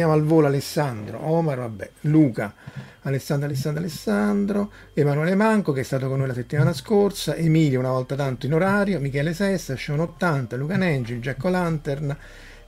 Vediamo al volo Alessandro, Omar, vabbè, Luca, Alessandro, Alessandro, Alessandro, Emanuele Manco che è stato con noi la settimana scorsa, Emilio una volta tanto in orario, Michele Sessa, Sean 80, Luca Nengi, Giacco Lantern,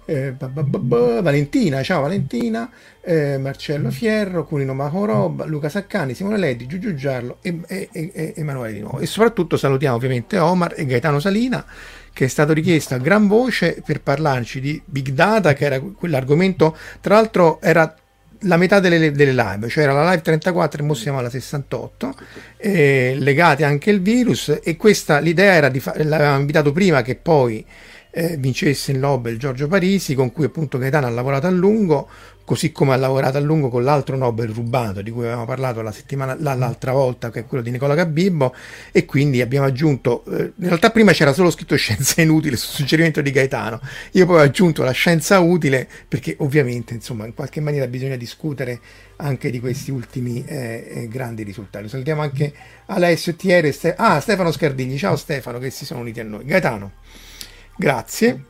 eh, Valentina, ciao Valentina, eh, Marcello Fierro, Cunino Macorob, Luca Saccani, Simone Leddi, Giugiu Giarlo e, e, e, Emanuele di nuovo. E soprattutto salutiamo ovviamente Omar e Gaetano Salina che è stato richiesto a gran voce per parlarci di big data, che era quell'argomento, tra l'altro era la metà delle, delle live, cioè era la live 34 e ora siamo alla 68, eh, legate anche il virus e questa l'idea era di fare, l'avevamo invitato prima che poi eh, vincesse il Nobel Giorgio Parisi, con cui appunto Gaetano ha lavorato a lungo, così come ha lavorato a lungo con l'altro Nobel rubato di cui avevamo parlato la settimana, l'altra volta, che è quello di Nicola Gabibbo, e quindi abbiamo aggiunto, eh, in realtà prima c'era solo scritto scienza inutile su suggerimento di Gaetano, io poi ho aggiunto la scienza utile perché ovviamente insomma in qualche maniera bisogna discutere anche di questi ultimi eh, eh grandi risultati. Salutiamo anche Alessio Thiere, Ste- ah, Stefano Scardini, ciao Stefano che si sono uniti a noi. Gaetano. Grazie.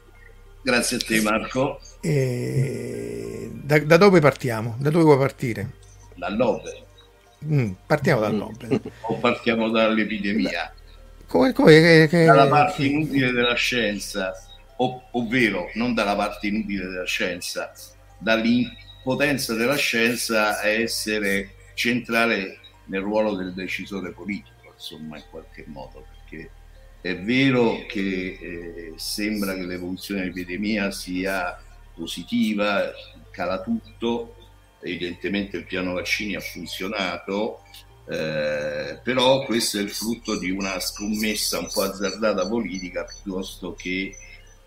Grazie a te Marco. E... Da, da, dove partiamo? Da dove vuoi partire? Dall'Opera. Mm, partiamo dall'Opera. o partiamo dall'epidemia? Come, come, che, dalla parte inutile della scienza, ov- ovvero non dalla parte inutile della scienza, dall'impotenza della scienza a essere centrale nel ruolo del decisore politico, insomma, in qualche modo, perché è vero che eh, sembra che l'evoluzione dell'epidemia sia positiva, cala tutto, evidentemente il piano vaccini ha funzionato, eh, però questo è il frutto di una scommessa un po' azzardata politica piuttosto che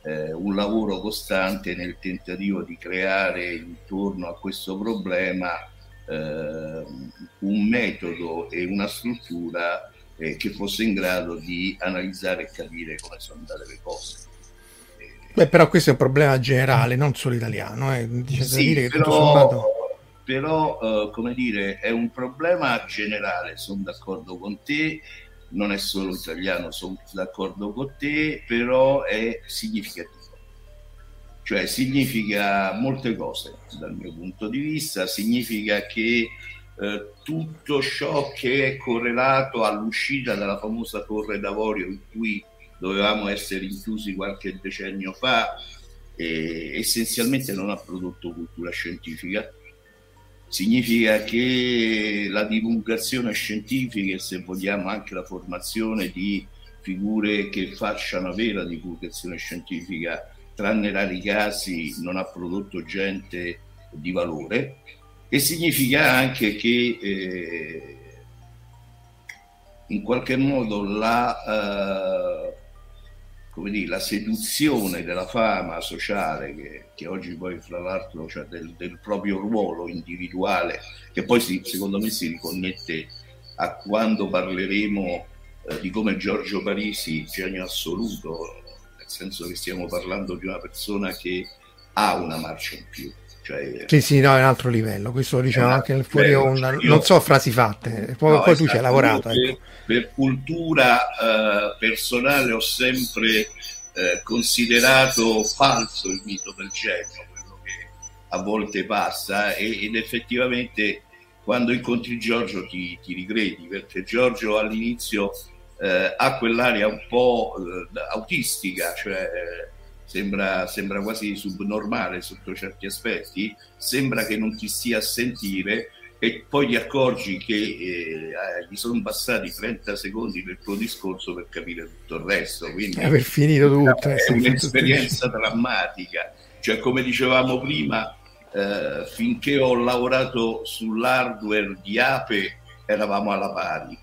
eh, un lavoro costante nel tentativo di creare intorno a questo problema eh, un metodo e una struttura eh, che fosse in grado di analizzare e capire come sono andate le cose. Beh, però questo è un problema generale, non solo italiano. Eh. Dice sì, dire che però, sommato... però uh, come dire, è un problema generale, sono d'accordo con te, non è solo italiano, sono d'accordo con te, però è significativo. Cioè significa molte cose dal mio punto di vista, significa che eh, tutto ciò che è correlato all'uscita dalla famosa torre d'avorio in cui dovevamo essere inclusi qualche decennio fa, eh, essenzialmente non ha prodotto cultura scientifica. Significa che la divulgazione scientifica e se vogliamo anche la formazione di figure che facciano vera divulgazione scientifica, tranne rari casi, non ha prodotto gente di valore e significa anche che eh, in qualche modo la, eh, dire, la seduzione della fama sociale che, che oggi poi fra l'altro cioè del, del, proprio ruolo individuale che poi si, secondo me si riconnette a quando parleremo eh, di come Giorgio Parisi genio assoluto nel senso che stiamo parlando di una persona che ha una marcia in più cioè, sì, sì, no, è un altro livello. Questo lo diciamo anche nel fuori onda. Non so frasi fatte, poi, no, poi tu ci hai lavorato. Per, ecco. per cultura uh, personale ho sempre uh, considerato falso il mito del genio, quello che a volte passa, e, ed effettivamente quando incontri Giorgio ti, ti ricredi, perché Giorgio all'inizio eh, ha quell'aria un po' eh, autistica, cioè eh, sembra, sembra quasi subnormale sotto certi aspetti, sembra che non ti stia a sentire e poi ti accorgi che eh, gli sono bastati 30 secondi del tuo discorso per capire tutto il resto. Quindi aver finito tutto è un'esperienza drammatica. Cioè, come dicevamo prima, eh, finché ho lavorato sull'hardware di Ape eravamo alla pari,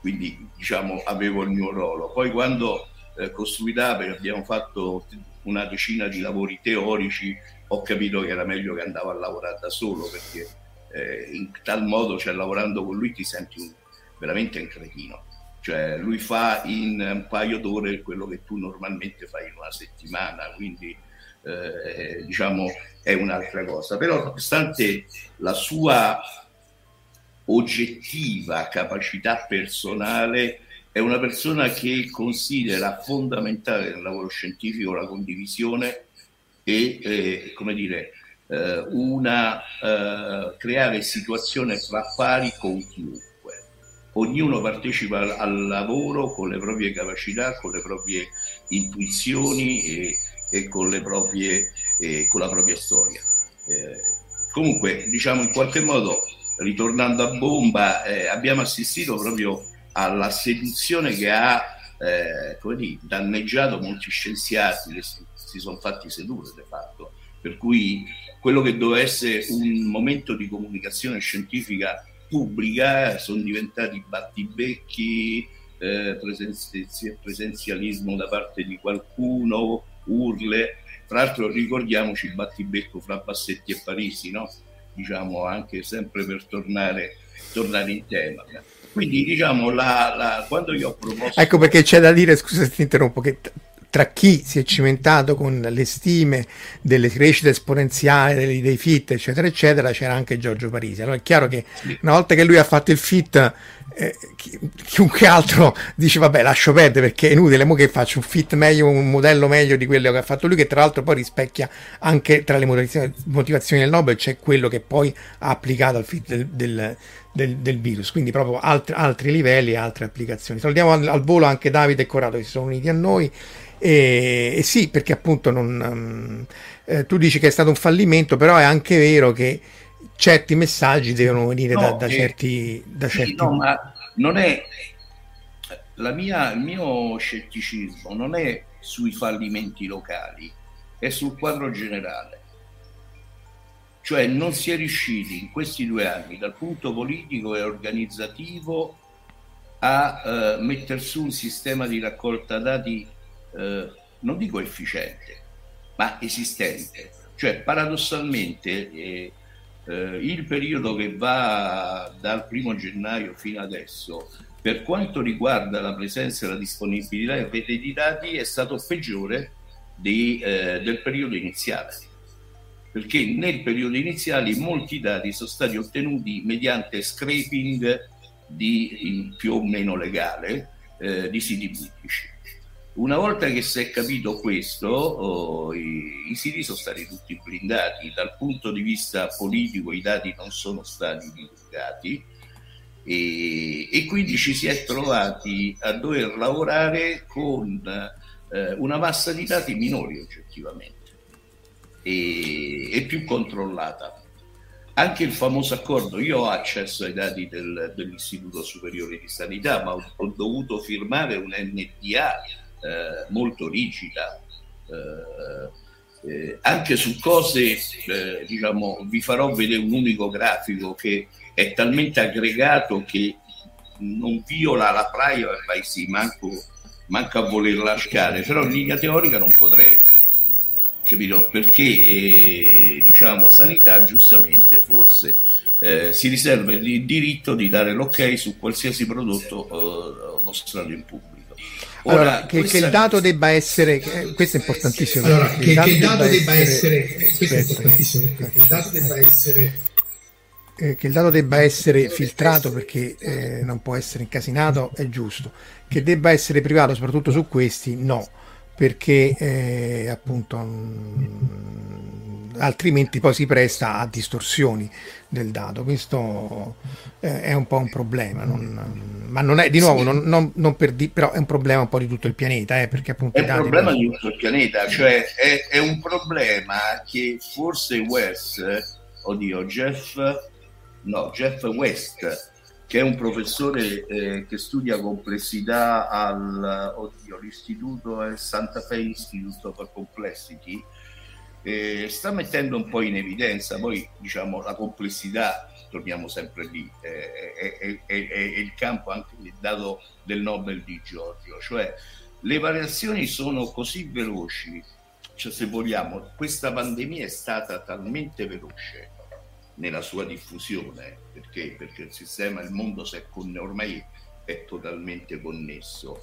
quindi diciamo avevo il mio ruolo. Poi quando eh, con Ape abbiamo fatto una decina di lavori teorici, ho capito che era meglio che andavo a lavorare da solo perché eh, in tal modo, cioè lavorando con lui ti senti un, veramente un cretino. Cioè lui fa in un paio d'ore quello che tu normalmente fai in una settimana, quindi eh, diciamo è un'altra cosa. Però nonostante la sua oggettiva capacità personale, è una persona che considera fondamentale nel lavoro scientifico la condivisione e, eh, come dire, eh, una, eh, creare situazione fra pari con chiunque. Ognuno partecipa al, al, lavoro con le proprie capacità, con le proprie intuizioni e, e con, proprie, con, la propria storia. Eh, comunque, diciamo in qualche modo, ritornando a bomba, eh, abbiamo assistito proprio alla seduzione che ha eh, dire, danneggiato molti scienziati che si, si sono fatti sedurre di fatto. Per cui quello che doveva essere un momento di comunicazione scientifica pubblica sono diventati battibecchi, eh, presenzialismo da parte di qualcuno, urle. Tra l'altro ricordiamoci il battibecco fra Bassetti e Parisi, no? diciamo anche sempre per tornare, tornare in tema. Quindi diciamo, la, la, quando io ho proposto... Ecco perché c'è da dire, scusa se ti interrompo, che tra chi si è cimentato con le stime delle crescite esponenziali dei, fit, eccetera, eccetera, c'era anche Giorgio Parisi. Allora è chiaro che una volta che lui ha fatto il fit, eh, chiunque altro dice vabbè lascio perdere perché è inutile, mo che faccio un fit meglio, un modello meglio di quello che ha fatto lui, che tra l'altro poi rispecchia anche tra le motivazioni, del Nobel, c'è quello che poi ha applicato al fit del, del del, del, virus, quindi proprio altri, altri livelli e altre applicazioni. Salutiamo al, al, volo anche Davide e Corrado che si sono uniti a noi e, e sì, perché appunto non, um, eh, tu dici che è stato un fallimento, però è anche vero che certi messaggi devono venire no, da, da, eh, certi... Da sì, certi... No, ma non è... Mia, il mio scetticismo non è sui fallimenti locali, è sul quadro generale. Cioè non si è riusciti in questi due anni dal punto politico e organizzativo a eh, mettere su un sistema di raccolta dati eh, non dico efficiente, ma esistente. Cioè paradossalmente eh, eh, il periodo che va dal primo gennaio fino adesso, per quanto riguarda la presenza e la disponibilità in di dati, è stato peggiore di, eh, del periodo iniziale. Perché nel periodo iniziale molti dati sono stati ottenuti mediante scraping di, più o meno legale eh, di siti pubblici una volta che si è capito questo, oh, i, i, siti sono stati tutti blindati. Dal punto di vista politico i dati non sono stati divulgati e, e quindi ci si è trovati a dover lavorare con eh, una massa di dati minori oggettivamente e, e, più controllata. Anche il famoso accordo, io ho accesso ai dati del, dell'Istituto Superiore di Sanità, ma ho, ho dovuto firmare un NDA eh, molto rigida. Eh, eh, anche su cose, eh, diciamo, vi farò vedere un unico grafico che è talmente aggregato che non viola la privacy, manco, manco a voler lasciare, però in linea teorica non potrei capito? Perché eh, diciamo sanità giustamente forse eh, si riserva il diritto di dare l'ok su qualsiasi prodotto eh, mostrato in pubblico. Allora, che, che, il dato debba essere, eh, questo è importantissimo. Allora, che, il dato, che il dato debba, debba essere, essere questo è importantissimo perché il dato debba essere eh, che il dato debba essere filtrato perché eh, non può essere incasinato è giusto che debba essere privato soprattutto su questi no perché eh, appunto mh, mm, altrimenti poi si presta a distorsioni del dato. Questo eh, è un po' un problema, non, ma non è di nuovo, sì. non, non, non per di, però è un problema un po' di tutto il pianeta, eh, perché appunto... È un problema di tutto il pianeta, cioè è, è un problema che forse West, oddio, Jeff, no, Jeff West, che è un professore eh, che studia complessità al oddio, l'istituto è Santa Fe Institute for Complexity, eh, sta mettendo un po' in evidenza. Poi diciamo la complessità torniamo sempre lì eh, è, è, è, il campo anche dato del Nobel di Giorgio. Cioè le variazioni sono così veloci cioè se vogliamo questa pandemia è stata talmente veloce nella sua diffusione perché perché il sistema il mondo si è con, ormai è totalmente connesso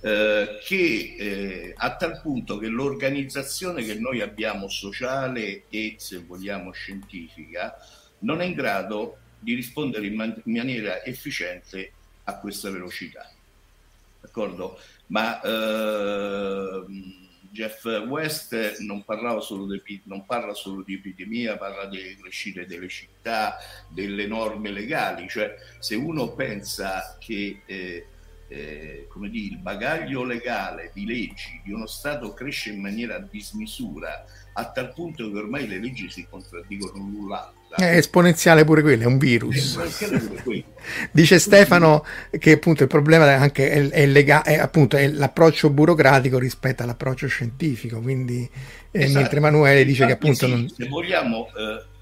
eh, che eh, a tal punto che l'organizzazione che noi abbiamo sociale e se vogliamo scientifica non è in grado di rispondere in, man- in maniera efficiente a questa velocità. D'accordo? Ma eh, Jeff West non, di, non parla solo di epidemia, parla delle crescite delle città, delle norme legali, cioè se uno pensa che eh, eh, dire, il bagaglio legale di leggi di uno Stato cresce in maniera dismisura a tal punto che ormai le leggi si contraddicono l'un l'altra. È esponenziale pure quello, è un virus. Dice Stefano che appunto il problema è anche è, è, lega- è, appunto, è l'approccio burocratico rispetto all'approccio scientifico, quindi eh, esatto. mentre Emanuele dice che appunto... Sì, non... Se vogliamo... Eh,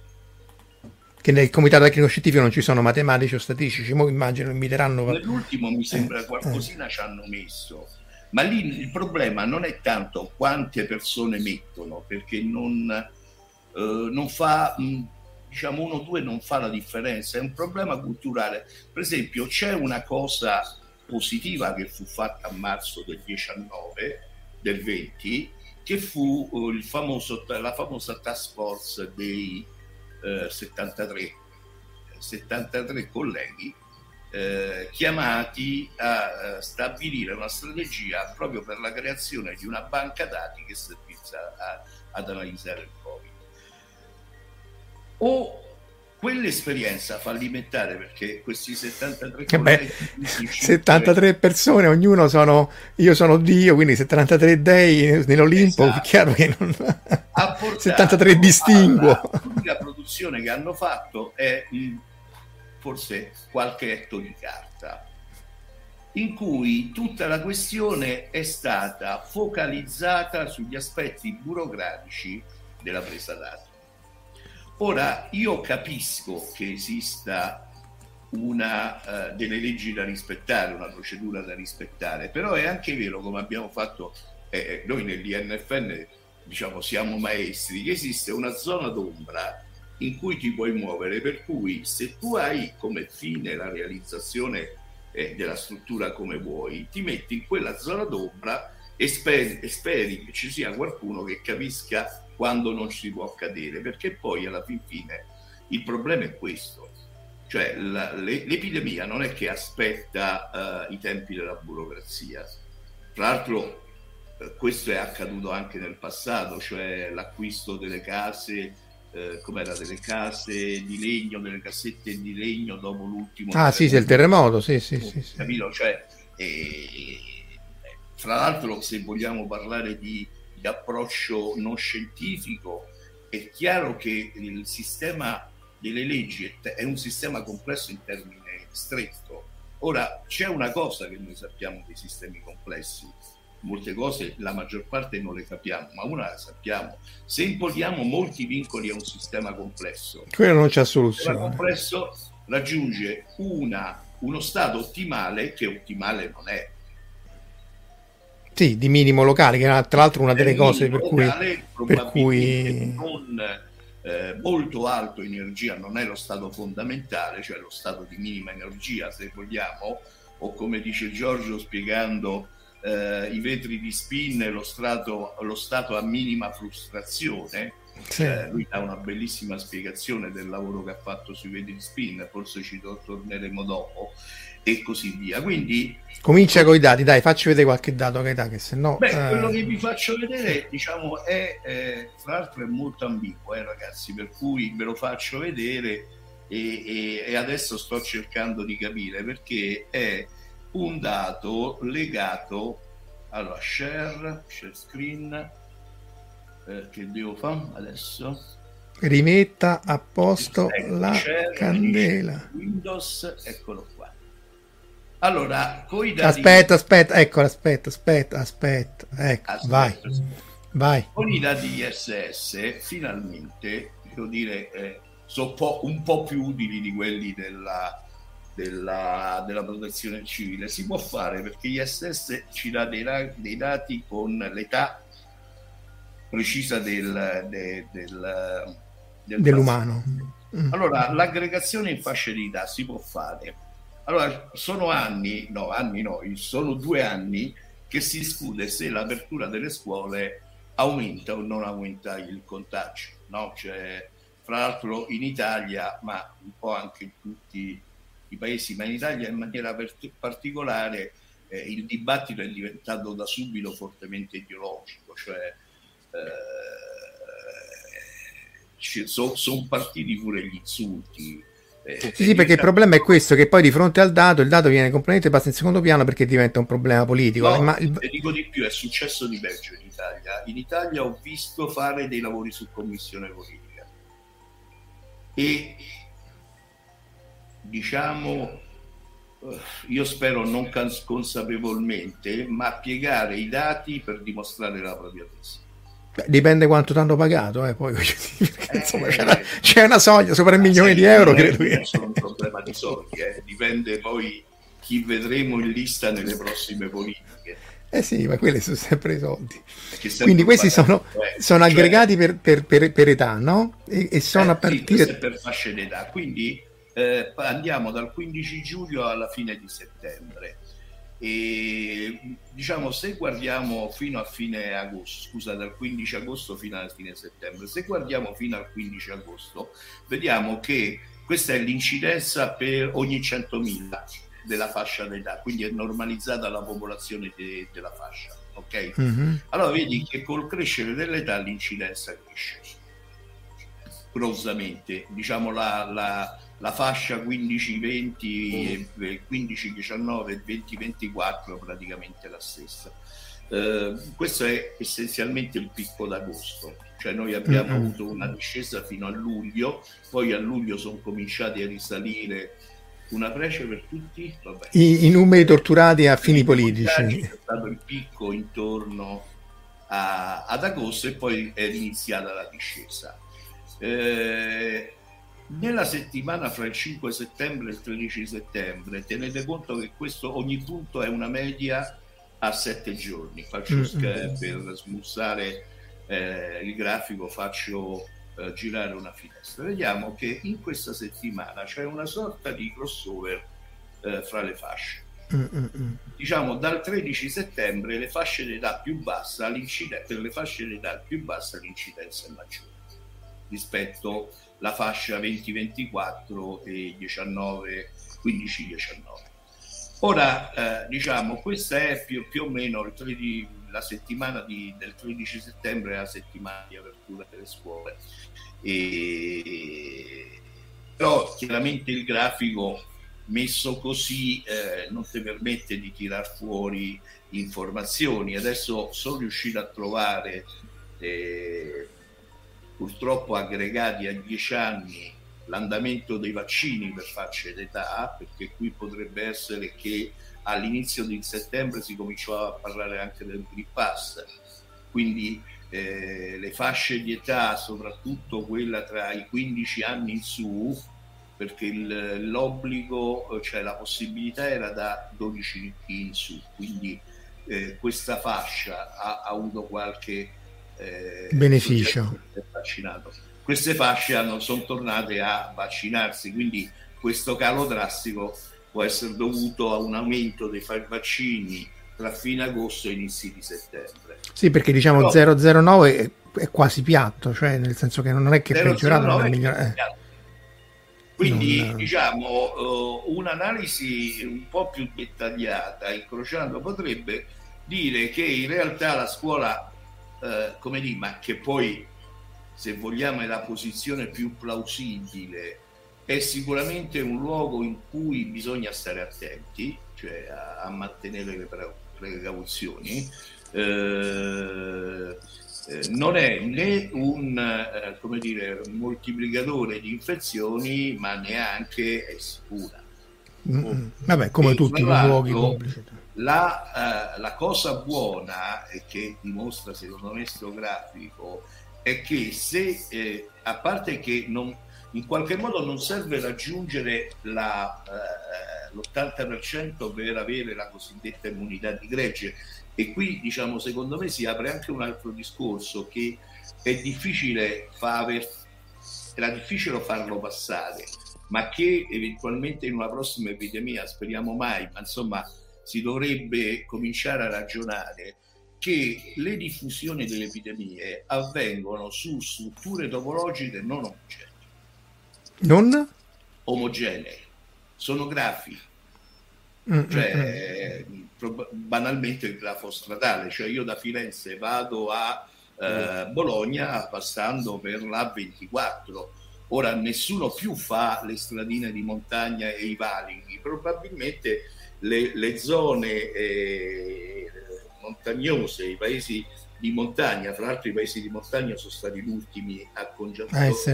che nel comitato tecnico scientifico non ci sono matematici o statistici, mo immagino inviteranno... Nell'ultimo mi sembra eh, qualcosina eh. ci hanno messo, ma lì il problema non è tanto quante persone mettono, perché non, eh, non fa, diciamo uno o due non fa la differenza, è un problema culturale. Per esempio c'è una cosa positiva che fu fatta a marzo del 19, del 20, che fu uh, famoso, la famosa task force dei 73, 73 colleghi eh, chiamati a, stabilire una strategia proprio per la creazione di una banca dati che servisse ad analizzare il Covid. O quell'esperienza fallimentare perché questi 73 che beh, 73 persone ognuno sono io sono Dio quindi 73 dei nell'Olimpo esatto. chiaro che non 73 distinguo. l'unica produzione che hanno fatto è forse qualche etto di carta in cui tutta la questione è stata focalizzata sugli aspetti burocratici della presa dati Ora, io capisco che esista una, uh, delle leggi da rispettare, una procedura da rispettare, però è anche vero, come abbiamo fatto eh, eh noi nell'INFN, diciamo, siamo maestri, che esiste una zona d'ombra in cui ti puoi muovere, per cui se tu hai come fine la realizzazione eh, della struttura come vuoi, ti metti in quella zona d'ombra e speri, e speri che ci sia qualcuno che capisca quando non si può accadere, perché poi alla fin fine il problema è questo, cioè la, le, l'epidemia non è che aspetta uh, i tempi della burocrazia, tra l'altro uh, questo è accaduto anche nel passato, cioè l'acquisto delle case, uh, com'era, delle case di legno, delle cassette di legno dopo l'ultimo... Ah sì, sì, il terremoto, sì, sì, sì. sì. Capito? Cioè, e, fra l'altro se vogliamo parlare di di approccio non scientifico, è chiaro che il sistema delle leggi è un sistema complesso in termini stretto. Ora, c'è una cosa che noi sappiamo dei sistemi complessi, molte cose la maggior parte non le capiamo, ma una la sappiamo. Se imponiamo molti vincoli a un sistema complesso, quello non c'è soluzione. Il complesso raggiunge una, uno stato ottimale che ottimale non è. Sì, di minimo locale, che era tra l'altro una delle cose per cui, per cui... Non, eh, molto alto in energia non è lo stato fondamentale, cioè lo stato di minima energia, se vogliamo, o come dice Giorgio spiegando eh, i vetri di spin, lo stato, lo stato a minima frustrazione. Sì. Eh, lui dà una bellissima spiegazione del lavoro che ha fatto sui vetri di spin, forse ci torneremo dopo e così via. Quindi Comincia con i dati, dai, facci vedere qualche dato che dà, che se no... Beh, eh... quello che vi faccio vedere, diciamo, è, eh, tra l'altro è molto ambiguo, eh, ragazzi, per cui ve lo faccio vedere e, e, e, adesso sto cercando di capire perché è un dato legato, allora, share, share screen, eh, che devo fare adesso? Rimetta a posto la share, candela. Windows, eccolo qua allora, coi dati... Aspetta, aspetta, ecco, aspetta, aspetta, aspetta, ecco, aspetta. vai, vai. Con i dati ISS, finalmente, devo dire, eh, sono po', un po' più utili di quelli della, della, della, protezione civile. Si può fare perché ISS ci dà dei, dei dati con l'età precisa del, de, del, del dell'umano. Allora, l'aggregazione in fasce di età si può fare allora, sono anni, no, anni no, sono due anni che si discute se l'apertura delle scuole aumenta o non aumenta il contagio. No? Cioè, fra l'altro in Italia, ma un po' anche in tutti i paesi, ma in Italia in maniera particolare eh, il dibattito è diventato da subito fortemente ideologico, cioè eh, sono son partiti pure gli insulti sì, sì, perché il problema è questo, che poi di fronte al dato, il dato viene completamente passa in secondo piano perché diventa un problema politico. No, ma il... dico di più, è successo di peggio in Italia. In Italia ho visto fare dei lavori su commissione politica e diciamo, eh, io spero non consapevolmente, ma piegare i dati per dimostrare la propria tesi. Beh, dipende quanto tanto pagato, eh, poi, eh, insomma, c'è, una, c'è, una, soglia sopra il milione di euro, credo che... Non è un problema di soldi, eh. dipende poi chi vedremo in lista nelle prossime politiche. Eh sì, ma quelli sono sempre i soldi. Quindi questi sono, eh, sono cioè, aggregati per, per, per, per, età, no? E, e sono a partire... Sì, per fasce d'età, quindi eh, andiamo dal 15 giugno alla fine di settembre. E diciamo, se guardiamo fino a fine agosto, scusa, dal 15 agosto fino alla fine settembre, se guardiamo fino al 15 agosto, vediamo che questa è l'incidenza per ogni 100.000 della fascia d'età, quindi è normalizzata la popolazione de- della fascia. Ok? Mm-hmm. Allora vedi che col crescere dell'età l'incidenza cresce grossamente, diciamo la, la la fascia 15-20, 15-19 20-24 praticamente la stessa. Eh, questo è essenzialmente il picco d'agosto, cioè noi abbiamo mm-hmm. avuto una discesa fino a luglio, poi a luglio sono cominciati a risalire una prece per tutti. I, I, numeri torturati a fini politici. È stato il picco intorno a, ad agosto e poi è iniziata la discesa. Eh, nella settimana fra il 5 settembre e il 13 settembre tenete conto che questo ogni punto è una media a 7 giorni faccio mm-hmm. per smussare eh, il grafico faccio eh, girare una finestra vediamo che in questa settimana c'è una sorta di crossover eh, fra le fasce mm-hmm. diciamo dal 13 settembre le fasce d'età più bassa per le fasce d'età più bassa l'incidenza è maggiore rispetto la fascia 20-24 e 19-15-19. Ora, eh, diciamo, questa è più, più o meno 13, la settimana di, del 13 settembre, la settimana di apertura delle scuole. E, però chiaramente il grafico messo così eh, non ti permette di tirar fuori informazioni. Adesso sono riuscito a trovare eh, purtroppo aggregati a 10 anni l'andamento dei vaccini per fasce d'età, perché qui potrebbe essere che all'inizio di settembre si cominciò a parlare anche del Green Pass, quindi eh, le fasce di età, soprattutto quella tra i 15 anni in su, perché il, l'obbligo, cioè la possibilità era da 12 in su, quindi eh, questa fascia ha, ha avuto qualche eh, beneficio. Vaccinato. Queste fasce hanno, sono tornate a vaccinarsi, quindi questo calo drastico può essere dovuto a un aumento dei vaccini tra fine agosto e inizi di settembre. Sì, perché diciamo Però, 009 è, è, quasi piatto, cioè nel senso che non è che è peggiorato, non è migliorato. Quindi non... diciamo uh, un'analisi un po' più dettagliata, incrociando, potrebbe dire che in realtà la scuola, uh, come dire, ma che poi se vogliamo è la posizione più plausibile, è sicuramente un luogo in cui bisogna stare attenti, cioè a, a mantenere le precauzioni. Eh, eh, non è né un eh, come dire, moltiplicatore di infezioni, ma neanche è sicura. Mm-hmm. Vabbè, come e tutti i luoghi pubblici. La, uh, la, cosa buona che dimostra secondo me questo grafico è che se, eh, a parte che non, in qualche modo non serve raggiungere la, eh, l'80% per avere la cosiddetta immunità di gregge, e qui, diciamo, secondo me si apre anche un altro discorso che è difficile far, era difficile farlo passare, ma che eventualmente in una prossima epidemia, speriamo mai, ma insomma si dovrebbe cominciare a ragionare che le diffusioni delle epidemie avvengono su strutture topologiche non omogenee. Non? Omogenee, sono grafi. Mm, cioè, mm, mm banalmente il grafo stradale, cioè io da Firenze vado a eh, Bologna passando per la 24. Ora nessuno più fa le stradine di montagna e i valichi, probabilmente le, le zone eh, montagnose, i paesi di montagna, fra l'altro i paesi di montagna sono stati gli ultimi a congiuntarsi,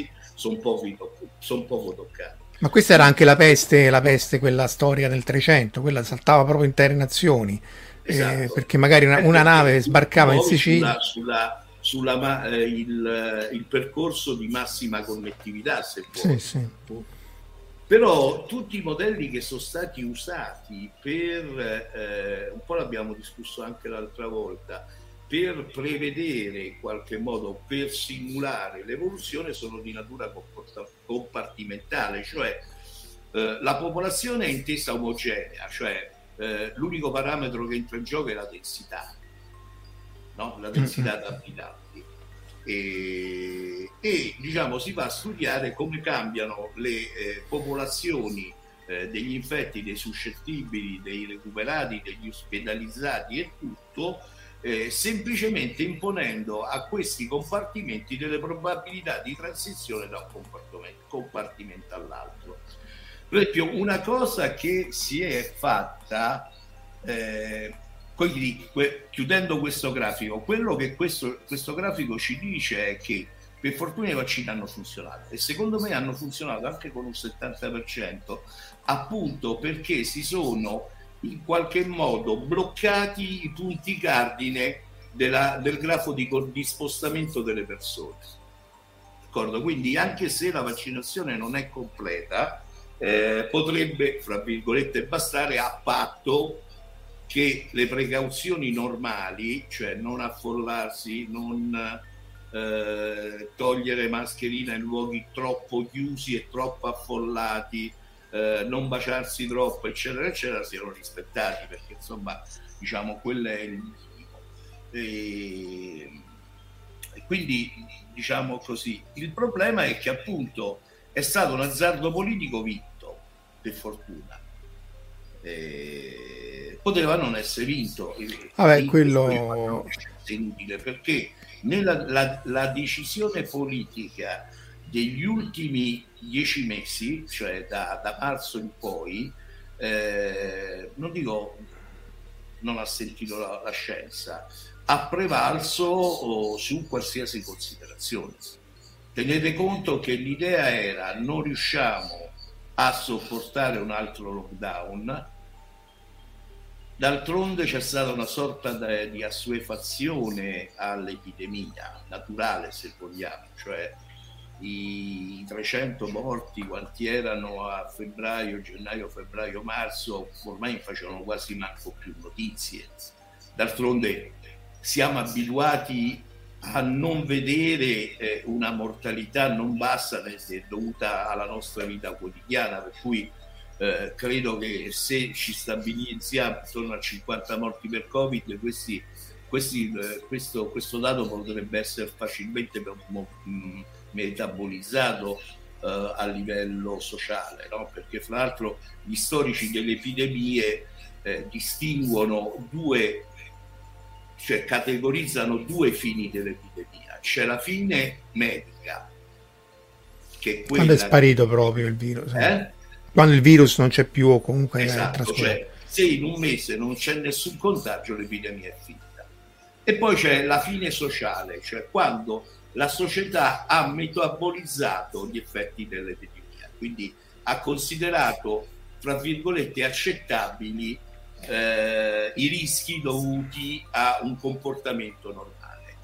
eh, sono poco, toccati. Ma questa era anche la peste, la peste, quella storia del 300, quella saltava proprio intere nazioni, eh, esatto. eh, perché magari una, una nave sbarcava in Sicilia. Sulla, sulla, sulla eh, il, il, percorso di massima connettività, se vuoi. Sì, sì. Però tutti i modelli che sono stati usati per, eh, un po' l'abbiamo discusso anche l'altra volta, per prevedere in qualche modo, per simulare l'evoluzione, sono di natura compartimentale, cioè eh, la popolazione è intesa omogenea, cioè eh, l'unico parametro che entra in gioco è la densità, no? la densità mm-hmm. E, e, diciamo si va a studiare come cambiano le eh, popolazioni eh, degli infetti, dei suscettibili, dei recuperati, degli ospedalizzati e tutto eh, semplicemente imponendo a questi compartimenti delle probabilità di transizione da un compartimento all'altro. Per esempio, una cosa che si è fatta, quindi, chiudendo questo grafico, quello che questo, questo grafico ci dice è che per fortuna i vaccini hanno funzionato e secondo me hanno funzionato anche con un 70% appunto perché si sono in qualche modo bloccati i punti cardine della, del grafo di, di spostamento delle persone. D'accordo? Quindi anche se la vaccinazione non è completa, eh, potrebbe, fra virgolette, bastare a patto che le precauzioni normali, cioè non affollarsi, non eh, togliere mascherina in luoghi troppo chiusi e troppo affollati, eh, non baciarsi troppo, eccetera, eccetera, siano rispettati, perché insomma, diciamo, quello è il minimo. E, e quindi, diciamo così, il problema è che appunto è stato un azzardo politico vinto, per fortuna. E poteva non essere vinto. Vabbè, quello è inutile perché nella la, la decisione politica degli ultimi dieci mesi, cioè da, da marzo in poi, eh, non dico non ha sentito la, la scienza, ha prevalso oh, su qualsiasi considerazione. Tenete conto che l'idea era non riusciamo a sopportare un altro lockdown, d'altronde c'è stata una sorta di assuefazione all'epidemia, naturale se vogliamo, cioè i 300 morti quanti erano a febbraio, gennaio, febbraio, marzo, ormai facevano quasi manco più notizie. D'altronde siamo abituati a non vedere eh, una mortalità non bassa dovuta alla nostra vita quotidiana, per cui eh, credo che se ci stabilizziamo intorno a 50 morti per Covid, questi, questi, eh, questo, questo, dato potrebbe essere facilmente mh, metabolizzato eh, a livello sociale, no? perché fra l'altro gli storici delle epidemie eh, distinguono due, cioè categorizzano due fini dell'epidemia. C'è la fine medica, che è quella... Quando è sparito proprio il virus. Eh? Quando il virus non c'è più o comunque esatto, è cioè, se in un mese non c'è nessun contagio l'epidemia è finita. E poi c'è la fine sociale, cioè quando la società ha metabolizzato gli effetti dell'epidemia, quindi ha considerato, tra virgolette, accettabili eh, i rischi dovuti a un comportamento normale.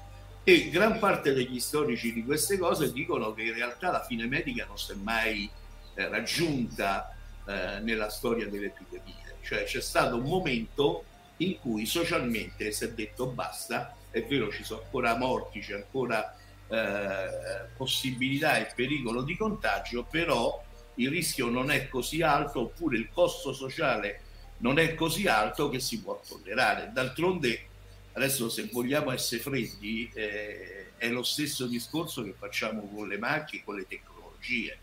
E gran parte degli storici di queste cose dicono che in realtà la fine medica non si è mai eh, raggiunta eh, nella storia delle epidemie, cioè c'è stato un momento in cui socialmente si è detto basta, è vero ci sono ancora morti, c'è ancora eh, possibilità e pericolo di contagio, però il rischio non è così alto oppure il costo sociale non è così alto che si può tollerare. D'altronde, adesso se vogliamo essere freddi, eh, è lo stesso discorso che facciamo con le macchine, con le tecnologie.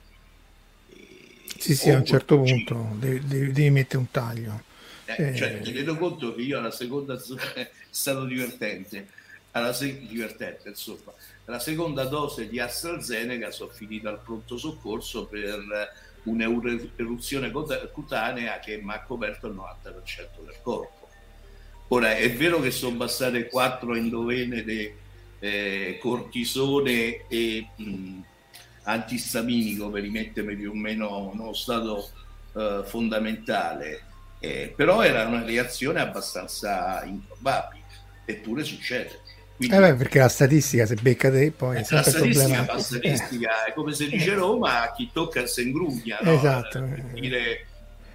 Sì, sì, a un certo punto devi, devi, devi mettere un taglio. Eh, cioè, mi rendo conto che io alla seconda è stato divertente, alla se- divertente insomma, la seconda dose di AstraZeneca sono finita al pronto soccorso per un'eruzione cutanea che mi ha coperto il 90% del corpo. Ora è vero che sono bastate quattro endovene di eh, cortisone e mh, antistaminico per rimettermi più o meno in uno stato eh, fondamentale, eh, però era una reazione abbastanza improbabile, eppure succede. Quindi, eh beh, perché la statistica se becca te poi è la statistica, la statistica è come se dice Roma chi tocca se ingrugna no? esatto dire,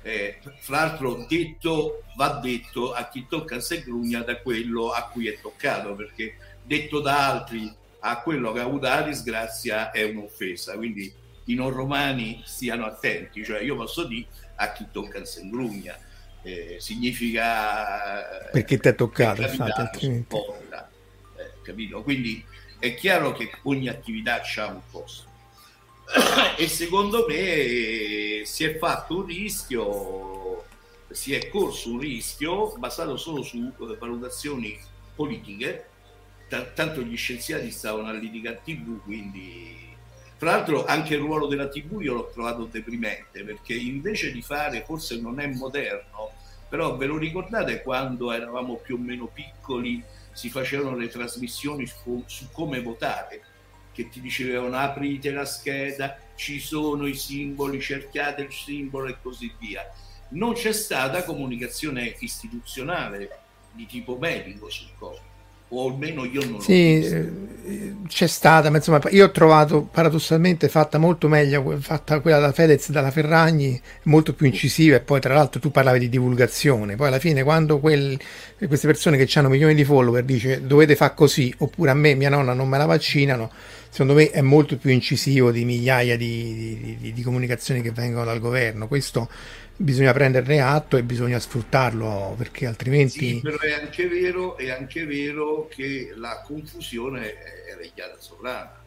eh, fra l'altro detto va detto a chi tocca se ingrugna da quello a cui è toccato perché detto da altri a quello che ha avuto la disgrazia è un'offesa quindi i non romani stiano attenti cioè io posso dire a chi tocca se ingrugna eh, significa perché ti è toccato infatti altrimenti capito? Quindi è chiaro che ogni attività ha un costo. e secondo me si è fatto un rischio, si è corso un rischio basato solo su eh, valutazioni politiche, T- tanto gli scienziati stavano a litigare TV, quindi tra l'altro anche il ruolo della TV io l'ho trovato deprimente perché invece di fare, forse non è moderno, però ve lo ricordate quando eravamo più o meno piccoli si facevano le trasmissioni su, su come votare, che ti dicevano aprite la scheda, ci sono i simboli, cercate il simbolo e così via. Non c'è stata comunicazione istituzionale di tipo medico sul Covid o almeno io non sì, eh, c'è stata, ma insomma io ho trovato paradossalmente fatta molto meglio fatta quella da Fedez dalla Ferragni, molto più incisiva e poi tra l'altro tu parlavi di divulgazione, poi alla fine quando quel, queste persone che hanno milioni di follower dice dovete fare così oppure a me mia nonna non me la vaccinano, secondo me è molto più incisivo di migliaia di, di, di, di comunicazioni che vengono dal governo, questo bisogna prenderne atto e bisogna sfruttarlo perché altrimenti... Sì, però è anche vero, è anche vero che la confusione è regnata sovrana.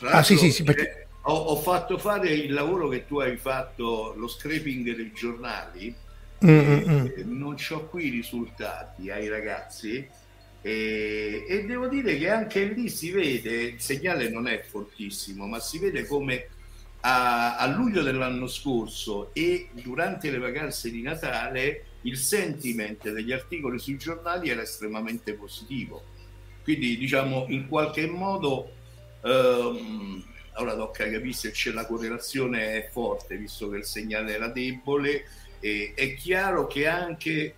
Ah sì sì sì perché... Ho, ho, fatto fare il lavoro che tu hai fatto, lo scraping dei giornali, Mm-mm. non ho qui i risultati ai ragazzi e, e devo dire che anche lì si vede, il segnale non è fortissimo, ma si vede come a, a, luglio dell'anno scorso e durante le vacanze di Natale il sentiment degli articoli sui giornali era estremamente positivo. Quindi diciamo in qualche modo ehm, ora tocca capire se c'è la correlazione è forte visto che il segnale era debole e è chiaro che anche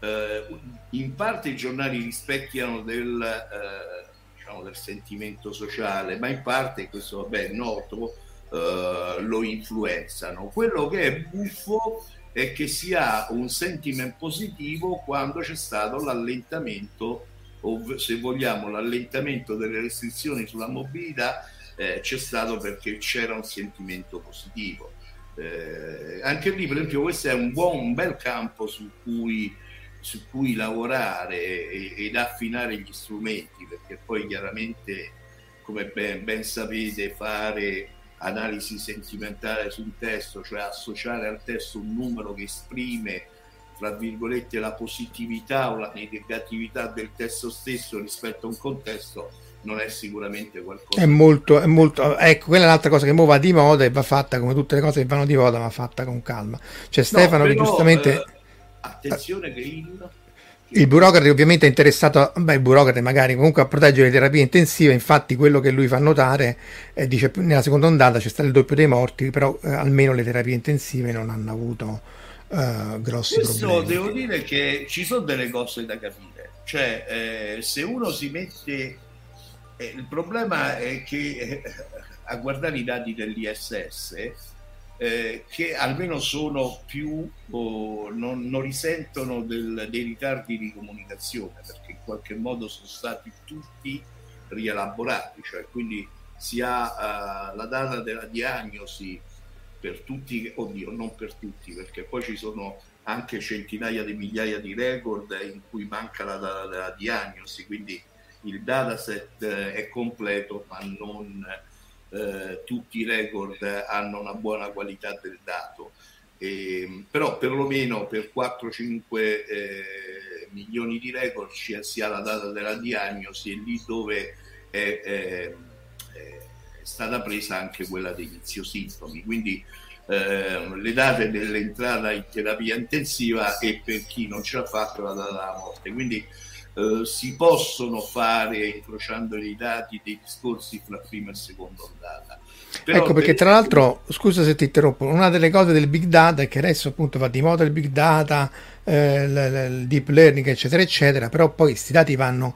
eh, in parte i giornali rispecchiano del, eh, diciamo, del sentimento sociale ma in parte questo vabbè è noto eh, lo influenzano. Quello che è buffo è che si ha un sentiment positivo quando c'è stato l'allentamento, o se vogliamo l'allentamento delle restrizioni sulla mobilità, eh, c'è stato perché c'era un sentimento positivo. Eh, anche lì, per esempio, questo è un buon, un bel campo su cui, su cui lavorare ed affinare gli strumenti, perché poi chiaramente, come ben, ben sapete, fare analisi sentimentale sul testo, cioè associare al testo un numero che esprime tra virgolette la positività o la negatività del testo stesso rispetto a un contesto non è sicuramente qualcosa. È molto, è molto, ecco, quella è un'altra cosa che mo va di moda e va fatta come tutte le cose che vanno di moda, ma fatta con calma. C'è Stefano no, però, che giustamente. Eh, attenzione che il. Il burocrate ovviamente è interessato, beh, il burocrate magari comunque a proteggere le terapie intensive, infatti quello che lui fa notare, eh, dice nella seconda ondata c'è stato il doppio dei morti, però eh, almeno le terapie intensive non hanno avuto uh, grossi Questo problemi. devo dire che ci sono delle cose da capire, cioè eh, se uno si mette eh, il problema è che eh, a guardare i dati dell'ISS, eh, che almeno sono più, oh, non, non, risentono del, dei ritardi di comunicazione, perché in qualche modo sono stati tutti rielaborati, cioè quindi si ha uh, la data della diagnosi per tutti, oddio, non per tutti, perché poi ci sono anche centinaia di migliaia di record in cui manca la data della diagnosi, quindi il dataset eh, è completo ma non eh, tutti i record hanno una buona qualità del dato. E, però perlomeno per 4-5 eh, milioni di record ci sia la data della diagnosi e lì dove è, è, è stata presa anche quella degli sintomi. Quindi eh, le date dell'entrata in terapia intensiva e per chi non ce l'ha fatto la data della morte. Quindi eh, si possono fare, incrociando i dati, dei discorsi fra prima e seconda ondata. Però ecco perché tra l'altro, scusa se ti interrompo, una delle cose del big data è che adesso appunto va di moda il big data, eh, il deep learning eccetera eccetera, però poi questi dati vanno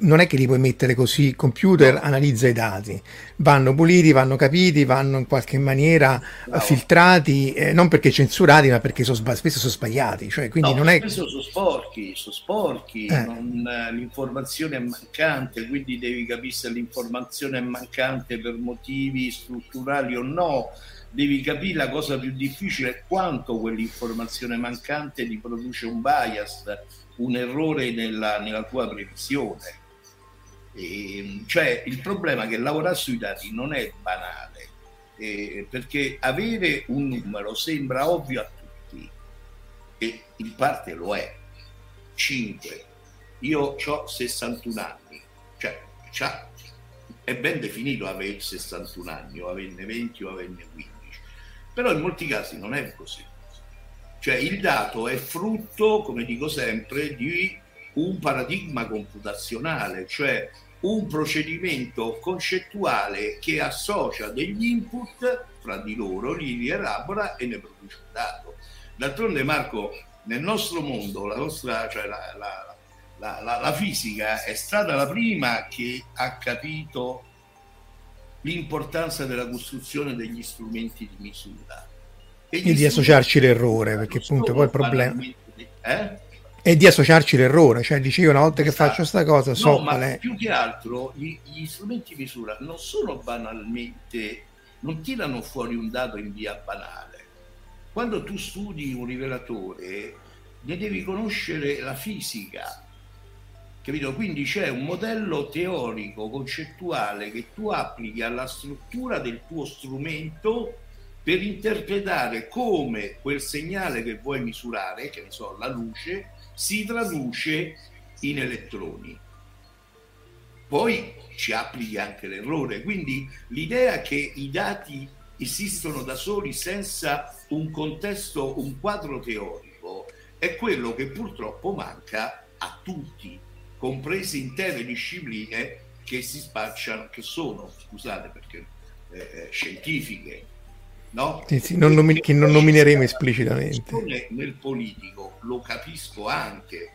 non è che li puoi mettere così, il computer analizza i dati, vanno puliti, vanno capiti, vanno in qualche maniera no. filtrati, eh, non perché censurati, ma perché sbag- spesso sono sbagliati. Cioè, quindi no, non è... Spesso sono sporchi, sono sporchi, eh. non, l'informazione è mancante, quindi devi capire se l'informazione è mancante per motivi strutturali o no. Devi capire la cosa più difficile, quanto quell'informazione mancante ti produce un bias, un errore nella, nella tua previsione e, ehm, cioè il problema è che lavorare sui dati non è banale, eh, perché avere un numero sembra ovvio a tutti e in parte lo è. 5. Io ho 61 anni, cioè è ben definito avere 61 anni o averne 20 o averne 15, però in molti casi non è così. Cioè il dato è frutto, come dico sempre, di un paradigma computazionale, cioè un procedimento concettuale che associa degli input fra di loro, li rielabora e ne produce un dato. D'altronde Marco, nel nostro mondo, la, nostra, cioè la, la, la, la fisica è stata la prima che ha capito l'importanza della costruzione degli strumenti di misura. E, e di associarci l'errore, perché appunto poi il problema... Eh? e di associarci l'errore, cioè dici io una volta esatto. che faccio questa cosa so no, qual è. Più che altro gli, gli, strumenti di misura non sono banalmente, non tirano fuori un dato in via banale. Quando tu studi un rivelatore ne devi conoscere la fisica, capito? Quindi c'è un modello teorico, concettuale che tu applichi alla struttura del tuo strumento per interpretare come quel segnale che vuoi misurare, che ne so, la luce, si traduce in elettroni. Poi ci applichi anche l'errore, quindi l'idea che i dati esistono da soli senza un contesto, un quadro teorico, è quello che purtroppo manca a tutti, comprese intere discipline che si spacciano, che sono, scusate perché eh, eh scientifiche, no? Sì, sì, non nomine, che non nomineremo esplicitamente. Nel politico lo capisco anche,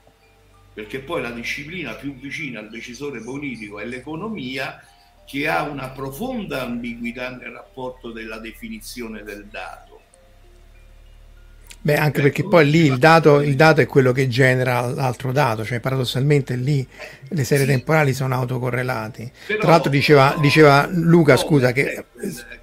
perché poi la disciplina più vicina al decisore politico è l'economia, che ha una profonda ambiguità nel rapporto della definizione del dato Beh, anche perché poi lì il dato, il dato, è quello che genera l'altro dato, cioè paradossalmente lì le serie sì. temporali sono autocorrelati. Però, Tra l'altro diceva, diceva Luca, scusa, che...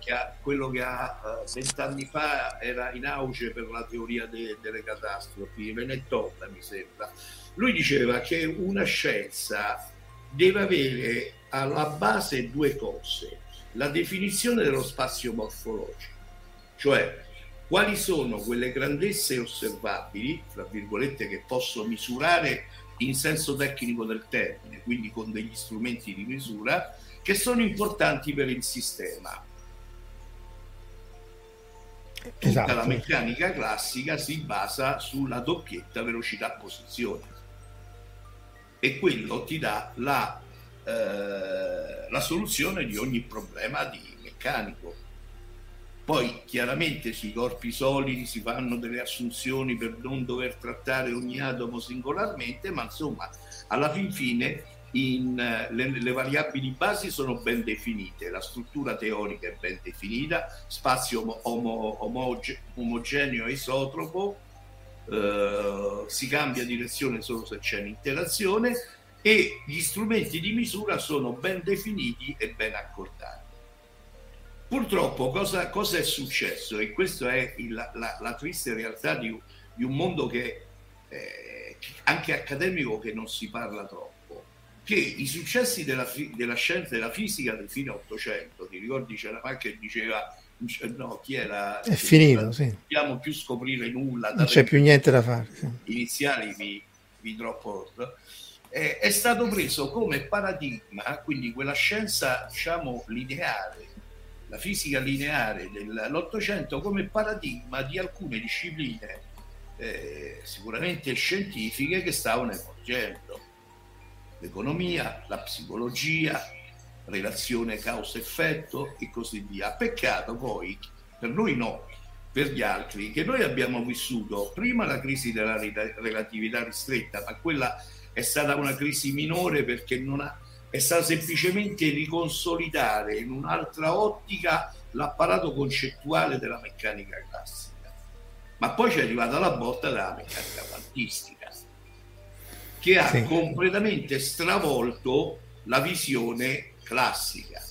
che ha, quello che ha eh, vent'anni fa era in auge per la teoria de, delle catastrofi, Venettotta mi sembra. Lui diceva che una scienza deve avere alla base due cose, la definizione dello spazio morfologico, cioè quali sono quelle grandezze osservabili, tra virgolette, che posso misurare in senso tecnico del termine, quindi con degli strumenti di misura, che sono importanti per il sistema. Tutta esatto. la meccanica classica si basa sulla doppietta velocità-posizione e quello ti dà la, eh, la soluzione di ogni problema di meccanico. Poi chiaramente sui corpi solidi si fanno delle assunzioni per non dover trattare ogni atomo singolarmente, ma insomma alla fin fine in, le, le, variabili basi sono ben definite, la struttura teorica è ben definita, spazio omo, omoge, omogeneo e isotropo, eh, si cambia direzione solo se c'è un'interazione e gli strumenti di misura sono ben definiti e ben accordati. Purtroppo cosa, cosa è successo? E questa è il, la, la, triste realtà di, di un mondo che eh, anche accademico che non si parla troppo che i successi della, della scienza della fisica del fine 800, ti ricordi c'era anche che diceva no, chi era? È finito, sì. Non dobbiamo più scoprire nulla. Non c'è più niente da fare. Iniziali vi, vi troppo... È, è stato preso come paradigma, quindi quella scienza, diciamo, lineare, la fisica lineare dell'Ottocento come paradigma di alcune discipline eh, sicuramente scientifiche che stavano emergendo l'economia, la psicologia, relazione causa-effetto e così via. Peccato poi, per noi no, per gli altri, che noi abbiamo vissuto prima la crisi della relatività ristretta, ma quella è stata una crisi minore perché non ha, è stata semplicemente riconsolidare in un'altra ottica l'apparato concettuale della meccanica classica. Ma poi ci è arrivata la botta della meccanica quantistica che ha sì. completamente stravolto la visione classica.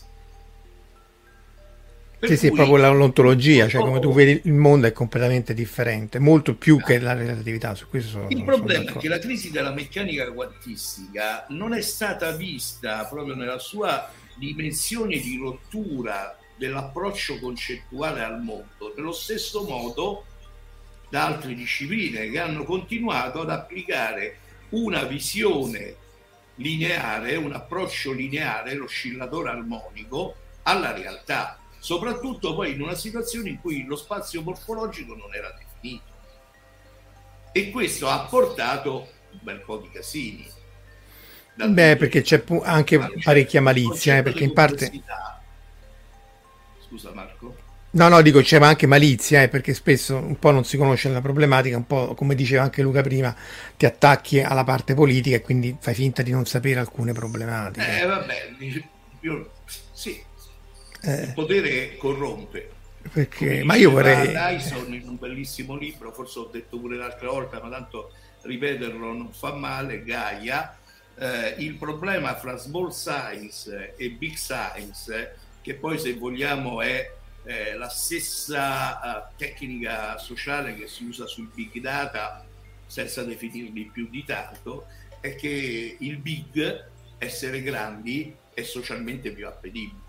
Per sì, sì, proprio l'ontologia, cioè come tu vedi il mondo è completamente differente, molto più che la relatività. Su questo sono, il problema sono è che la crisi della meccanica quantistica non è stata vista proprio nella sua dimensione di rottura dell'approccio concettuale al mondo, nello stesso modo da altre discipline che hanno continuato ad applicare una visione lineare, un approccio lineare, l'oscillatore armonico alla realtà, soprattutto poi in una situazione in cui lo spazio morfologico non era definito. E questo ha portato un bel po' di casini. Beh, perché c'è anche parecchia malizia, eh, perché in parte... Scusa Marco. No, no, dico c'è anche malizia, eh, perché spesso un po' non si conosce la problematica, un po' come diceva anche Luca prima, ti attacchi alla parte politica e quindi fai finta di non sapere alcune problematiche. Eh, vabbè, io, eh, il potere corrompe. Perché, ma io vorrei... Dyson in un bellissimo libro, forse ho detto pure l'altra volta, ma tanto ripeterlo non fa male, Gaia, eh, il problema fra small science e big science, che poi se vogliamo è eh, la stessa uh, tecnica sociale che si usa sul big data senza definirli più di tanto è che il big essere grandi è socialmente più appetibile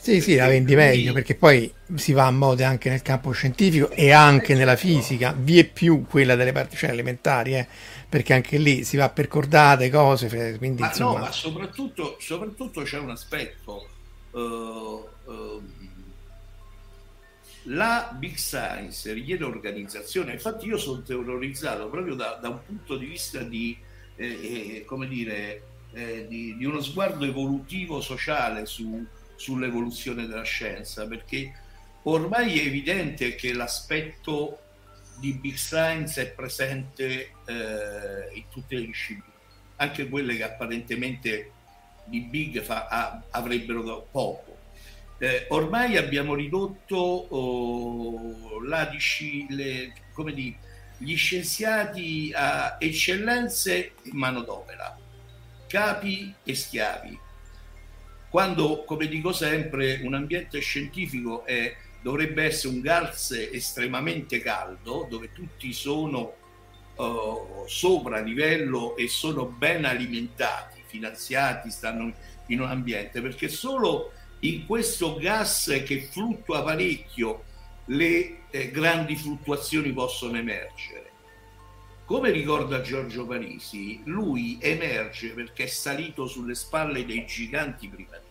sì, sì, la vendi meglio perché poi si va a mode anche nel campo scientifico e anche nella fisica, vi è più quella delle particelle elementari, eh, perché anche lì si va per cordate, cose. Quindi, ma insomma... no, ma soprattutto, soprattutto c'è un aspetto. Uh, uh, la Big Science richiede organizzazione, infatti io sono terrorizzato proprio da, da un punto di vista di, eh, eh, come dire, eh, di, di, uno sguardo evolutivo sociale su, sull'evoluzione della scienza, perché ormai è evidente che l'aspetto di Big Science è presente eh, in tutte le discipline, anche quelle che apparentemente di Big fa, a, avrebbero poco eh, ormai abbiamo ridotto oh, la, le, come dire, gli scienziati a eccellenze in manodopera, capi e schiavi. Quando, come dico sempre, un ambiente scientifico è, dovrebbe essere un garze estremamente caldo, dove tutti sono uh, sopra livello e sono ben alimentati, finanziati, stanno in un ambiente, perché solo in questo gas che fluttua parecchio le eh, grandi fluttuazioni possono emergere. Come ricorda Giorgio Parisi, lui emerge perché è salito sulle spalle dei giganti prima di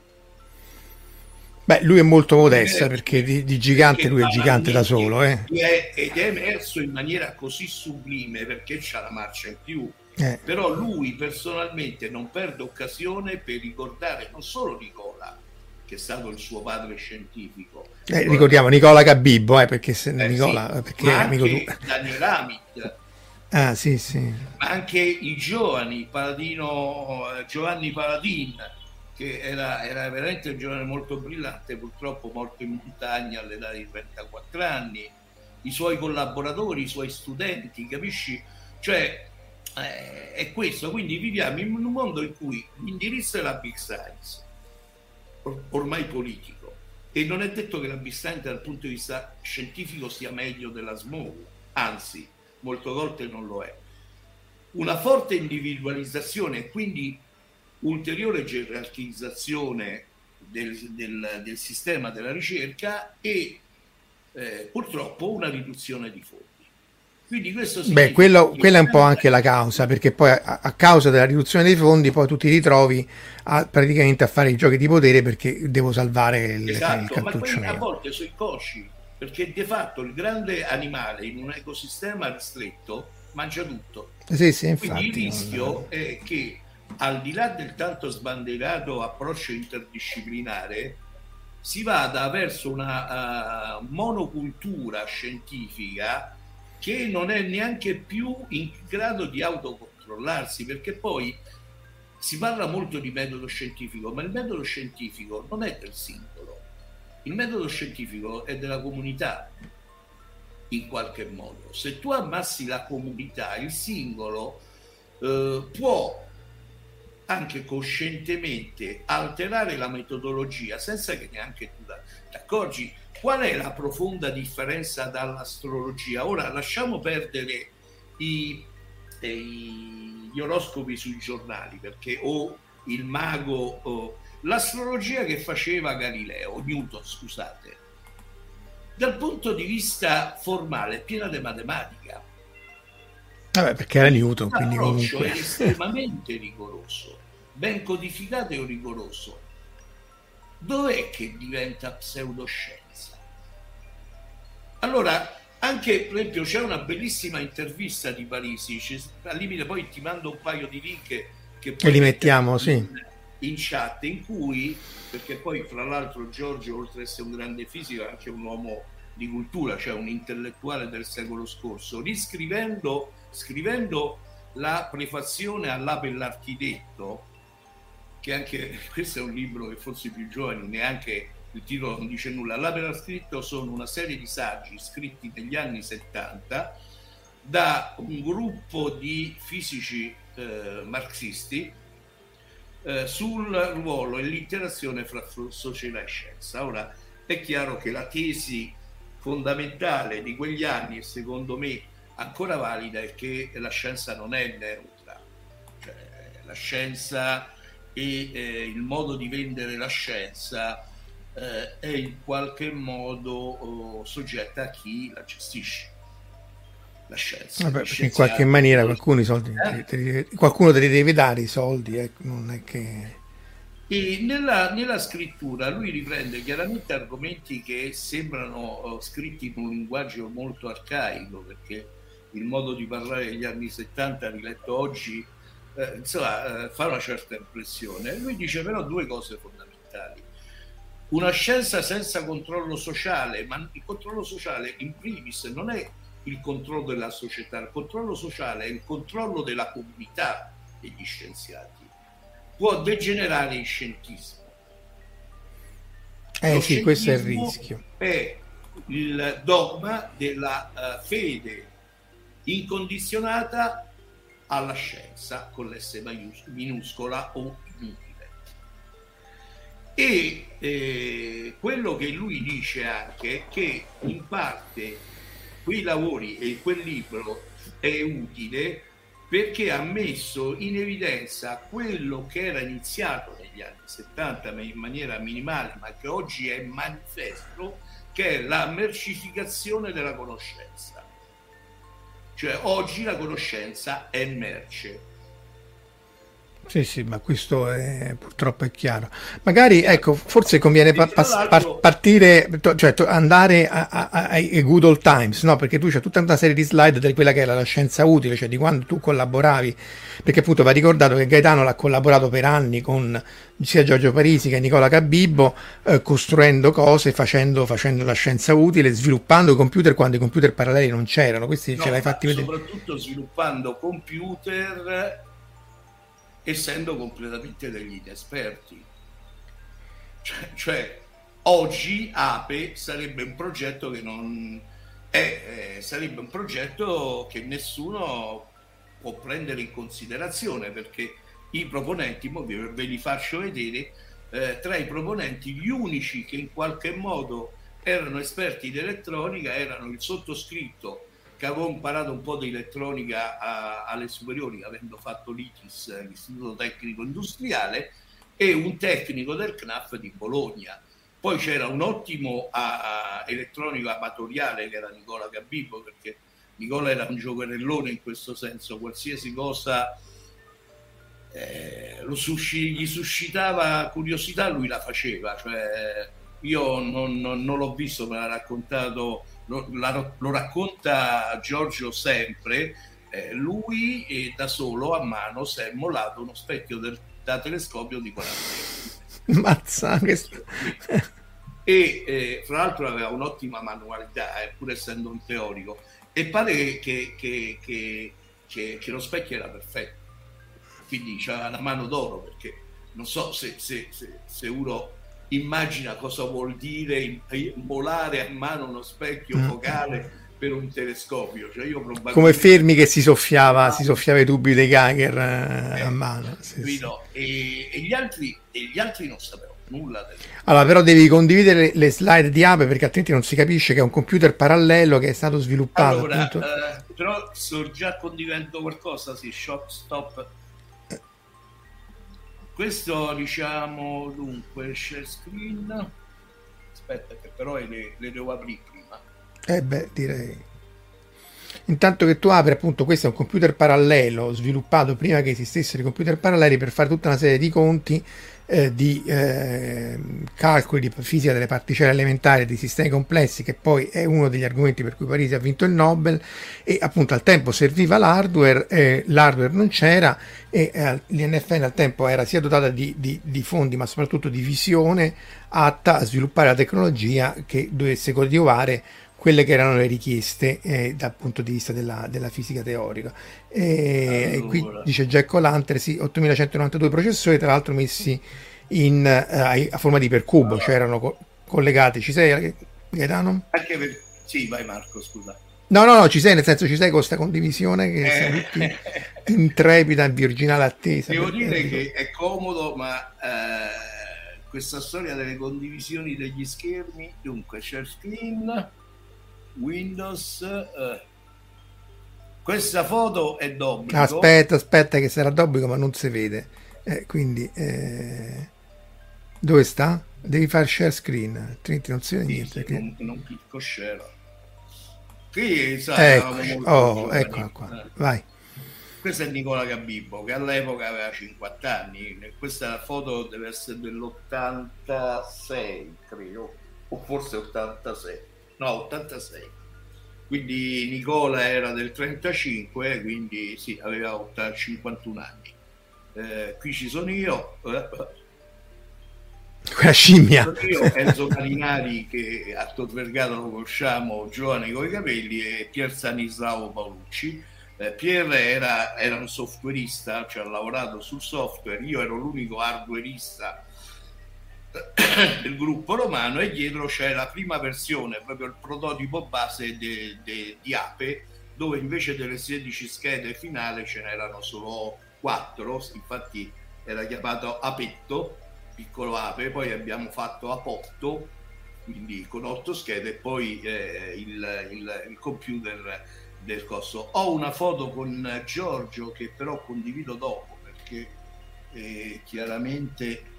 Beh, lui è molto modesto perché di, di gigante lui è gigante da solo. Eh. È, ed è emerso in maniera così sublime perché c'ha la marcia in più. Eh. Però lui personalmente non perde occasione per ricordare non solo Nicola, che è stato il suo padre scientifico. Eh, ricordiamo Nicola Cabibbo, eh, perché se eh, Nicola, sì, perché ma amico tu. Daniel Amit. Ah, sì, sì. Anche i giovani, Paladino, eh, Giovanni Paladin, che era, era, veramente un giovane molto brillante, purtroppo morto in montagna all'età di 34 anni, i suoi collaboratori, i suoi studenti, capisci? Cioè, eh, è questo, quindi viviamo in un mondo in cui l'indirizzo è la big science, or- ormai politico, e non è detto che la big science dal punto di vista scientifico sia meglio della small, anzi, molte volte non lo è. Una forte individualizzazione e quindi ulteriore gerarchizzazione del, del, del, sistema della ricerca e eh, purtroppo una riduzione di fondi. Quindi questo Beh, quello, quella è un po' anche la causa, perché poi a, a, causa della riduzione dei fondi poi tu ti ritrovi a, praticamente a fare i giochi di potere perché devo salvare il, esatto, il cartuccio. Ma a volte sono inconsci, perché di fatto il grande animale in un ecosistema ristretto mangia tutto. Sì, sì, infatti, Quindi il rischio non... è che al di là del tanto sbandierato approccio interdisciplinare si vada verso una uh, monocultura scientifica che non è neanche più in grado di autocontrollarsi, perché poi si parla molto di metodo scientifico, ma il metodo scientifico non è del singolo, il metodo scientifico è della comunità in qualche modo. Se tu ammassi la comunità, il singolo eh, può anche coscientemente alterare la metodologia senza che neanche tu ti accorgi qual è la profonda differenza dall'astrologia. Ora lasciamo perdere i, eh, gli oroscopi sui giornali perché o il mago o l'astrologia che faceva Galileo, Newton, scusate, dal punto di vista formale è piena di matematica. Vabbè, perché era Newton, quindi comunque... è estremamente rigoroso, ben codificato e rigoroso. Dov'è che diventa pseudoscienza? Allora, anche per esempio c'è una bellissima intervista di Parisi, al limite poi ti mando un paio di link che poi li mettiamo, sì. In chat, in cui, perché poi fra l'altro Giorgio, oltre ad essere un grande fisico, è anche un uomo di cultura, cioè un intellettuale del secolo scorso, riscrivendo scrivendo la prefazione all'Ape l'architetto, che anche questo è un libro che forse i più giovani neanche il titolo non dice nulla. L'Ape l'architetto sono una serie di saggi scritti negli anni 70 da un gruppo di fisici eh, marxisti eh, sul ruolo e l'interazione fra società e scienza. Ora è chiaro che la tesi fondamentale di quegli anni e secondo me ancora valida è che la scienza non è neutra, cioè, la scienza e eh, il modo di vendere la scienza eh, è in qualche modo oh, soggetta a chi la gestisce. La scienza. Vabbè, in qualche maniera qualcuno, soldi, eh? te li, qualcuno te li deve dare i soldi, eh, non è che... E nella, nella, scrittura lui riprende chiaramente argomenti che sembrano uh, scritti in un linguaggio molto arcaico, perché il modo di parlare degli anni 70 riletto oggi eh, insomma, eh, fa una certa impressione. Lui dice però due cose fondamentali. Una scienza senza controllo sociale, ma il controllo sociale in primis non è il controllo della società, il controllo sociale è il controllo della comunità degli scienziati può degenerare in scientismo. Eh Lo sì, questo è il rischio. È il dogma della uh, fede incondizionata alla scienza con l'S minuscola o inutile. E eh, quello che lui dice anche è che in parte quei lavori e quel libro è utile perché ha messo in evidenza quello che era iniziato negli anni 70 ma in maniera minimale, ma che oggi è manifesto, che è la mercificazione della conoscenza. Cioè oggi la conoscenza è merce sì, sì, ma questo è, purtroppo è chiaro. Magari, ecco, forse conviene pa- pa- par- partire, cioè andare ai good old times, no? Perché tu c'è tutta una serie di slide di quella che era la scienza utile, cioè di quando tu collaboravi, perché appunto va ricordato che Gaetano l'ha collaborato per anni con sia Giorgio Parisi che Nicola Cabibbo, eh, costruendo cose, facendo, facendo, la scienza utile, sviluppando i computer quando i computer paralleli non c'erano. Questi no, ce l'hai fatti vedere. Soprattutto sviluppando computer essendo completamente degli inesperti. Cioè, cioè, oggi Ape sarebbe un progetto che non è, eh, sarebbe un progetto che nessuno può prendere in considerazione perché i proponenti, ve li faccio vedere, eh, tra i proponenti gli unici che in qualche modo erano esperti di elettronica erano il sottoscritto che avevo imparato un po' di elettronica a, alle superiori, avendo fatto l'ITIS, l'Istituto Tecnico Industriale, e un tecnico del CNAF di Bologna. Poi c'era un ottimo a, a elettronico amatoriale che era Nicola Gabibbo, perché Nicola era un giocherellone in questo senso, qualsiasi cosa eh, susci- gli suscitava curiosità, lui la faceva. Cioè, io non, non, non l'ho visto, me l'ha raccontato lo, la, lo racconta Giorgio sempre, eh, lui eh, da solo a mano si è mollato uno specchio del, da telescopio di 40 metri. Mazza, che... e eh, fra l'altro aveva un'ottima manualità, eh, pur essendo un teorico, e pare che, che, che, che lo specchio era perfetto, quindi c'era la mano d'oro perché non so se, se, se, se uno immagina cosa vuol dire volare a mano uno specchio mm. focale per un telescopio. Cioè io probabilmente... Come fermi che si soffiava, ah, si soffiava i tubi dei Geiger eh, a eh, mano. Sì, sì. No. E, e, gli altri, e, gli altri, non sapevano nulla. Del... Allora, però devi condividere le slide di Ape perché altrimenti non si capisce che è un computer parallelo che è stato sviluppato. Allora, eh, però sto già condividendo qualcosa, sì, shop stop questo diciamo dunque share screen. Aspetta che però le, le devo aprire prima. Eh beh direi intanto che tu apri appunto questo è un computer parallelo sviluppato prima che esistessero i computer paralleli per fare tutta una serie di conti eh, di eh, calcoli di fisica delle particelle elementari di sistemi complessi, che poi è uno degli argomenti per cui Parisi ha vinto il Nobel, e appunto al tempo serviva l'hardware, eh, l'hardware non c'era e eh, l'INFN al tempo era sia dotata di, di, di, fondi ma soprattutto di visione atta a sviluppare la tecnologia che dovesse coadiuvare quelle che erano le richieste eh, dal punto di vista della, della fisica teorica. E, allora. qui dice Jack O'Lantern, sì, 8192 processori, tra l'altro messi in, uh, a forma di percubo, cioè erano co- collegati. Ci sei, Gaetano? Anche per... Sì, vai Marco, scusa. No, no, no, ci sei, nel senso ci sei con questa condivisione che eh. siamo tutti intrepida e virginale attesa. Devo dire che è comodo, ma eh, questa storia delle condivisioni degli schermi, dunque share screen, Windows. Eh. Questa foto è d'obbligo. Aspetta, aspetta, che sarà d'obbligo, ma non si vede. Eh, quindi, eh... dove sta? Devi fare share screen, altrimenti non si vede sì, niente. Sì, non, non clicco share. Qui, sai, ecco, oh, ecco qua, vai. Questo è Nicola Gabibbo che all'epoca aveva 50 anni. Questa foto deve essere dell'86, credo, o forse 86 no 86 quindi Nicola era del 35 quindi sì aveva 51 anni. Eh, qui ci sono io. Quella scimmia. Io Enzo Calinari che a Tor Vergata lo conosciamo giovane con i capelli e Pier Stanislao Paolucci. Eh, Pier era, era, un softwareista cioè ha lavorato sul software. Io ero l'unico hardwareista del gruppo romano e dietro c'è la prima versione, proprio il prototipo base de, de, di Ape, dove invece delle 16 schede finali ce n'erano solo 4, infatti era chiamato Apetto, piccolo Ape, poi abbiamo fatto Apotto, quindi con 8 schede, e poi eh, il, il, il, computer del costo. Ho una foto con Giorgio che però condivido dopo perché eh, chiaramente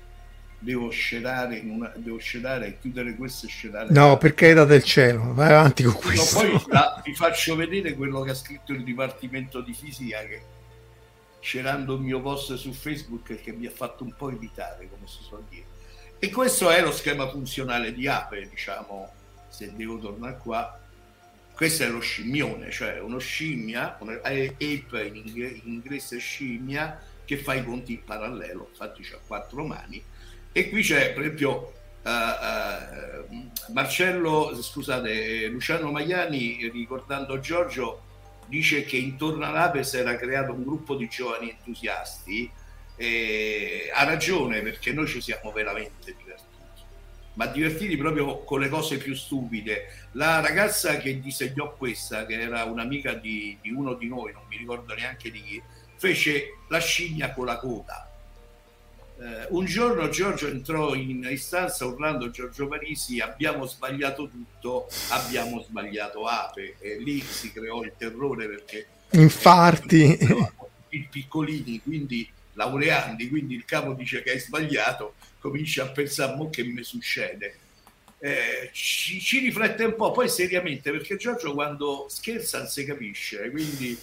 devo scerare, una, devo scerare e chiudere questo e scerare. No, perché è da del cielo, vai avanti con questo. No, poi la, vi faccio vedere quello che ha scritto il Dipartimento di Fisica che scerando il mio post su Facebook che mi ha fatto un po' evitare, come si suol dire. E questo è lo schema funzionale di Ape, diciamo, se devo tornare qua. Questo è lo scimmione, cioè uno scimmia, una, ape in, in inglese scimmia, che fa i conti in parallelo, infatti c'ha quattro mani e qui c'è per esempio uh, uh, Marcello, scusate, Luciano Magliani ricordando Giorgio dice che intorno all'Ape si era creato un gruppo di giovani entusiasti e ha ragione perché noi ci siamo veramente divertiti ma divertiti proprio con le cose più stupide. La ragazza che disegnò questa che era un'amica di, di uno di noi non mi ricordo neanche di chi fece la scimmia con la coda eh, un giorno Giorgio entrò in istanza urlando Giorgio Parisi abbiamo sbagliato tutto, abbiamo sbagliato Ape. E lì si creò il terrore perché infarti. i piccolini quindi laureandi quindi il capo dice che hai sbagliato comincia a pensare mo che mi succede? Eh, ci, ci, riflette un po' poi seriamente perché Giorgio quando scherza non si capisce quindi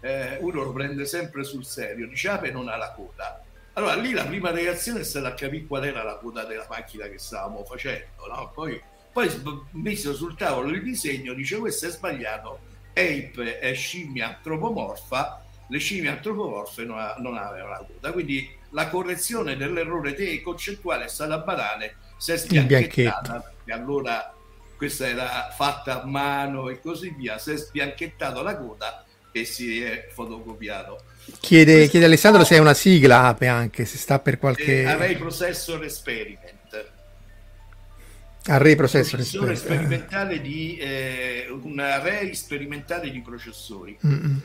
eh, uno lo prende sempre sul serio dice Ape non ha la coda allora lì la prima reazione è stata a capire qual era la quota della macchina che stavamo facendo, no? poi, poi messo sul tavolo il disegno, dice questo è sbagliato, Ape è scimmia antropomorfa, le scimmie antropomorfe non, non avevano la coda, quindi la correzione dell'errore te concettuale è stata banale, si è sbianchettata, perché allora questa era fatta a mano e così via, si è sbianchettato la coda e si è fotocopiato Chiede, chiede Alessandro se è una sigla Ape anche, se sta per qualche... Eh, Array Processor Experiment. Array Processor Experiment. sperimentale di, eh, un array sperimentale di processori. Mm-mm.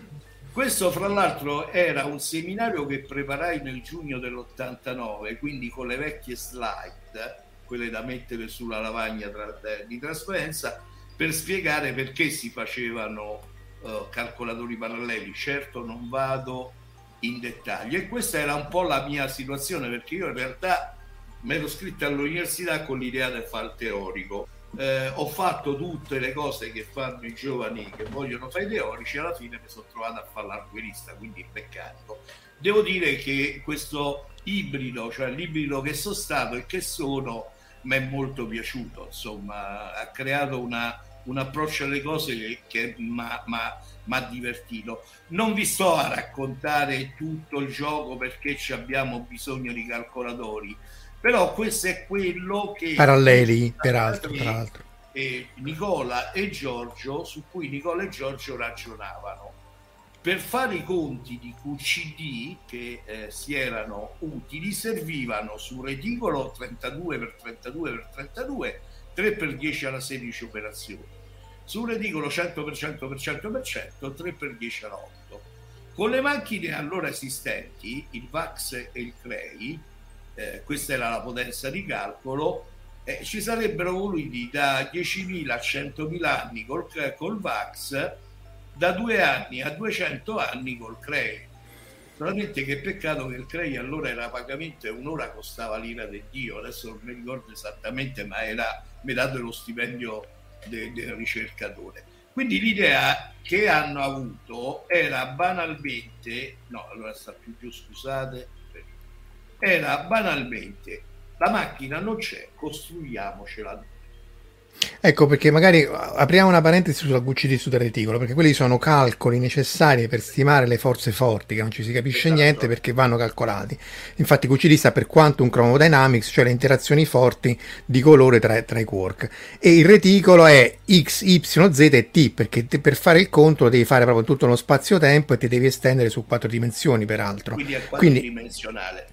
Questo, fra l'altro, era un seminario che preparai nel giugno dell'89, quindi con le vecchie slide, quelle da mettere sulla lavagna tra, di trasparenza, per spiegare perché si facevano uh, calcolatori paralleli. Certo non vado in dettaglio e questa era un po' la mia situazione perché io in realtà mi ero iscritto all'università con l'idea del fare il teorico. Eh, ho fatto tutte le cose che fanno i giovani che vogliono fare i teorici alla fine mi sono trovato a fare l'arguerista, quindi il. Devo dire che questo ibrido, cioè l'ibrido che sono stato e che sono, mi è molto piaciuto, insomma, ha creato una, un approccio alle cose che, che mi ha divertito. Non vi sto a raccontare tutto il gioco perché abbiamo bisogno di calcolatori, però questo è quello che... Paralleli, peraltro. peraltro. E Nicola e Giorgio, su cui Nicola e Giorgio ragionavano. Per fare i conti di QCD che eh, si erano utili servivano su reticolo 32x32x32 3 per 10 alla 16 operazioni. Sul reticolo 100% per 100% per 100, 3 per 10 alla 8. Con le macchine allora esistenti, il VAX e il CREI, eh, questa era la potenza di calcolo, eh, ci sarebbero voluti da 10.000 a 100.000 anni col, col VAX, da 2 anni a 200 anni col CREI. Solamente che peccato che il CREI allora era pagamento e un'ora costava l'ira del Dio, adesso non mi ricordo esattamente, ma era metà dello stipendio de, del ricercatore. Quindi l'idea che hanno avuto era banalmente, no, allora sta più giù, scusate, era banalmente la macchina non c'è, costruiamocela Ecco perché magari apriamo una parentesi sulla QCD su reticolo, perché quelli sono calcoli necessari per stimare le forze forti, che non ci si capisce esatto. niente perché vanno calcolati. Infatti QCD sta per Quantum Chromodynamics, cioè le interazioni forti di colore tra, tra i quark. E il reticolo è X, Y, Z e T, perché te, per fare il conto lo devi fare proprio tutto lo spazio-tempo e ti devi estendere su quattro dimensioni, peraltro. Quindi è quadridimensionale. Quindi,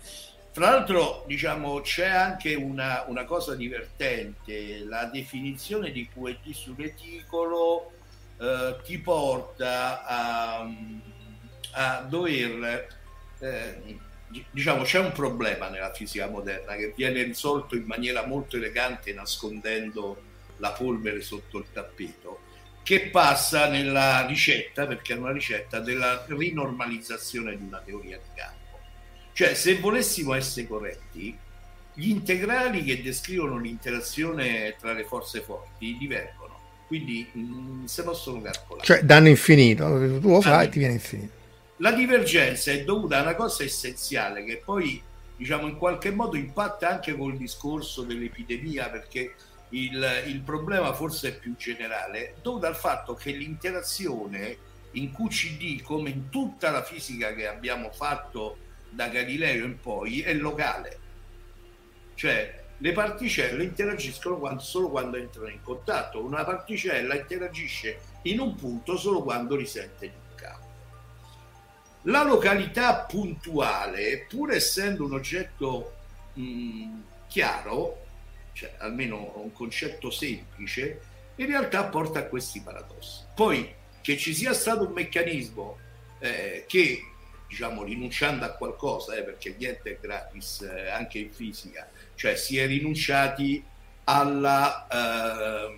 tra l'altro, diciamo, c'è anche una, una, cosa divertente, la definizione di QED sul reticolo eh, ti porta a, a dover, eh, diciamo, c'è un problema nella fisica moderna che viene risolto in maniera molto elegante nascondendo la polvere sotto il tappeto. che passa nella ricetta, perché è una ricetta, della rinormalizzazione di una teoria di campo. Cioè, se volessimo essere corretti, gli integrali che descrivono l'interazione tra le forze forti divergono, quindi mh, mm, se possono calcolare. Cioè, danno infinito, tu lo fai e ti viene infinito. La divergenza è dovuta a una cosa essenziale che poi, diciamo, in qualche modo impatta anche col discorso dell'epidemia, perché il, il problema forse è più generale, dovuto al fatto che l'interazione in QCD, come in tutta la fisica che abbiamo fatto da Galileo in poi, è locale. Cioè, le particelle interagiscono quando, solo quando entrano in contatto. Una particella interagisce in un punto solo quando risente di un campo. La località puntuale, pur essendo un oggetto mh, chiaro, cioè almeno un concetto semplice, in realtà porta a questi paradossi. Poi che ci sia stato un meccanismo eh, che, diciamo, rinunciando a qualcosa, eh, perché niente è gratis eh, anche in fisica, cioè si è rinunciati alla eh,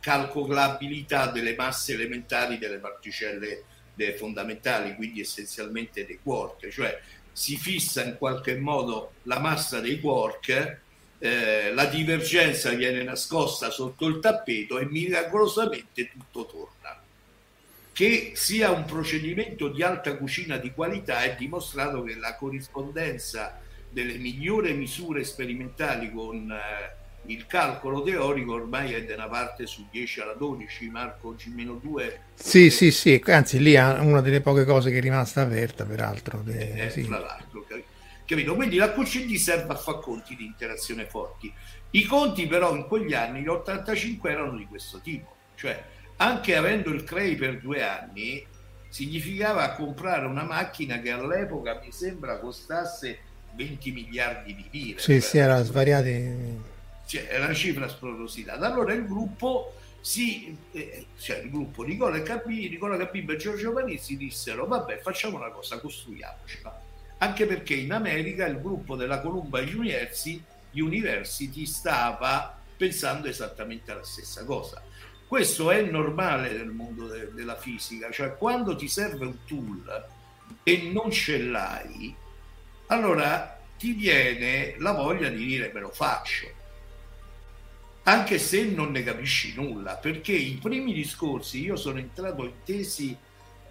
calcolabilità delle masse elementari delle particelle fondamentali, quindi essenzialmente dei quark, cioè si fissa in qualche modo la massa dei quark eh, la divergenza viene nascosta sotto il tappeto e miracolosamente tutto torna. Che sia un procedimento di alta cucina di qualità è dimostrato che la corrispondenza delle migliori misure sperimentali con eh, il calcolo teorico ormai è da una parte su 10 alla 12, Marco G-2. Sì, sì, sì, anzi lì è una delle poche cose che è rimasta aperta, peraltro. De, eh, sì. Tra l'altro, Capito? Quindi la QCD serve a fare conti di interazione forti. I conti però in quegli anni, gli 85, erano di questo tipo. Cioè, anche avendo il CREI per due anni, significava comprare una macchina che all'epoca mi sembra costasse 20 miliardi di lire. Sì, sì, era svariati. Cioè, era una cifra spropositata. Allora il gruppo si, eh, cioè il gruppo Nicola Capì, Nicola e Giorgio Panizzi dissero vabbè facciamo una cosa, costruiamocela anche perché in America il gruppo della Columbia University stava pensando esattamente alla stessa cosa. Questo è normale nel mondo de- della fisica, cioè quando ti serve un tool e non ce l'hai, allora ti viene la voglia di dire me lo faccio, anche se non ne capisci nulla, perché i primi discorsi io sono entrato in tesi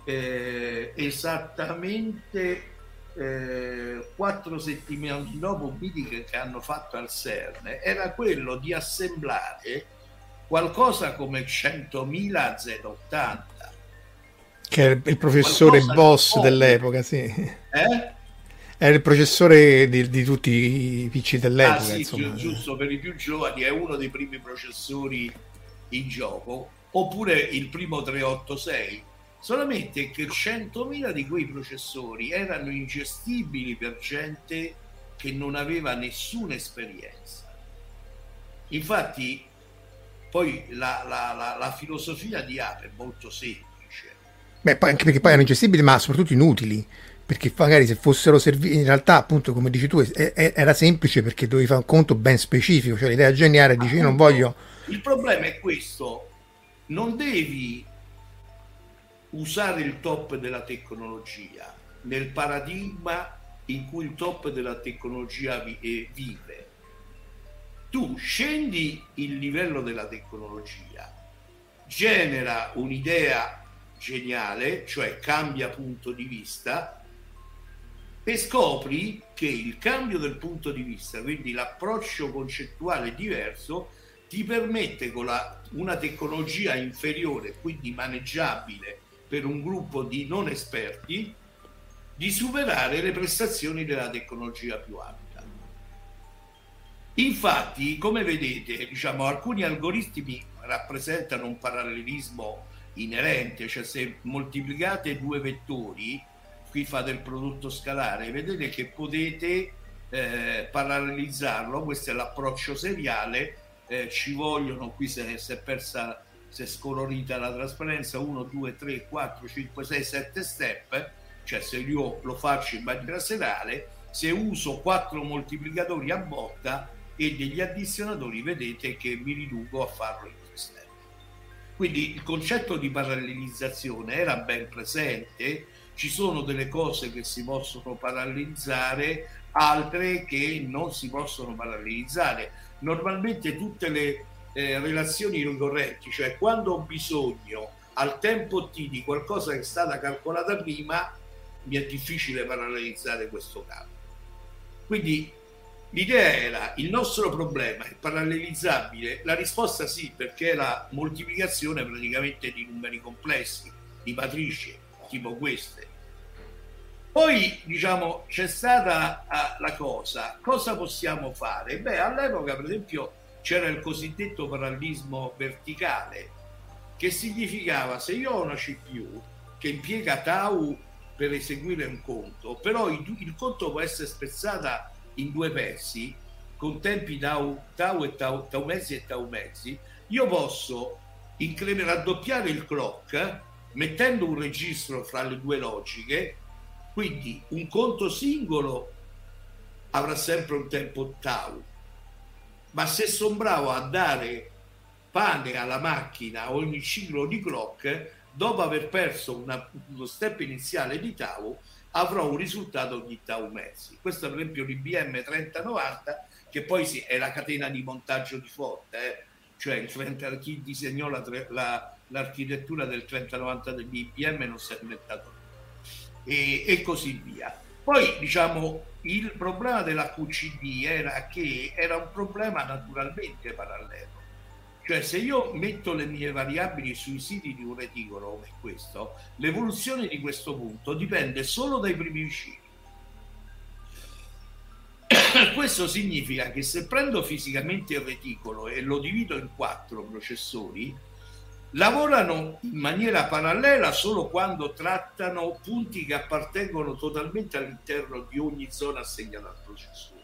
eh, esattamente eh, quattro settimane dopo un meeting che hanno fatto al CERN era quello di assemblare qualcosa come 100.000 Z80 che è il professore qualcosa boss dell'epoca sì eh? Era il processore di, di, tutti i PC dell'epoca. Ah, sì, giusto per i più giovani, è uno dei primi processori in gioco, oppure il primo 386 solamente che 100.000 di quei processori erano ingestibili per gente che non aveva nessuna esperienza. Infatti, poi la, la, la, la filosofia di Apple è molto semplice. Beh, poi, anche perché poi erano ingestibili, ma soprattutto inutili. Perché magari se fossero serviti, in realtà, appunto, come dici tu, era semplice perché dovevi fare un conto ben specifico. Cioè, l'idea geniale dici: Io non voglio. Il problema è questo: non devi usare il top della tecnologia nel paradigma in cui il top della tecnologia eh, vive. Tu scendi il livello della tecnologia, genera un'idea geniale, cioè cambia punto di vista, e scopri che il cambio del punto di vista, quindi l'approccio concettuale diverso, ti permette con la, una tecnologia inferiore, quindi maneggiabile per un gruppo di non esperti di superare le prestazioni della tecnologia più ampia. Infatti, come vedete, diciamo, alcuni algoritmi rappresentano un parallelismo inerente, cioè se moltiplicate due vettori, qui fate il prodotto scalare, vedete che potete eh, parallelizzarlo, questo è l'approccio seriale, eh, ci vogliono, qui se, si è persa se è scolorita la trasparenza 1, 2, 3, 4, 5, 6, 7 step, cioè se io lo faccio in maniera serale, se uso 4 moltiplicatori a botta e degli addizionatori, vedete che mi riduco a farlo in 3 step. Quindi il concetto di parallelizzazione era ben presente, ci sono delle cose che si possono parallelizzare, altre che non si possono parallelizzare. Normalmente tutte le eh, relazioni ricorrenti, cioè quando ho bisogno al tempo t di qualcosa che è stata calcolata prima, mi è difficile parallelizzare questo caso. Quindi l'idea era il nostro problema è parallelizzabile? La risposta sì, perché è la moltiplicazione praticamente di numeri complessi, di matrici tipo queste. Poi diciamo c'è stata uh, la cosa, cosa possiamo fare? Beh, all'epoca per esempio c'era il cosiddetto parallelismo verticale, che significava se io ho una CPU che impiega tau per eseguire un conto, però il, il conto può essere spezzata in due pezzi con tempi tau, tau e tau, tau mezzi e tau mezzi, io posso raddoppiare il clock mettendo un registro fra le due logiche, quindi un conto singolo avrà sempre un tempo tau, ma se sono bravo a dare pane alla macchina ogni ciclo di clock, dopo aver perso una, uno step iniziale di tau, avrò un risultato di tau mezzi. Questo per esempio l'IBM 3090, che poi sì, è la catena di montaggio di Forte, eh? cioè il 30, chi disegnò la, la, l'architettura del 3090 dell'IBM non si è inventato e, e così via. Poi diciamo il problema della QCD era che era un problema naturalmente parallelo cioè se io metto le mie variabili sui siti di un reticolo come questo, l'evoluzione di questo punto dipende solo dai primi vicini. questo significa che se prendo fisicamente il reticolo e lo divido in quattro processori, lavorano in maniera parallela solo quando trattano punti che appartengono totalmente all'interno di ogni zona assegnata al processore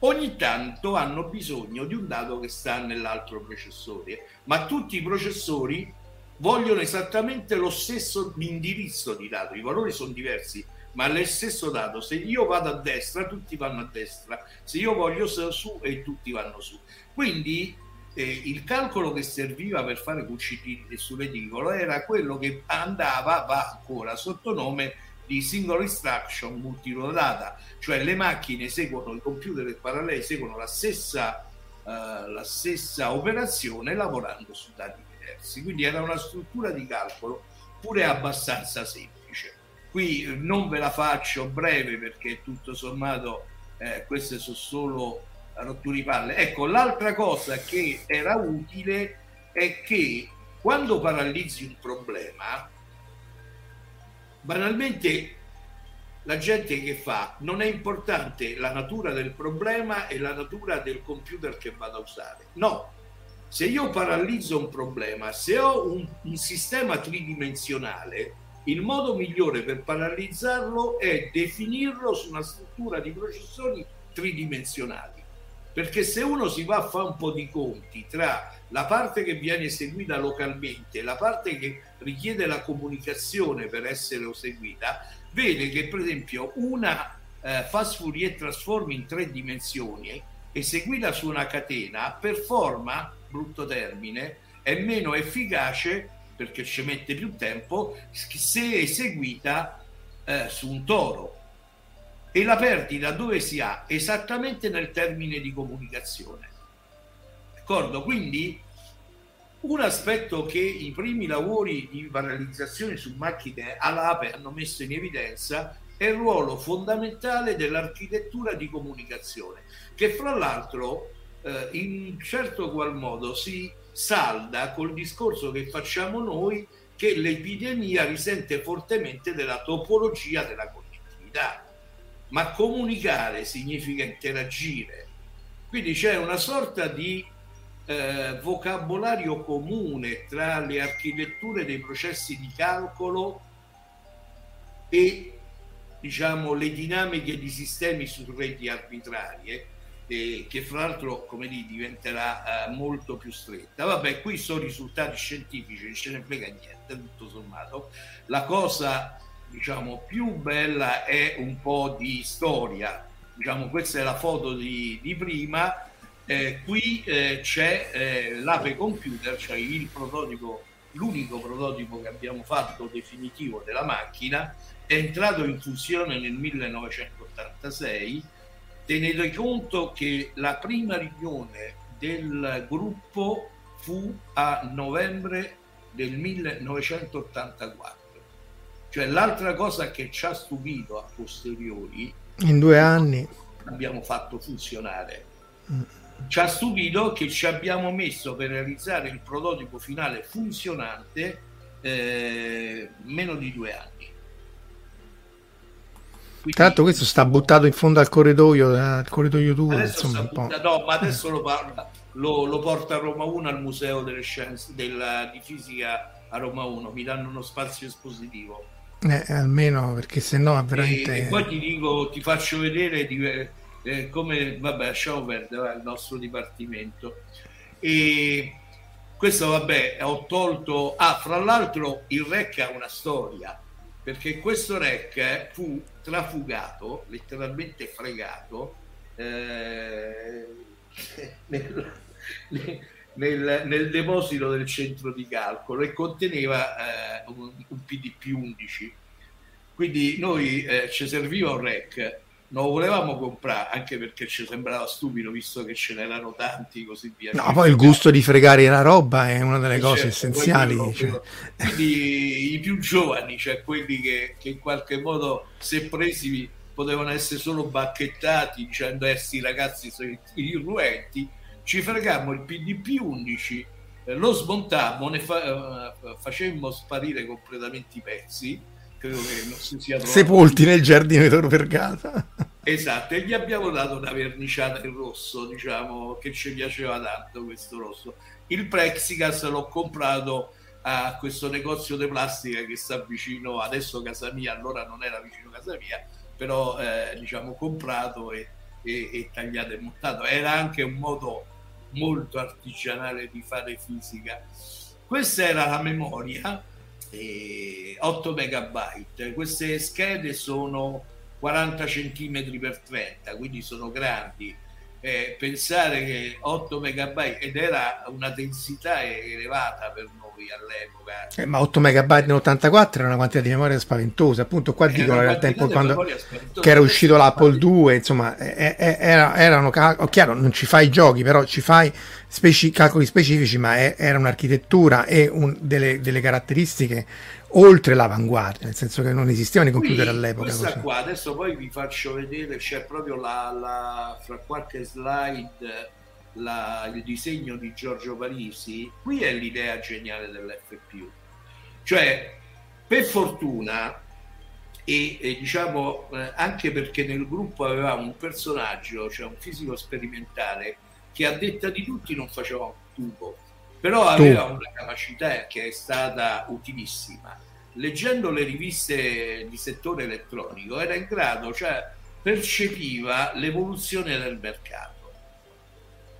ogni tanto hanno bisogno di un dato che sta nell'altro processore, ma tutti i processori vogliono esattamente lo stesso indirizzo di dato, i valori sono diversi, ma è lo stesso dato. Se io vado a destra, tutti vanno a destra, se io voglio su, e tutti vanno su. Quindi eh, il calcolo che serviva per fare QCD sull'edicolo era quello che andava, va ancora sotto nome di single instruction multirodata, cioè le macchine seguono, i computer paralleli eseguono la stessa, uh, la stessa operazione lavorando su dati diversi. Quindi era una struttura di calcolo pure abbastanza semplice. Qui eh, non ve la faccio breve perché tutto sommato eh, queste sono solo rotture di palle. Ecco, l'altra cosa che era utile è che quando paralizzi un problema, banalmente la gente che fa non è importante la natura del problema e la natura del computer che vado a usare. No, se io paralizzo un problema, se ho un, un sistema tridimensionale, il modo migliore per paralizzarlo è definirlo su una struttura di processori tridimensionali. Perché se uno si va a fare un po' di conti tra la parte che viene eseguita localmente la parte che richiede la comunicazione per essere eseguita, vede che per esempio una eh, fast Fourier transform in tre dimensioni eseguita su una catena performa, brutto termine, è meno efficace perché ci mette più tempo se eseguita eh, su un toro e la perdita dove si ha? Esattamente nel termine di comunicazione. D'accordo? Quindi un aspetto che i primi lavori di paralizzazione su macchine all'APE hanno messo in evidenza è il ruolo fondamentale dell'architettura di comunicazione, che fra l'altro eh, in certo qual modo si salda col discorso che facciamo noi che l'epidemia risente fortemente della topologia della connettività ma comunicare significa interagire. Quindi c'è una sorta di eh, vocabolario comune tra le architetture dei processi di calcolo e diciamo le dinamiche di sistemi su reti arbitrarie eh, che fra l'altro come dire diventerà eh, molto più stretta vabbè qui sono risultati scientifici non ce ne frega niente tutto sommato la cosa diciamo, più bella è un po' di storia. Diciamo, questa è la foto di, di prima. Eh, qui eh, c'è eh, l'Ape Computer, cioè il prototipo l'unico prototipo che abbiamo fatto definitivo della macchina, è entrato in funzione nel 1986. Tenete conto che la prima riunione del gruppo fu a novembre del 1984. Cioè l'altra cosa che ci ha stupito a posteriori in due anni abbiamo fatto funzionare. Mm. Ci ha stupito che ci abbiamo messo per realizzare il prototipo finale funzionante eh, meno di due anni. Quindi, l'altro questo sta buttato in fondo al corridoio, al corridoio 2, insomma, butta, no, ma adesso lo, parla, lo, lo, porta a Roma 1 al Museo delle Scienze della, di Fisica a Roma 1, mi danno uno spazio espositivo. Eh, almeno perché se no veramente... E, e, poi ti dico, ti faccio vedere di, eh, come, vabbè, lasciamo perdere il nostro dipartimento. E questo, vabbè, ho tolto... Ah, fra l'altro il REC ha una storia, perché questo REC fu trafugato, letteralmente fregato, eh, nel, nel, nel, deposito del centro di calcolo e conteneva eh, un, un, PDP 11. Quindi noi eh, ci serviva un REC non lo volevamo comprare anche perché ci sembrava stupido visto che ce n'erano tanti così via. No, poi il gusto di fregare la roba è una delle cose certo, essenziali. Quello, cioè. Quindi i più giovani, cioè quelli che, che, in qualche modo se presi potevano essere solo bacchettati dicendo eh sì ragazzi sono irruenti, ci fregammo il PDP 11, eh, lo smontammo, ne fa, eh, facemmo sparire completamente i pezzi credo che non si sia trovato sepolti nel giardino di Tor Vergata. Esatto e gli abbiamo dato una verniciata in rosso diciamo che ci piaceva tanto questo rosso. Il Plexigas l'ho comprato a questo negozio di plastica che sta vicino adesso casa mia allora non era vicino a casa mia però eh, diciamo comprato e, e, e tagliato e montato. Era anche un modo molto artigianale di fare fisica. Questa era la memoria 8 megabyte. Queste schede sono 40 cm per 30, quindi sono grandi. Eh, pensare che 8 megabyte ed era una densità elevata per noi all'epoca eh, ma 8 megabyte nell'84 era una quantità di memoria spaventosa appunto qua dicono era il tempo quando che era uscito l'Apple 2 insomma eh, eh, era, erano oh, chiaro non ci fai giochi però ci fai speci- calcoli specifici ma è, era un'architettura e un, delle, delle caratteristiche oltre l'avanguardia, nel senso che non esistevano i computer Qui, all'epoca. Questa così. qua, adesso poi vi faccio vedere, c'è proprio la, la fra qualche slide la, il disegno di Giorgio Parisi, qui è l'idea geniale dell'FPU. Cioè, per fortuna, e, e diciamo eh, anche perché nel gruppo avevamo un personaggio, cioè un fisico sperimentale, che a detta di tutti non faceva un tubo, però aveva una capacità che è stata utilissima. Leggendo le riviste di settore elettronico era in grado, cioè percepiva l'evoluzione del mercato.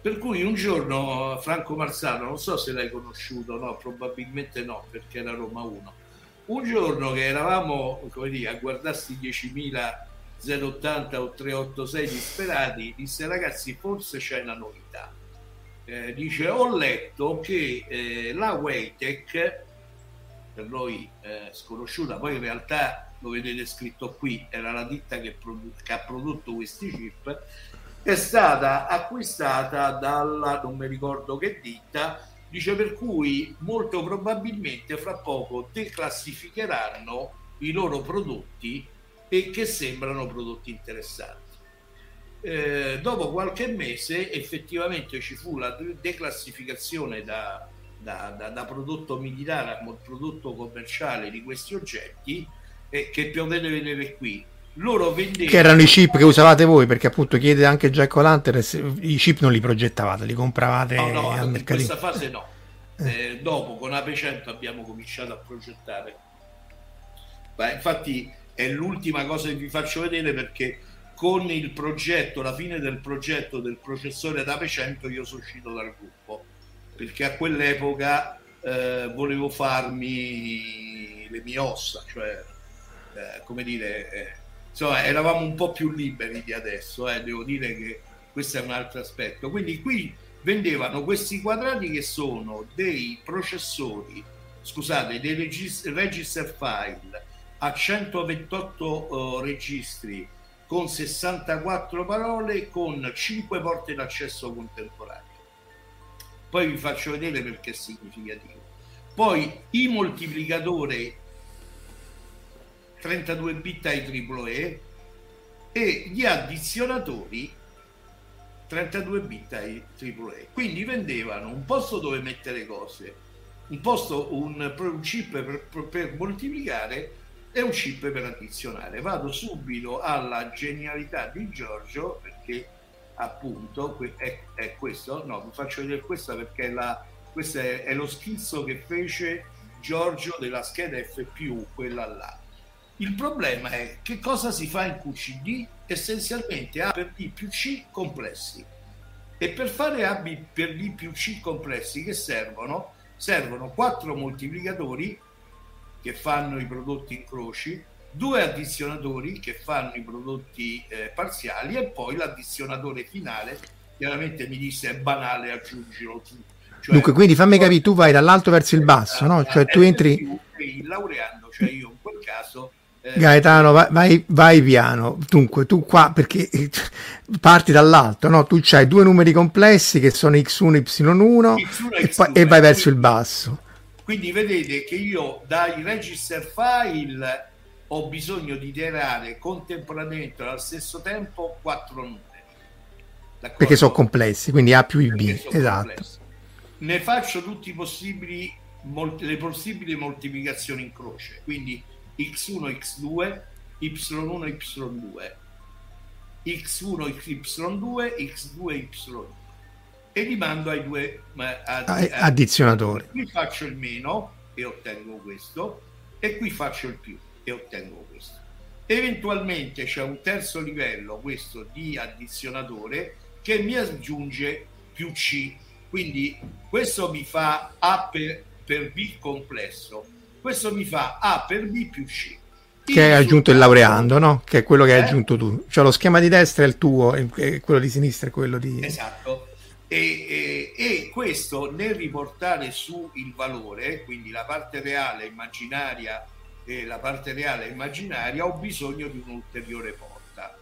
Per cui un giorno Franco Marzano, non so se l'hai conosciuto, no, probabilmente no, perché era Roma 1. Un giorno che eravamo dire, a guardarsi 10.080 o 386 disperati, disse ragazzi forse c'è una novità eh, dice ho letto che eh, la Waytech per noi eh, sconosciuta poi in realtà lo vedete scritto qui era la ditta che, produ- che ha prodotto questi chip è stata acquistata dalla non mi ricordo che ditta dice per cui molto probabilmente fra poco declassificheranno i loro prodotti e che sembrano prodotti interessanti. Eh, dopo qualche mese effettivamente ci fu la declassificazione da, da, da, da prodotto militare a prodotto commerciale di questi oggetti eh, che potete vedere qui loro vendevano che erano i chip che usavate voi perché appunto chiede anche Jack O'Lantern i chip non li progettavate li compravate no, no, al in questa fase no. Eh. eh, dopo con Ape 100 abbiamo cominciato a progettare. Beh, infatti è l'ultima cosa che vi faccio vedere perché con il progetto, la fine del progetto del processore da 100 io sono uscito dal gruppo. Perché a quell'epoca eh, volevo farmi le mie ossa, cioè eh, come dire, eh, insomma eravamo un po' più liberi di adesso, eh, devo dire che questo è un altro aspetto. Quindi qui vendevano questi quadrati che sono dei processori scusate, dei regis- register file a 128 uh, registri con 64 parole con 5 porte d'accesso contemporanee. Poi vi faccio vedere perché è significativo. Poi i moltiplicatori 32 bit ai AAA e gli addizionatori 32 bit ai AAA. Quindi vendevano un posto dove mettere cose, un posto, un, un chip per, per moltiplicare e un chip per addizionare. Vado subito alla genialità di Giorgio perché appunto è, è questo, no, vi faccio vedere questa perché la, questo è, è, lo schizzo che fece Giorgio della scheda F+, quella là. Il problema è che cosa si fa in QCD? Essenzialmente A per B più C complessi. E per fare A per B più C complessi che servono? Servono quattro moltiplicatori che fanno i prodotti incroci, due addizionatori che fanno i prodotti eh, parziali e poi l'addizionatore finale. Chiaramente mi disse è banale, aggiungilo tu. Cioè, Dunque, quindi fammi capire, tu vai dall'alto verso il basso, no? Cioè tu entri... Il laureando, cioè io in quel caso... Eh, Gaetano, vai, vai, piano. Dunque, tu qua, perché parti dall'alto, no? Tu hai due numeri complessi che sono x1 y1, x1 e, X2, e vai verso il basso quindi vedete che io dai register file ho bisogno di iterare contemporaneamente allo stesso tempo quattro numeri. D'accordo? Perché sono complessi, quindi A più B, esatto. Complessi. Ne faccio tutti i possibili, le possibili moltiplicazioni in croce, quindi x1, x2, y1, y2, x1, y2, x2, y2 e li mando ai due addi- addizionatori. Qui faccio il meno e ottengo questo e qui faccio il più e ottengo questo. Eventualmente c'è un terzo livello, questo di addizionatore, che mi aggiunge più C. Quindi questo mi fa A per, per B complesso, questo mi fa A per B più C che hai aggiunto il laureando, no? Che è quello che hai eh? aggiunto tu. Cioè lo schema di destra è il tuo e quello di sinistra è quello di... Esatto. E, e, e, questo nel riportare su il valore, quindi la parte reale immaginaria e la parte reale immaginaria, ho bisogno di un'ulteriore porta.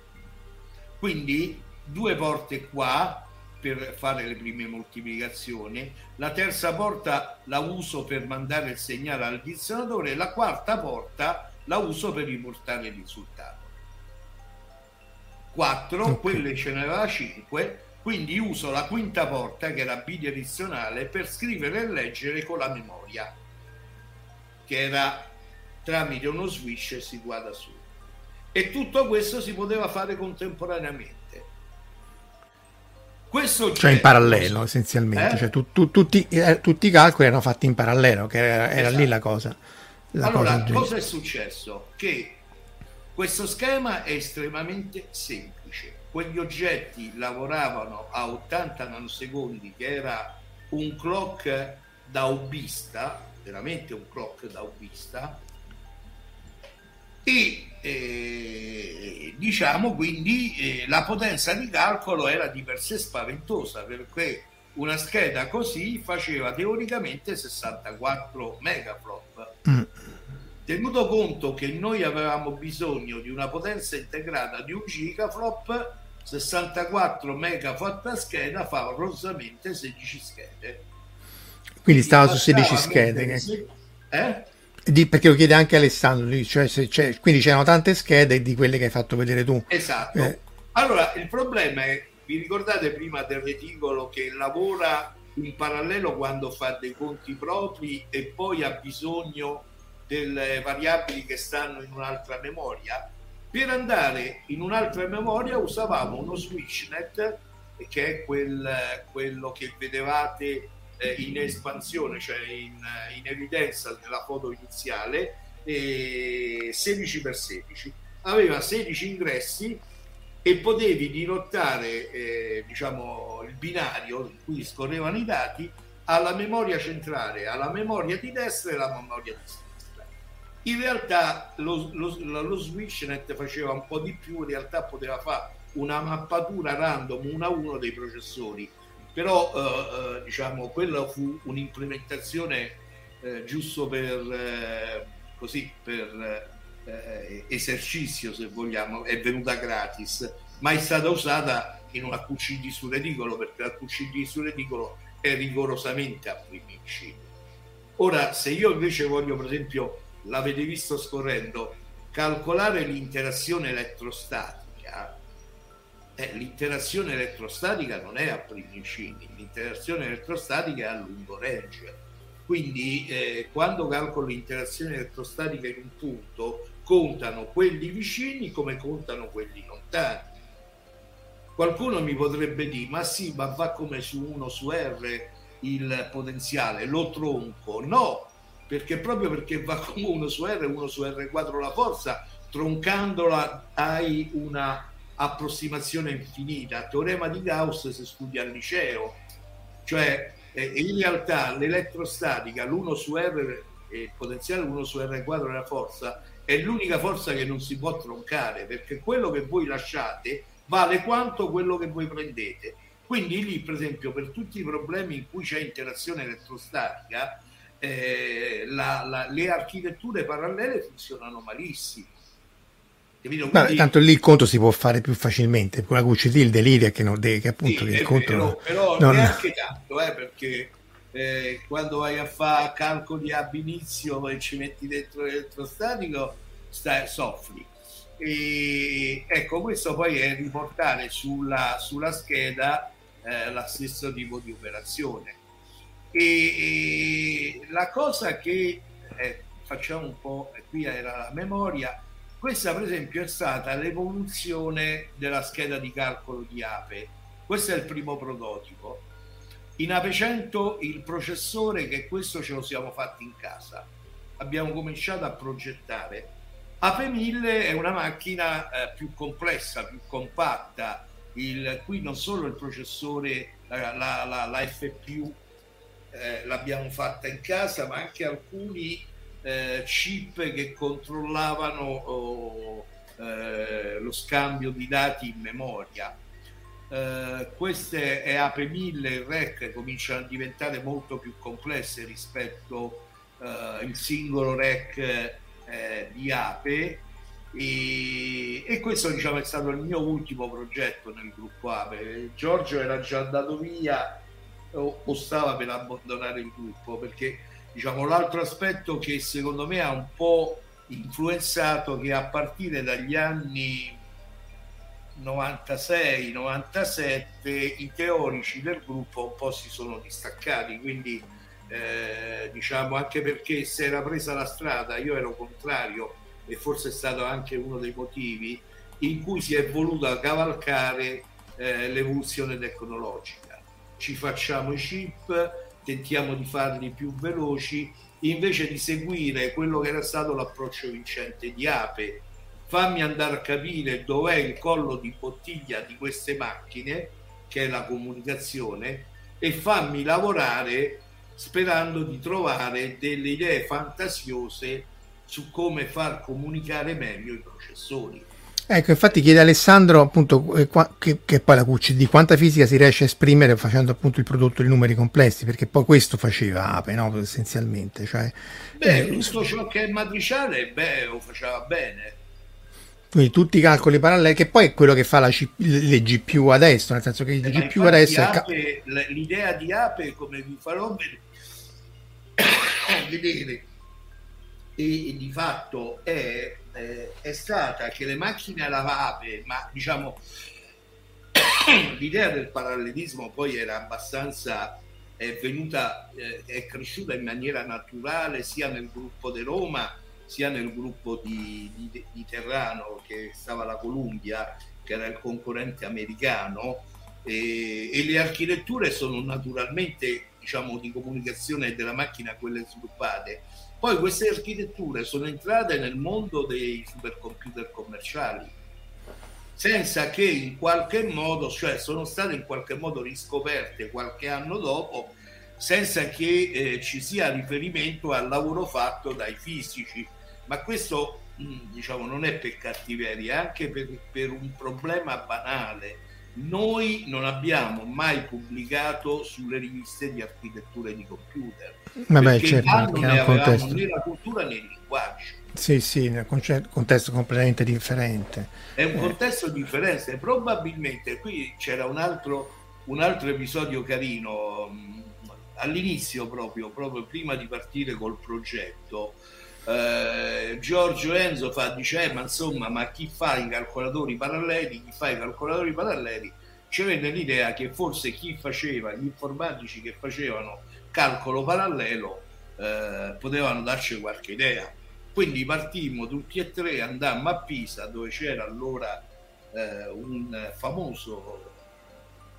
Quindi due porte qua per fare le prime moltiplicazioni, la terza porta la uso per mandare il segnale al dizionatore, la quarta porta la uso per riportare il risultato. 4, okay. quelle ce n'aveva 5 quindi uso la quinta porta, che era bidirezionale, per scrivere e leggere con la memoria, che era tramite uno switch situato su. E tutto questo si poteva fare contemporaneamente. Questo cioè in parallelo essenzialmente, eh? cioè, tu, tu, tutti, eh, tutti, i calcoli erano fatti in parallelo, che era, era esatto. lì la cosa. La allora, cosa, cosa è successo? Che questo schema è estremamente semplice quegli oggetti lavoravano a 80 nanosecondi, che era un clock da hobbista, veramente un clock da hobbista, e eh, diciamo quindi eh, la potenza di calcolo era di per sé spaventosa perché una scheda così faceva teoricamente 64 megaflop. Mm. Tenuto conto che noi avevamo bisogno di una potenza integrata di un gigaflop, 64 mega fatta scheda fa rosamente 16 schede. Quindi stava su 16 schede. Che... Eh? Di, perché lo chiede anche Alessandro, cioè quindi c'erano tante schede di quelle che hai fatto vedere tu. Esatto. Eh. Allora, il problema è, vi ricordate prima del reticolo che lavora in parallelo quando fa dei conti propri e poi ha bisogno delle variabili che stanno in un'altra memoria? Per andare in un'altra memoria usavamo uno switchnet che è quel, quello che vedevate eh, in espansione, cioè in, in, evidenza nella foto iniziale, eh, 16x16. Aveva 16 ingressi e potevi dirottare eh, diciamo, il binario in cui scorrevano i dati alla memoria centrale, alla memoria di destra e alla memoria di sinistra in realtà lo, lo, lo SwitchNet faceva un po' di più, in realtà poteva fare una mappatura random uno a uno dei processori, però eh, eh, diciamo quella fu un'implementazione eh, giusto per, eh, così, per eh, esercizio, se vogliamo, è venuta gratis, ma è stata usata in una QCD su reticolo perché la QCD su reticolo è rigorosamente a primicini. Ora, se io invece voglio, per esempio, l'avete visto scorrendo, calcolare l'interazione elettrostatica, eh, l'interazione elettrostatica non è a primicini, l'interazione elettrostatica è a lungo range. Quindi eh, quando calcolo l'interazione elettrostatica in un punto, contano quelli vicini come contano quelli lontani. Qualcuno mi potrebbe dire, ma sì, ma va come su 1 su R il potenziale, lo tronco. No, perché proprio perché va come 1 su R, 1 su R4 la forza, troncandola hai una approssimazione infinita. Teorema di Gauss si studia al liceo, cioè eh, in realtà l'elettrostatica, l'1 su R, eh, il potenziale 1 su R4 della forza, è l'unica forza che non si può troncare, perché quello che voi lasciate vale quanto quello che voi prendete. Quindi lì, per esempio, per tutti i problemi in cui c'è interazione elettrostatica, eh, la, la, le architetture parallele funzionano malissimo. Quindi... Vabbè, tanto lì il conto si può fare più facilmente con la QCT il delirio che, non, che appunto sì, il conto vero, no, però non... neanche tanto eh, perché eh, quando vai a fare calcoli ab inizio e ci metti dentro l'elettrostatico stai, soffri. E, ecco questo poi è riportare sulla, sulla scheda eh, lo stesso tipo di operazione. E, e la cosa che eh, facciamo un po' qui era la memoria questa per esempio è stata l'evoluzione della scheda di calcolo di Ape. Questo è il primo prototipo. In Ape 100 il processore che questo ce lo siamo fatti in casa. Abbiamo cominciato a progettare. Ape 1000 è una macchina eh, più complessa più compatta. Il, qui non solo il processore la, la, la, la FPU eh, l'abbiamo fatta in casa, ma anche alcuni eh, chip che controllavano oh, eh, lo scambio di dati in memoria. Eh, queste EAPE 1000 e REC cominciano a diventare molto più complesse rispetto eh, singolo REC eh, di APE e, e, questo diciamo è stato il mio ultimo progetto nel gruppo APE. Giorgio era già andato via o, o stava per abbandonare il gruppo perché diciamo l'altro aspetto che secondo me ha un po' influenzato che a partire dagli anni 96-97 i teorici del gruppo un po' si sono distaccati. Quindi eh, diciamo anche perché si era presa la strada io ero contrario e forse è stato anche uno dei motivi in cui si è voluta cavalcare eh, l'evoluzione tecnologica. Ci facciamo i chip, tentiamo di farli più veloci, invece di seguire quello che era stato l'approccio vincente di Ape. Fammi andare a capire dov'è il collo di bottiglia di queste macchine, che è la comunicazione, e fammi lavorare sperando di trovare delle idee fantasiose su come far comunicare meglio i processori. Ecco, infatti chiede Alessandro appunto eh, qua, che, che, poi la QCD quanta fisica si riesce a esprimere facendo appunto il prodotto di numeri complessi, perché poi questo faceva Ape, no? essenzialmente. Cioè, beh, eh, tutto ciò che è matriciale, beh, lo faceva bene. Quindi tutti i calcoli paralleli, che poi è quello che fa la C- le GPU adesso, nel senso che il eh, GPU adesso Ape, è... L'idea di Ape, come vi farò vedere, e, e di fatto è eh, è stata che le macchine a lavate, ma diciamo l'idea del parallelismo poi era abbastanza è venuta, eh, è cresciuta in maniera naturale sia nel gruppo di Roma sia nel gruppo di, di, di Terrano che stava la Columbia, che era il concorrente americano, e, e le architetture sono naturalmente diciamo, di comunicazione della macchina quelle sviluppate poi queste architetture sono entrate nel mondo dei supercomputer commerciali senza che in qualche modo, cioè sono state in qualche modo riscoperte qualche anno dopo, senza che eh, ci sia riferimento al lavoro fatto dai fisici. Ma questo mm, diciamo non è per cattiveria, è anche per, per un problema banale, noi non abbiamo mai pubblicato sulle riviste di architettura e di computer. Vabbè, certo, non ne avevamo né la cultura né il linguaggio. Sì, sì, nel contesto completamente differente. È un eh. contesto differente. Probabilmente qui c'era un altro, un altro episodio carino all'inizio proprio, proprio prima di partire col progetto. Eh, Giorgio Enzo fa, dice, eh, ma insomma, ma chi fa i calcolatori paralleli, chi fa i calcolatori paralleli, ci venne l'idea che forse chi faceva, gli informatici che facevano calcolo parallelo, eh, potevano darci qualche idea. Quindi partimmo tutti e tre, andammo a Pisa dove c'era allora eh, un famoso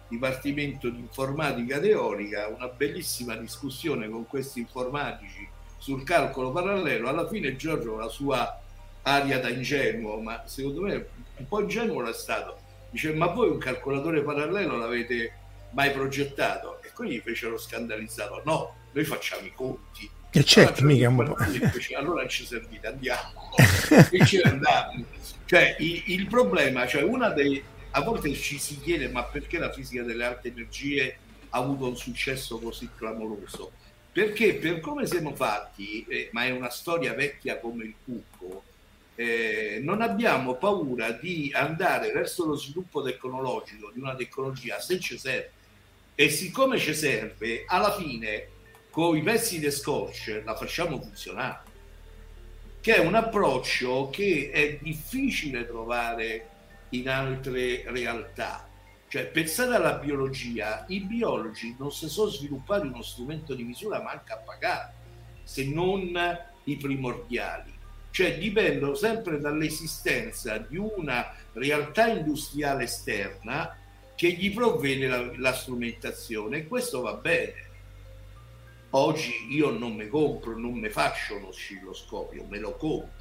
Dipartimento di Informatica Teorica, una bellissima discussione con questi informatici sul calcolo parallelo. Alla fine Giorgio la sua aria da ingenuo, ma secondo me un po' ingenuo l'è stato. Dice, ma voi un calcolatore parallelo l'avete mai progettato? E quelli fecero scandalizzato, no, noi facciamo i conti. E certo, allora, mica un po'. Allora ci servite, andiamo. e ci andiamo. Cioè, il, il problema, cioè una dei, a volte ci si chiede ma perché la fisica delle alte energie ha avuto un successo così clamoroso? Perché per come siamo fatti, eh, ma è una storia vecchia come il cucco, eh, non abbiamo paura di andare verso lo sviluppo tecnologico di una tecnologia se ci serve. E siccome ci serve, alla fine con i pezzi di scotch la facciamo funzionare. Che è un approccio che è difficile trovare in altre realtà. Cioè, pensate alla biologia, i biologi non si sono sviluppati uno strumento di misura manca a pagare, se non i primordiali. Cioè, dipendono sempre dall'esistenza di una realtà industriale esterna che gli provvede la, la strumentazione e questo va bene. Oggi io non mi compro, non mi faccio uno oscilloscopio, me lo compro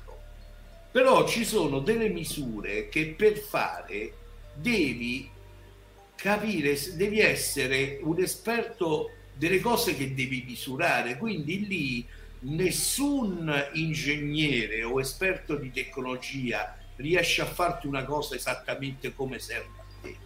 però ci sono delle misure che per fare devi capire, devi essere un esperto delle cose che devi misurare, quindi lì nessun ingegnere o esperto di tecnologia riesce a farti una cosa esattamente come serve a te.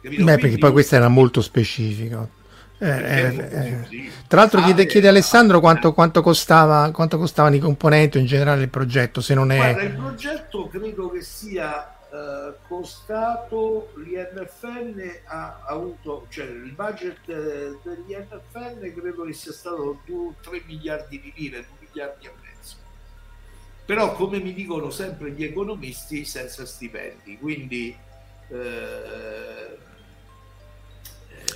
Capito? Beh, Quindi... perché poi questo era molto specifico. Eh, eh, eh. Tra l'altro chiede, chiede Alessandro quanto, quanto, costava, quanto costavano i componenti in generale il progetto, se non è... Guarda, il progetto credo che sia eh, costato, l'INFN ha, avuto, cioè il budget eh, dell'INFN credo che sia stato 2, 3 miliardi di lire, 2 miliardi e mezzo. Però come mi dicono sempre gli economisti, senza stipendi, quindi... Eh,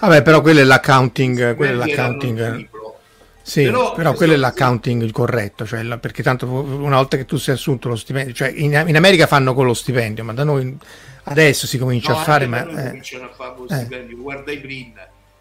Vabbè, però quello è l'accounting, quello è l'accounting. Sì, però, però quello è l'accounting il corretto, cioè la, perché tanto una volta che tu sei assunto lo stipendio, cioè in, in America fanno con lo stipendio, ma da noi adesso si comincia no, a fare... Ma, eh, cominciano a fare con lo eh. stipendio, guarda i Brin.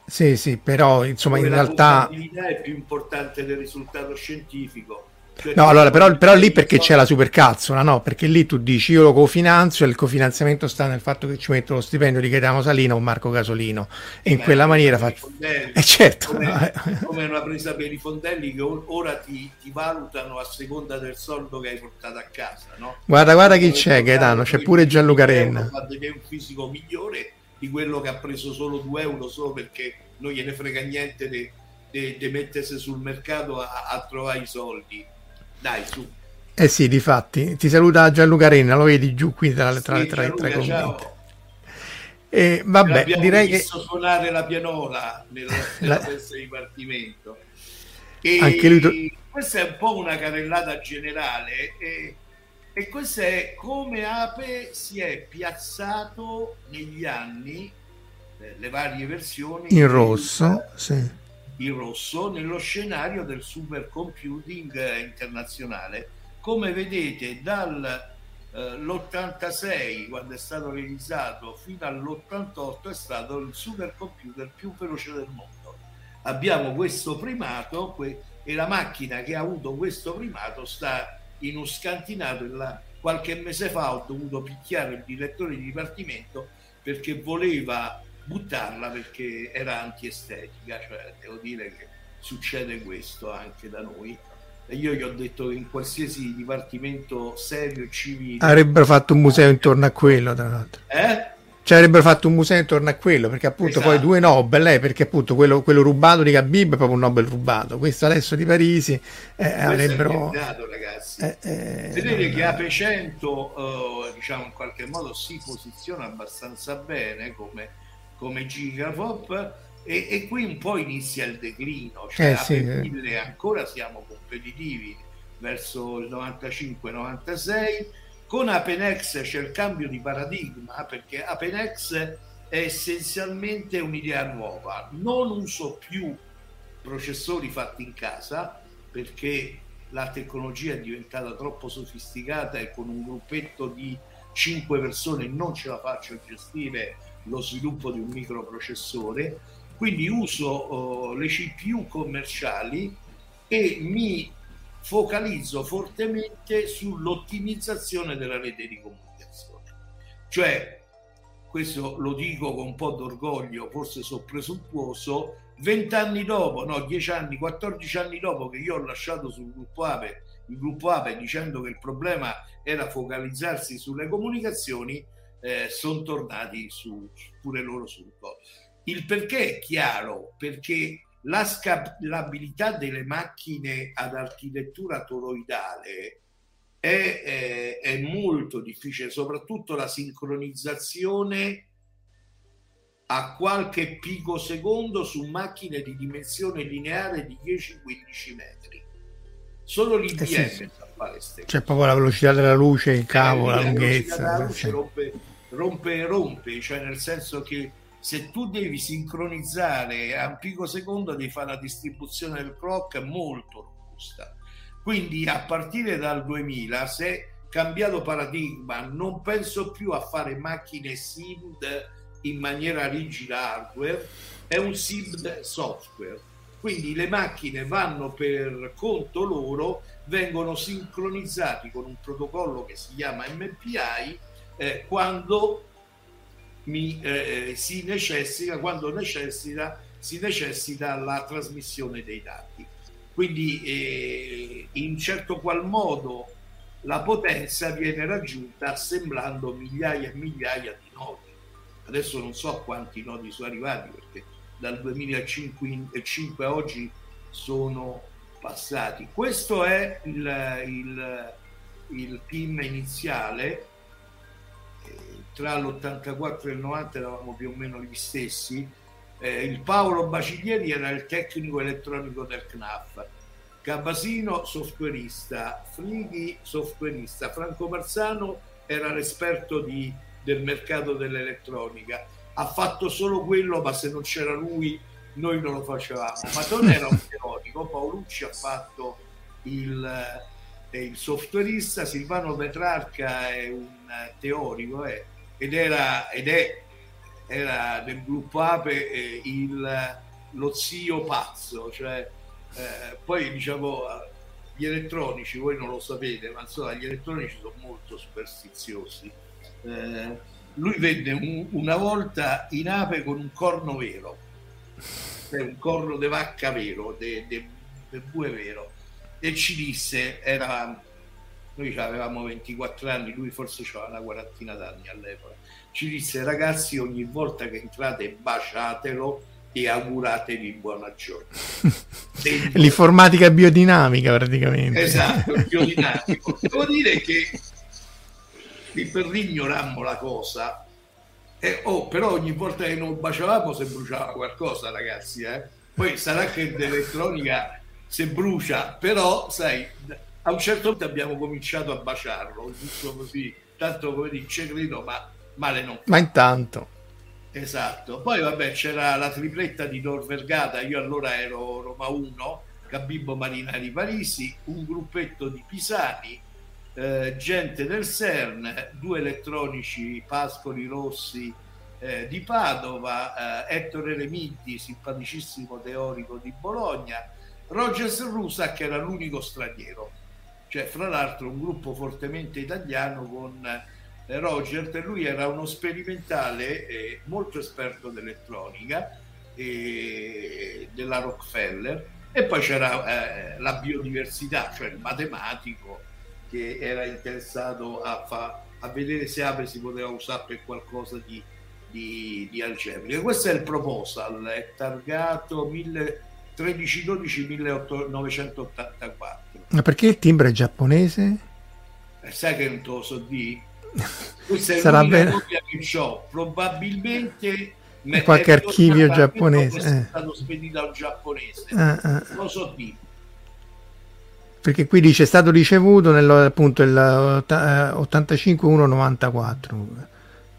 Sì, sì, però insomma in realtà... La è più importante del risultato scientifico no, allora, però, però, lì perché c'è la supercazzola, no? Perché lì tu dici io lo cofinanzio e il cofinanziamento sta nel fatto che ci metto lo stipendio di Gaetano Salino o Marco Gasolino e in Beh, quella maniera faccio... Eh certo. Come, come, una presa per i fondelli che ora ti, ti, valutano a seconda del soldo che hai portato a casa, no? Guarda, guarda chi c'è Gaetano, c'è pure Gianluca Renna. Che è un fisico migliore di quello che ha preso solo 2 euro solo perché non gliene frega niente di mettersi sul mercato a, a trovare i soldi dai, su. Eh sì, di fatti. Ti saluta Gianluca Renna, lo vedi giù qui tra, tra, sì, tra, tra i commenti. E vabbè, direi che suonare la pianola nella, nella la... festa di dipartimento. E Anche lui... questa è un po' una carrellata generale e, e questo è come Ape si è piazzato negli anni, eh, le varie versioni. In rosso, sì in rosso nello scenario del supercomputing eh, internazionale. Come vedete dall'86 eh, quando è stato realizzato fino all'88 è stato il supercomputer più veloce del mondo. Abbiamo questo primato que- e la macchina che ha avuto questo primato sta in un scantinato. La, qualche mese fa ho dovuto picchiare il direttore di dipartimento perché voleva buttarla perché era antiestetica, cioè devo dire che succede questo anche da noi. E io gli ho detto che in qualsiasi dipartimento serio civile avrebbero fatto un museo intorno a quello, tra l'altro. Eh? ci avrebbero fatto un museo intorno a quello perché appunto esatto. poi due Nobel eh, perché appunto quello, quello, rubato di Khabib è proprio un Nobel rubato questo adesso di Parisi eh, avrebbero ragazzi eh, eh, vedete non... che Ape 100 uh, diciamo in qualche modo si posiziona abbastanza bene come, come gigapop e, e, qui un po' inizia il declino cioè eh, sì, eh. ancora siamo competitivi verso il 95-96 con Apenex c'è il cambio di paradigma perché Apenex è essenzialmente un'idea nuova. Non uso più processori fatti in casa perché la tecnologia è diventata troppo sofisticata e con un gruppetto di 5 persone non ce la faccio gestire lo sviluppo di un microprocessore. Quindi uso uh, le CPU commerciali e mi focalizzo fortemente sull'ottimizzazione della rete di comunicazione. Cioè, questo lo dico con un po' d'orgoglio, forse sono presuntuoso, vent'anni dopo, no, dieci anni, 14 anni dopo che io ho lasciato sul gruppo Ape, il gruppo Ape dicendo che il problema era focalizzarsi sulle comunicazioni, eh, sono tornati su, pure loro sul co. Il perché è chiaro, perché la scalabilità delle macchine ad architettura toroidale è, è, è, molto difficile, soprattutto la sincronizzazione a qualche picosecondo su macchine di dimensione lineare di 10-15 metri. Solo l'IBM eh sì, queste C'è proprio la velocità della luce, il cavo, eh, la, la lunghezza. La luce rompe, rompe e rompe, cioè nel senso che se tu devi sincronizzare a un picosecondo devi fare una distribuzione del clock molto robusta. Quindi a partire dal 2000 si è cambiato paradigma, non penso più a fare macchine SIMD in maniera rigida hardware, è un SIMD software. Quindi le macchine vanno per conto loro, vengono sincronizzati con un protocollo che si chiama MPI eh, quando mi, eh, si necessita, quando necessita, si necessita la trasmissione dei dati. Quindi eh, in certo qual modo la potenza viene raggiunta assemblando migliaia e migliaia di nodi. Adesso non so a quanti nodi sono arrivati perché dal 2005 a oggi sono passati. Questo è il, il, il team iniziale tra l'84 e il 90 eravamo più o meno gli stessi. Eh, il Paolo Bacilieri era il tecnico elettronico del CNAF, Cabasino softwareista, Frighi softwareista, Franco Marzano era l'esperto di, del mercato dell'elettronica. Ha fatto solo quello, ma se non c'era lui noi non lo facevamo. Ma non era un teorico, Paolucci ha fatto il, eh, il softwareista, Silvano Petrarca è un teorico, eh, ed era, ed è, era del gruppo Ape eh, il, lo zio pazzo, cioè eh, poi diciamo gli elettronici, voi non lo sapete, ma insomma gli elettronici sono molto superstiziosi. Eh, lui venne un, una volta in ape con un corno vero, cioè un corno di vacca vero, di bue vero, e ci disse, era noi avevamo 24 anni, lui forse aveva una quarantina d'anni all'epoca, ci disse ragazzi ogni volta che entrate baciatelo e auguratevi buona giornata. L'informatica biodinamica praticamente. Esatto, biodinamico. Devo dire che lì per lì ignorammo la cosa, eh, oh, però ogni volta che non baciavamo se bruciava qualcosa ragazzi, eh? poi sarà che l'elettronica se brucia, però sai a un certo punto abbiamo cominciato a baciarlo, giusto così, tanto come dice credo, ma male non. Ma intanto. Esatto, poi vabbè c'era la tripletta di Tor Vergata, io allora ero Roma 1, Cabibbo Marinari Parisi, un gruppetto di Pisani, eh, gente del CERN, due elettronici Pascoli Rossi eh, di Padova, eh, Ettore Remiddi, simpaticissimo teorico di Bologna, Rogers Rusak era l'unico straniero cioè fra l'altro un gruppo fortemente italiano con eh, Roger, lui era uno sperimentale eh, molto esperto d'elettronica eh, della Rockefeller e poi c'era eh, la biodiversità, cioè il matematico che era interessato a, fa, a vedere se Ape si poteva usare per qualcosa di, di, di algebrica. Questo è il proposal, è targato 13-12-1984. Ma perché il timbro è giapponese? Eh, sai che non te lo so di? Questa è Sarà l'unica copia che ho. Probabilmente È qualche è archivio giapponese, essere eh. stato spedito al giapponese. Ah, ah. Lo so di. Perché qui dice è stato ricevuto nel appunto il otta- eh, 85-194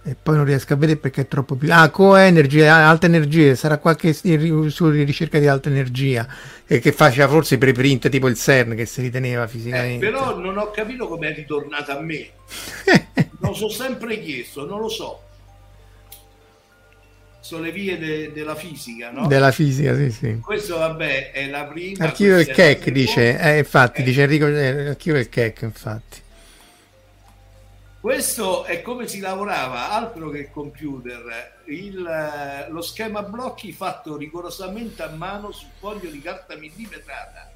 e poi non riesco a vedere perché è troppo più ah coenergy alta energia sarà qualche su ricerca di alta energia e che faceva forse i preprint tipo il CERN che si riteneva Eh, fisicamente però non ho capito come è ritornata a me. Lo so sempre chiesto, non lo so. Sono le vie de- della fisica, no? della fisica sì sì Questo vabbè è la prima. archivio del Keck dice eh, infatti Eh. dice Enrico eh, archivio del Keck infatti Questo è come si lavorava, altro che computer. Il, eh, lo schema blocchi fatto rigorosamente a mano su foglio di carta millimetrata.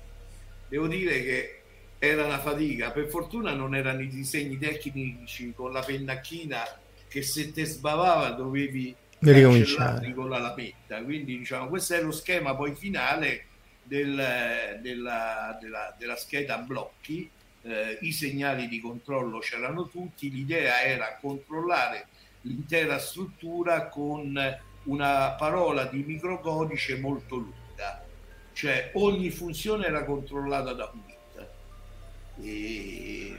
Devo dire che era una fatica. Per fortuna non erano i disegni tecnici con la pennacchina che se te sbavava dovevi ricominciare. con la lametta. Quindi diciamo questo è lo schema poi finale del- della, della- della scheda blocchi. Eh, I segnali di controllo c'erano tutti, l'idea era controllare l'intera struttura con una parola di microcodice molto lunga, cioè ogni funzione era controllata da un bit. E,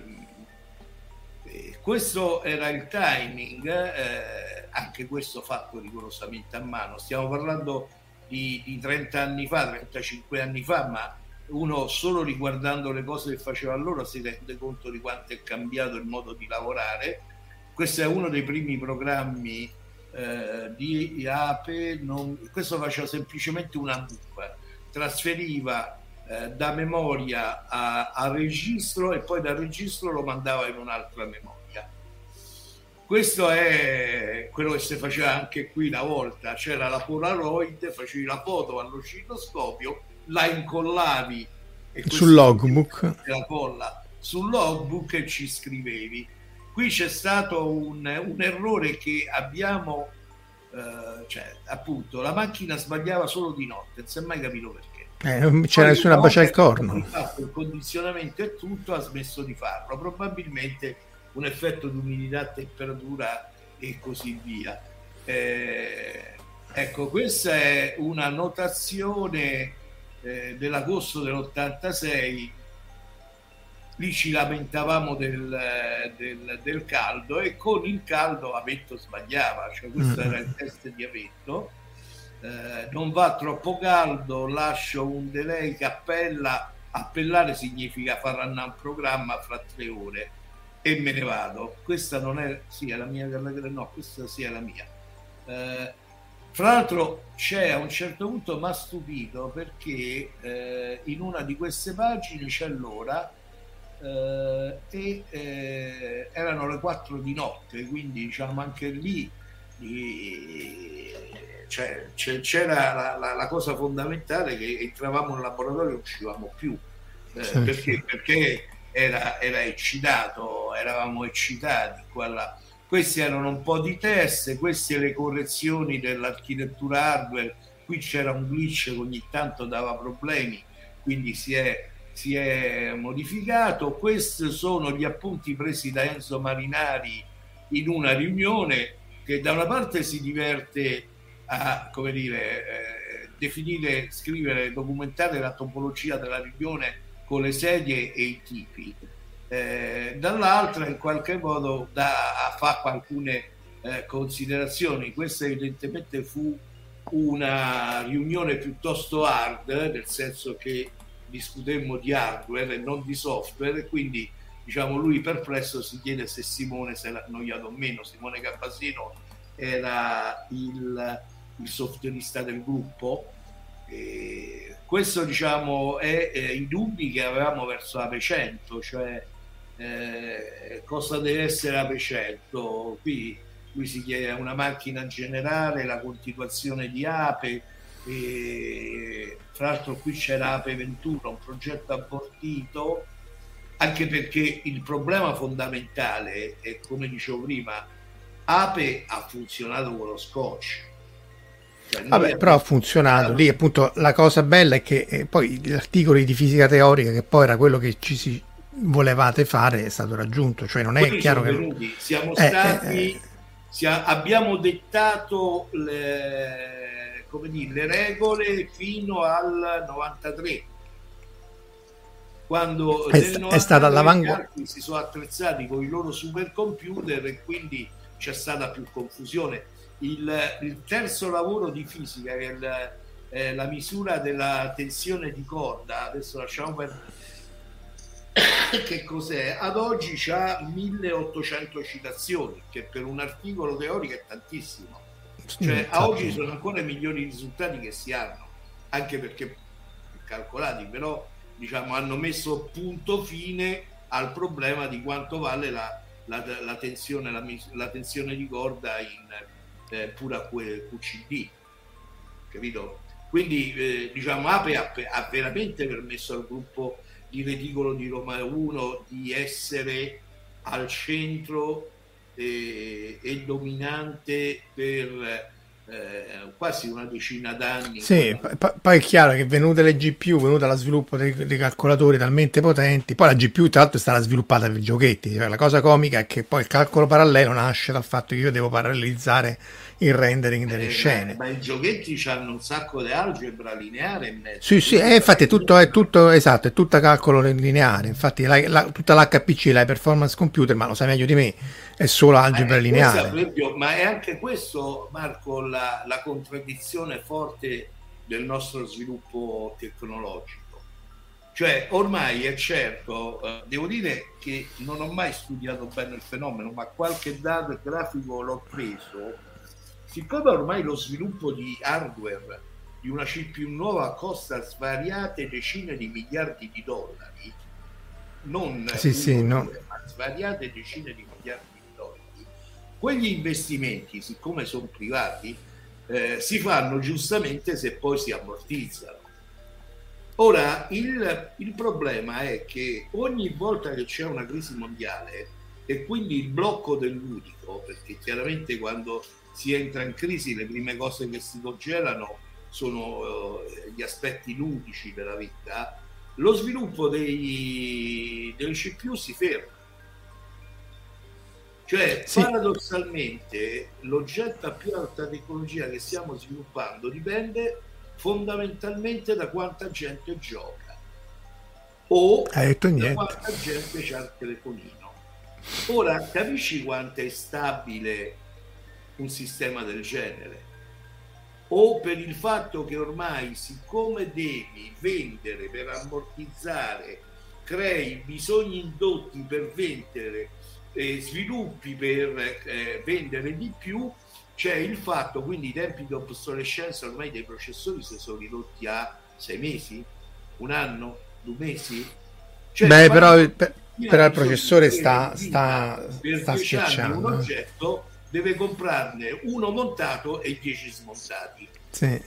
e questo era il timing, eh, anche questo fatto rigorosamente a mano. Stiamo parlando di, di 30 anni fa, 35 anni fa, ma uno solo riguardando le cose che faceva allora si rende conto di quanto è cambiato il modo di lavorare. Questo è uno dei primi programmi eh, di Ape, non- questo faceva semplicemente una buffa, trasferiva eh, da memoria a, a registro e poi dal registro lo mandava in un'altra memoria. Questo è quello che si faceva anche qui una volta, c'era la Polaroid, facevi la foto all'oscilloscopio, la incollavi e sul logbook la colla sul logbook e ci scrivevi. Qui c'è stato un, un errore che abbiamo, eh, cioè appunto la macchina sbagliava solo di notte, non si è mai capito perché. eh, non c'era Poi nessuna una bacia al corno Il condizionamento e tutto ha smesso di farlo, probabilmente un effetto di umidità, temperatura e così via. Eh, ecco, questa è una notazione eh, dell'agosto dell'86. Lì ci lamentavamo del, del- del caldo e con il caldo Avetto sbagliava, cioè questo Mm. era il test di Avetto. Eh, non va troppo caldo, lascio un delay cappella. Appellare significa far andare un programma fra tre ore e me ne vado. Questa non è, sì, è la mia, no, questa sì è la mia. Eh, fra l'altro c'è a un certo punto mi ha stupito perché eh, in una di queste pagine c'è l'ora eh, e eh, erano le 4 di notte, quindi diciamo anche lì cioè, c'era la, la- la cosa fondamentale che entravamo in laboratorio e non uscivamo più Eh, Sì, perché, sì. perché era, era eccitato, eravamo eccitati qua là. Questi erano un po' di test, queste le correzioni dell'architettura hardware. Qui c'era un glitch che ogni tanto dava problemi, quindi si è, si è modificato. Questi sono gli appunti presi da Enzo Marinari in una riunione che da una parte si diverte a come dire, eh, definire, scrivere, documentare la topologia della riunione con le sedie e i tipi. Eh, dall'altra in qualche modo da, fa alcune eh, considerazioni. Questa evidentemente fu una riunione piuttosto hard, nel senso che discutemmo di hardware e non di software, quindi diciamo lui perplesso si chiede se Simone si era annoiato o meno. Simone Cappasino era il, il softwareista del gruppo. E questo diciamo è eh, i dubbi che avevamo verso Ape 100, cioè eh, cosa deve essere Ape 100. Qui lui si chiede una macchina generale, la continuazione di Ape, e, fra l'altro qui c'era Ape 21, un progetto abortito, anche perché il problema fondamentale è, come dicevo prima, Ape ha funzionato con lo scotch. Cioè, Vabbè, però ha funzionato. Lì appunto la cosa bella è che eh, poi gli articoli di fisica teorica, che poi era quello che ci si volevate fare, è stato raggiunto. Cioè non è Quelli chiaro che... venuti, siamo Eh, stati, eh, eh. sia- abbiamo dettato le, come dire, le regole fino al 93 quando È nel sta- è 93 stata all'avanguardia. si sono attrezzati con i loro supercomputer e quindi c'è stata più confusione il, il terzo lavoro di fisica che è il- è la misura della tensione di corda adesso lasciamo perdere che cos'è? Ad oggi c'ha 1800 citazioni, che per un articolo teorico è tantissimo. Cioè, a oggi sono ancora i migliori risultati che si hanno, anche perché calcolati, però diciamo hanno messo punto fine al problema di quanto vale la, la- la tensione, la, la tensione di corda in eh, pura QCD, capito? Quindi eh, diciamo Ape ha, ha veramente permesso al gruppo di reticolo di Roma 1 di essere al centro eh, e dominante per eh, quasi una decina d'anni. Sì, poi è chiaro che venute le GPU, venuta lo sviluppo dei, dei calcolatori talmente potenti, poi la GPU tra l'altro è stata sviluppata per i giochetti, cioè, la cosa comica è che poi il calcolo parallelo nasce dal fatto che io devo parallelizzare il rendering delle Eh, scene. Ma, ma i giochetti hanno un sacco di algebra lineare in mezzo. Sì, sì, eh, infatti è tutto, è tutto esatto, è tutto calcolo lineare. Infatti, la, la- tutta l'HPC, la performance computer, ma lo sai meglio di me, è solo algebra Eh, lineare. esempio, ma è anche questo, Marco, la, la contraddizione forte del nostro sviluppo tecnologico. Cioè, ormai è certo, eh, devo dire che non ho mai studiato bene il fenomeno, ma qualche dato grafico l'ho preso. Siccome ormai lo sviluppo di hardware di una CPU nuova costa svariate decine di miliardi di dollari, non Sì, sì, no. ma svariate decine di miliardi di dollari, quegli investimenti, siccome sono privati, eh, si fanno giustamente se poi si ammortizzano. Ora, il, il problema è che ogni volta che c'è una crisi mondiale e quindi il blocco dell'unico, perché chiaramente quando si entra in crisi le prime cose che si congelano sono eh, gli aspetti ludici della vita, lo sviluppo dei, delle CPU si ferma. Cioè, Sì. paradossalmente, l'oggetto a più alta tecnologia che stiamo sviluppando dipende fondamentalmente da quanta gente gioca o da quanta gente ha il telefonino. Ora, capisci quanto è stabile un sistema del genere? O per il fatto che ormai, siccome devi vendere per ammortizzare, crei bisogni indotti per vendere, eh, sviluppi per eh, vendere di più, c'è il fatto, quindi i tempi di obsolescenza ormai dei processori si sono ridotti a sei mesi, un anno, due mesi. Cioè, Beh, però, per- però il processore sta, sta, per sta 10 anni un schiacciando. eh. oggetto deve comprarne uno montato e 10 smontati. Sì.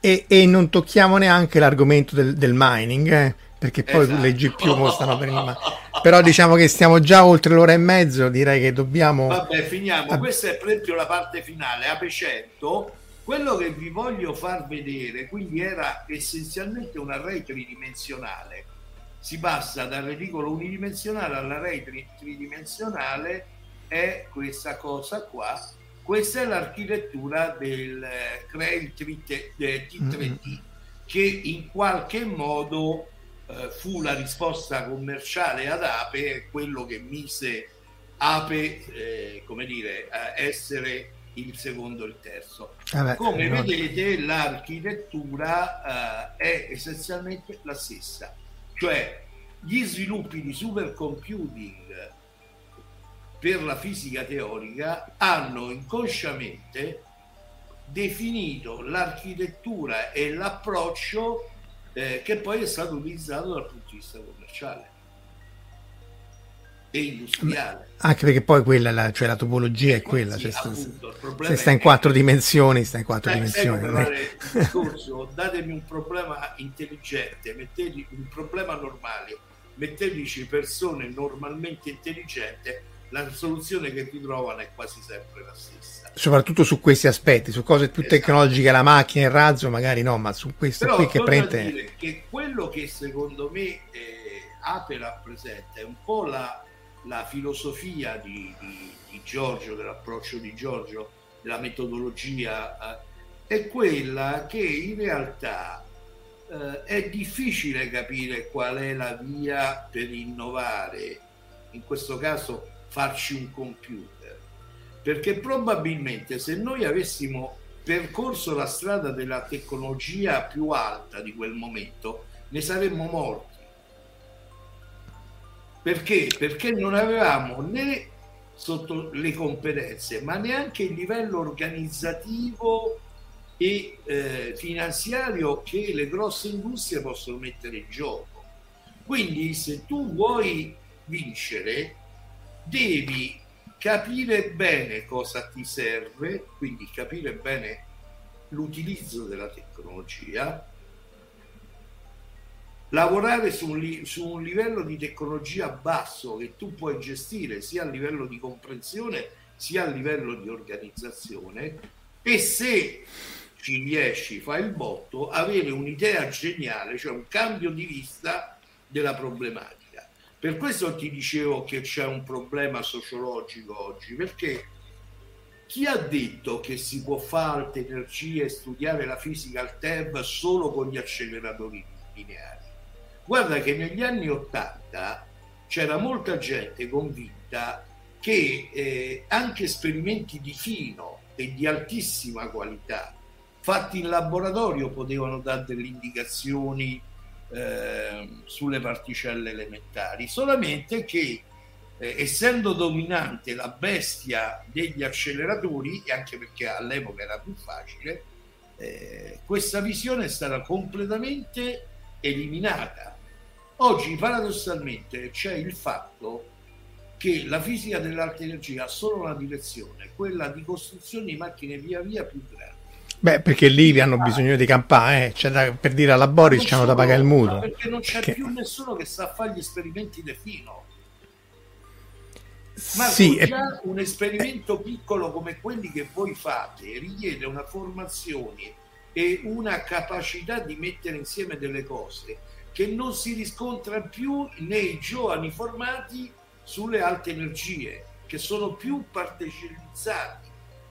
E, e non tocchiamo neanche l'argomento del, del mining, eh, perché poi Esatto. le GPU costano per il mining. Però diciamo che stiamo già oltre l'ora e mezzo, direi che dobbiamo... Vabbè, finiamo. Ah. Questa è per esempio la parte finale, Ape 100. Quello che vi voglio far vedere, quindi era essenzialmente un array tridimensionale. Si passa dal reticolo unidimensionale all'array tri- tridimensionale, è questa cosa qua. Questa è l'architettura del eh, Crail T- eh, T3D, che in qualche modo eh, fu la risposta commerciale ad Ape, quello che mise Ape, eh, come dire, a essere il secondo e il terzo. Vabbè, Come no. vedete l'architettura eh, è essenzialmente la stessa, cioè gli sviluppi di supercomputing per la fisica teorica hanno inconsciamente definito l'architettura e l'approccio eh, che poi è stato utilizzato dal punto di vista commerciale e industriale. Anche perché poi quella, la, cioè la topologia è quella. Sì, cioè, sta- appunto, se sta in quattro dimensioni, sta in quattro Eh, dimensioni. è- discorso, datemi un problema intelligente, mettetemi un problema normale, metteteci persone normalmente intelligente la soluzione che ti trovano è quasi sempre la stessa. Soprattutto su questi aspetti, su cose più esatto. tecnologiche, la macchina, il razzo, magari no, ma su questo Però qui che prende... dire che quello che secondo me eh, Ape rappresenta è un po' la, la filosofia di, di, di, Giorgio, dell'approccio di Giorgio, della metodologia, eh, è quella che in realtà eh, è difficile capire qual è la via per innovare, in questo caso farci un computer, perché probabilmente se noi avessimo percorso la strada della tecnologia più alta di quel momento, ne saremmo morti. Perché? Perché non avevamo né sotto le competenze, ma neanche il livello organizzativo e eh, finanziario che le grosse industrie possono mettere in gioco. Quindi se tu vuoi vincere, devi capire bene cosa ti serve, quindi capire bene l'utilizzo della tecnologia, lavorare su un, su un, livello di tecnologia basso che tu puoi gestire sia a livello di comprensione sia a livello di organizzazione e se ci riesci, fai il botto, avere un'idea geniale, cioè un cambio di vista della problematica. Per questo ti dicevo che c'è un problema sociologico oggi, perché chi ha detto che si può fare alte energie e studiare la fisica al TEV solo con gli acceleratori lineari? Guarda che negli anni Ottanta c'era molta gente convinta che eh, anche esperimenti di fino e di altissima qualità fatti in laboratorio potevano dare delle indicazioni Ehm, sulle particelle elementari, solamente che eh, essendo dominante la bestia degli acceleratori, e anche perché all'epoca era più facile, eh, questa visione è stata completamente eliminata. Oggi paradossalmente c'è il fatto che la fisica dell'alta energia ha solo una direzione, quella di costruzione di macchine via via più grandi Beh, perché lì hanno bisogno di campare, eh. cioè da, per dire alla Boris c'hanno da pagare il mutuo. Perché non c'è perché... più nessuno che sa fare gli esperimenti de fino. Ma sì, già è... un esperimento piccolo come quelli che voi fate richiede una formazione e una capacità di mettere insieme delle cose che non si riscontra più nei giovani formati sulle alte energie, che sono più partecipizzati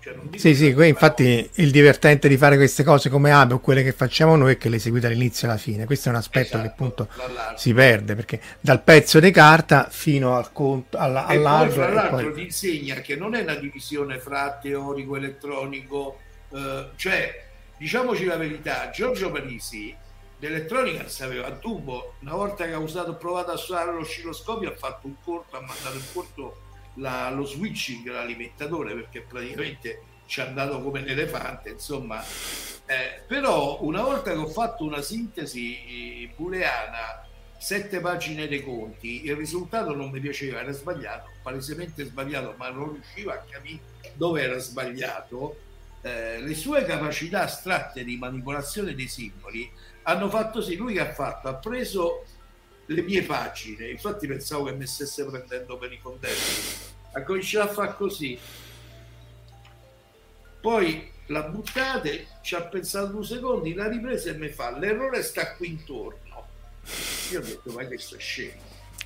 cioè, sì, sì, infatti il divertente di fare queste cose come Abe o quelle che facciamo noi è che le seguite dall'inizio alla fine. Questo è un aspetto esatto, che appunto si perde perché dal pezzo di carta fino al conto, alla, e. Poi, fra l'altro poi... ti insegna che non è una divisione fra teorico, elettronico, eh, cioè diciamoci la verità, Giorgio Parisi l'elettronica sapeva a tubo, una volta che ha usato, provato a suonare l'oscilloscopio ha fatto un corto, ha mandato in corto la, lo switching l'alimentatore perché praticamente ci è andato come un elefante insomma. Eh, però una volta che ho fatto una sintesi booleana sette pagine dei conti il risultato non mi piaceva era sbagliato palesemente sbagliato ma non riuscivo a capire dove era sbagliato. Eh, le sue capacità astratte di manipolazione dei simboli hanno fatto sì lui che ha fatto ha preso le mie pagine, infatti pensavo che mi stesse prendendo per i fondelli, ha cominciato a fare così, poi la buttate, ci ha pensato due secondi, la ripresa e mi fa, l'errore sta qui intorno. Io ho detto, ma questo è scemo.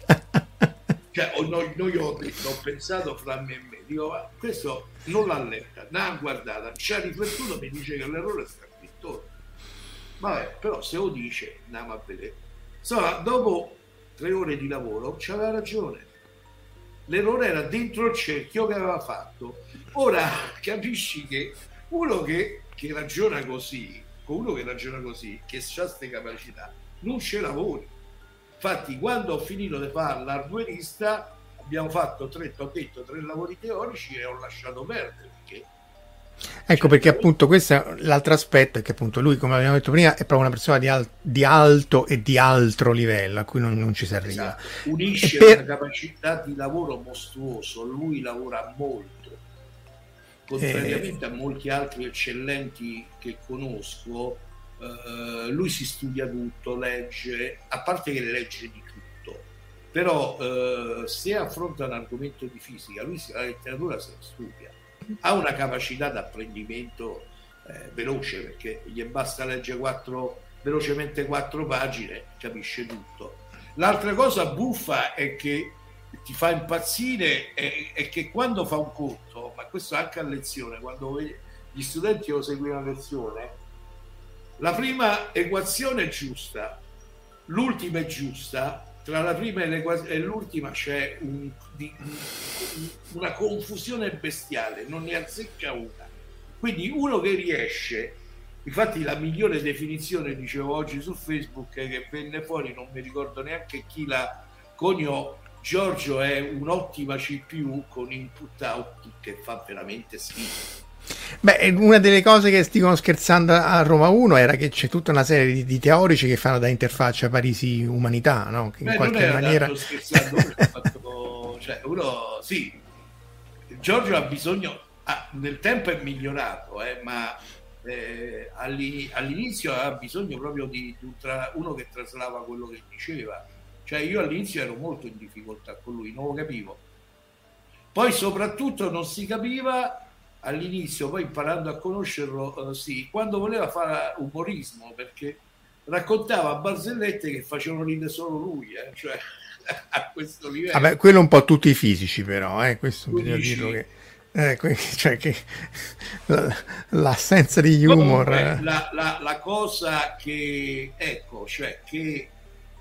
cioè, noi, noi ho, detto, ho pensato fra me e me, dico, ma questo non l'ha letta, non l'ha guardata, ci ha riflettuto, mi dice che l'errore sta qui intorno. Vabbè, però se lo dice, andiamo a vedere. Insomma, dopo tre ore di lavoro c'aveva ragione. L'errore era dentro il cerchio che aveva fatto. Ora capisci che uno che, che ragiona così, uno che ragiona così, che ha queste capacità, non ce lavori. Infatti, quando ho finito di fare l'hardwareista, abbiamo fatto tre, ho detto, tre lavori teorici e ho lasciato perdere perché Ecco perché appunto questo è l'altro aspetto è che appunto lui come abbiamo detto prima è proprio una persona di, al- di alto e di altro livello a cui non, non ci si arriva. Esatto. Unisce per... una capacità di lavoro mostruoso, lui lavora molto, contrariamente eh... a molti altri eccellenti che conosco, eh, lui si studia tutto, legge, a parte che legge di tutto, però eh, se affronta un argomento di fisica, lui la letteratura se la studia, ha una capacità d'apprendimento eh, veloce perché gli basta leggere quattro, velocemente quattro pagine, capisce tutto. L'altra cosa buffa è che ti fa impazzire è, è, che quando fa un corso, ma questo anche a lezione, quando gli studenti lo seguono a lezione, la prima equazione è giusta, l'ultima è giusta, tra la prima e l'ultima c'è un, di, una confusione bestiale, non ne azzecca una. Quindi uno che riesce, infatti la migliore definizione, dicevo oggi su Facebook, che venne fuori, non mi ricordo neanche chi la coniò, Giorgio è un'ottima CPU con input output che fa veramente schifo Beh, una delle cose che stiamo scherzando a Roma 1 era che c'è tutta una serie di, di teorici che fanno da interfaccia Parisi-umanità, no? Che in Beh, qualche maniera... fatto, cioè, uno, sì, Giorgio ha bisogno, ah, nel tempo è migliorato, eh, ma eh, all'inizio aveva bisogno proprio di, di un tra, uno che traslava quello che diceva. Cioè io all'inizio ero molto in difficoltà con lui, non lo capivo. Poi soprattutto non si capiva all'inizio, poi imparando a conoscerlo, eh, sì, quando voleva fare umorismo, perché raccontava barzellette che facevano ridere solo lui, eh, cioè a questo livello. Vabbè, quello un po' tutti i fisici però, eh, questo bisogna dirlo che... Eh, cioè che l'assenza di humor Comunque, eh. la, la, la, cosa che ecco cioè che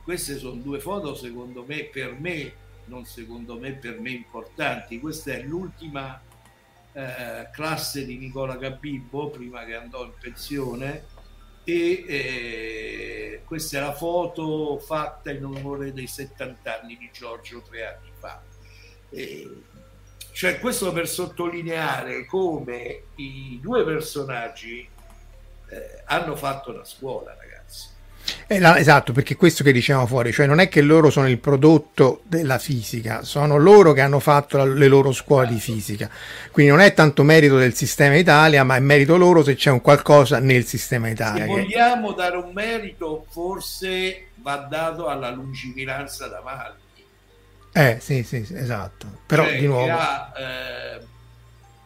queste sono due foto secondo me per me non secondo me per me importanti questa è l'ultima eh, classe di Nicola Gabibbo prima che andò in pensione e eh, questa è la foto fatta in onore dei 70 anni di Giorgio tre anni fa. E, cioè questo per sottolineare come i due personaggi eh, hanno fatto la scuola, ragazzi eh, no, esatto, perché questo che dicevamo fuori, cioè non è che loro sono il prodotto della fisica, sono loro che hanno fatto la, le loro scuole di fisica. Quindi non è tanto merito del sistema Italia, ma è merito loro se c'è un qualcosa nel sistema Italia. Se vogliamo dare un merito, forse va dato alla lungimiranza da Malli. Eh, sì, sì, sì esatto. Però cioè, di nuovo... Che, ha, eh,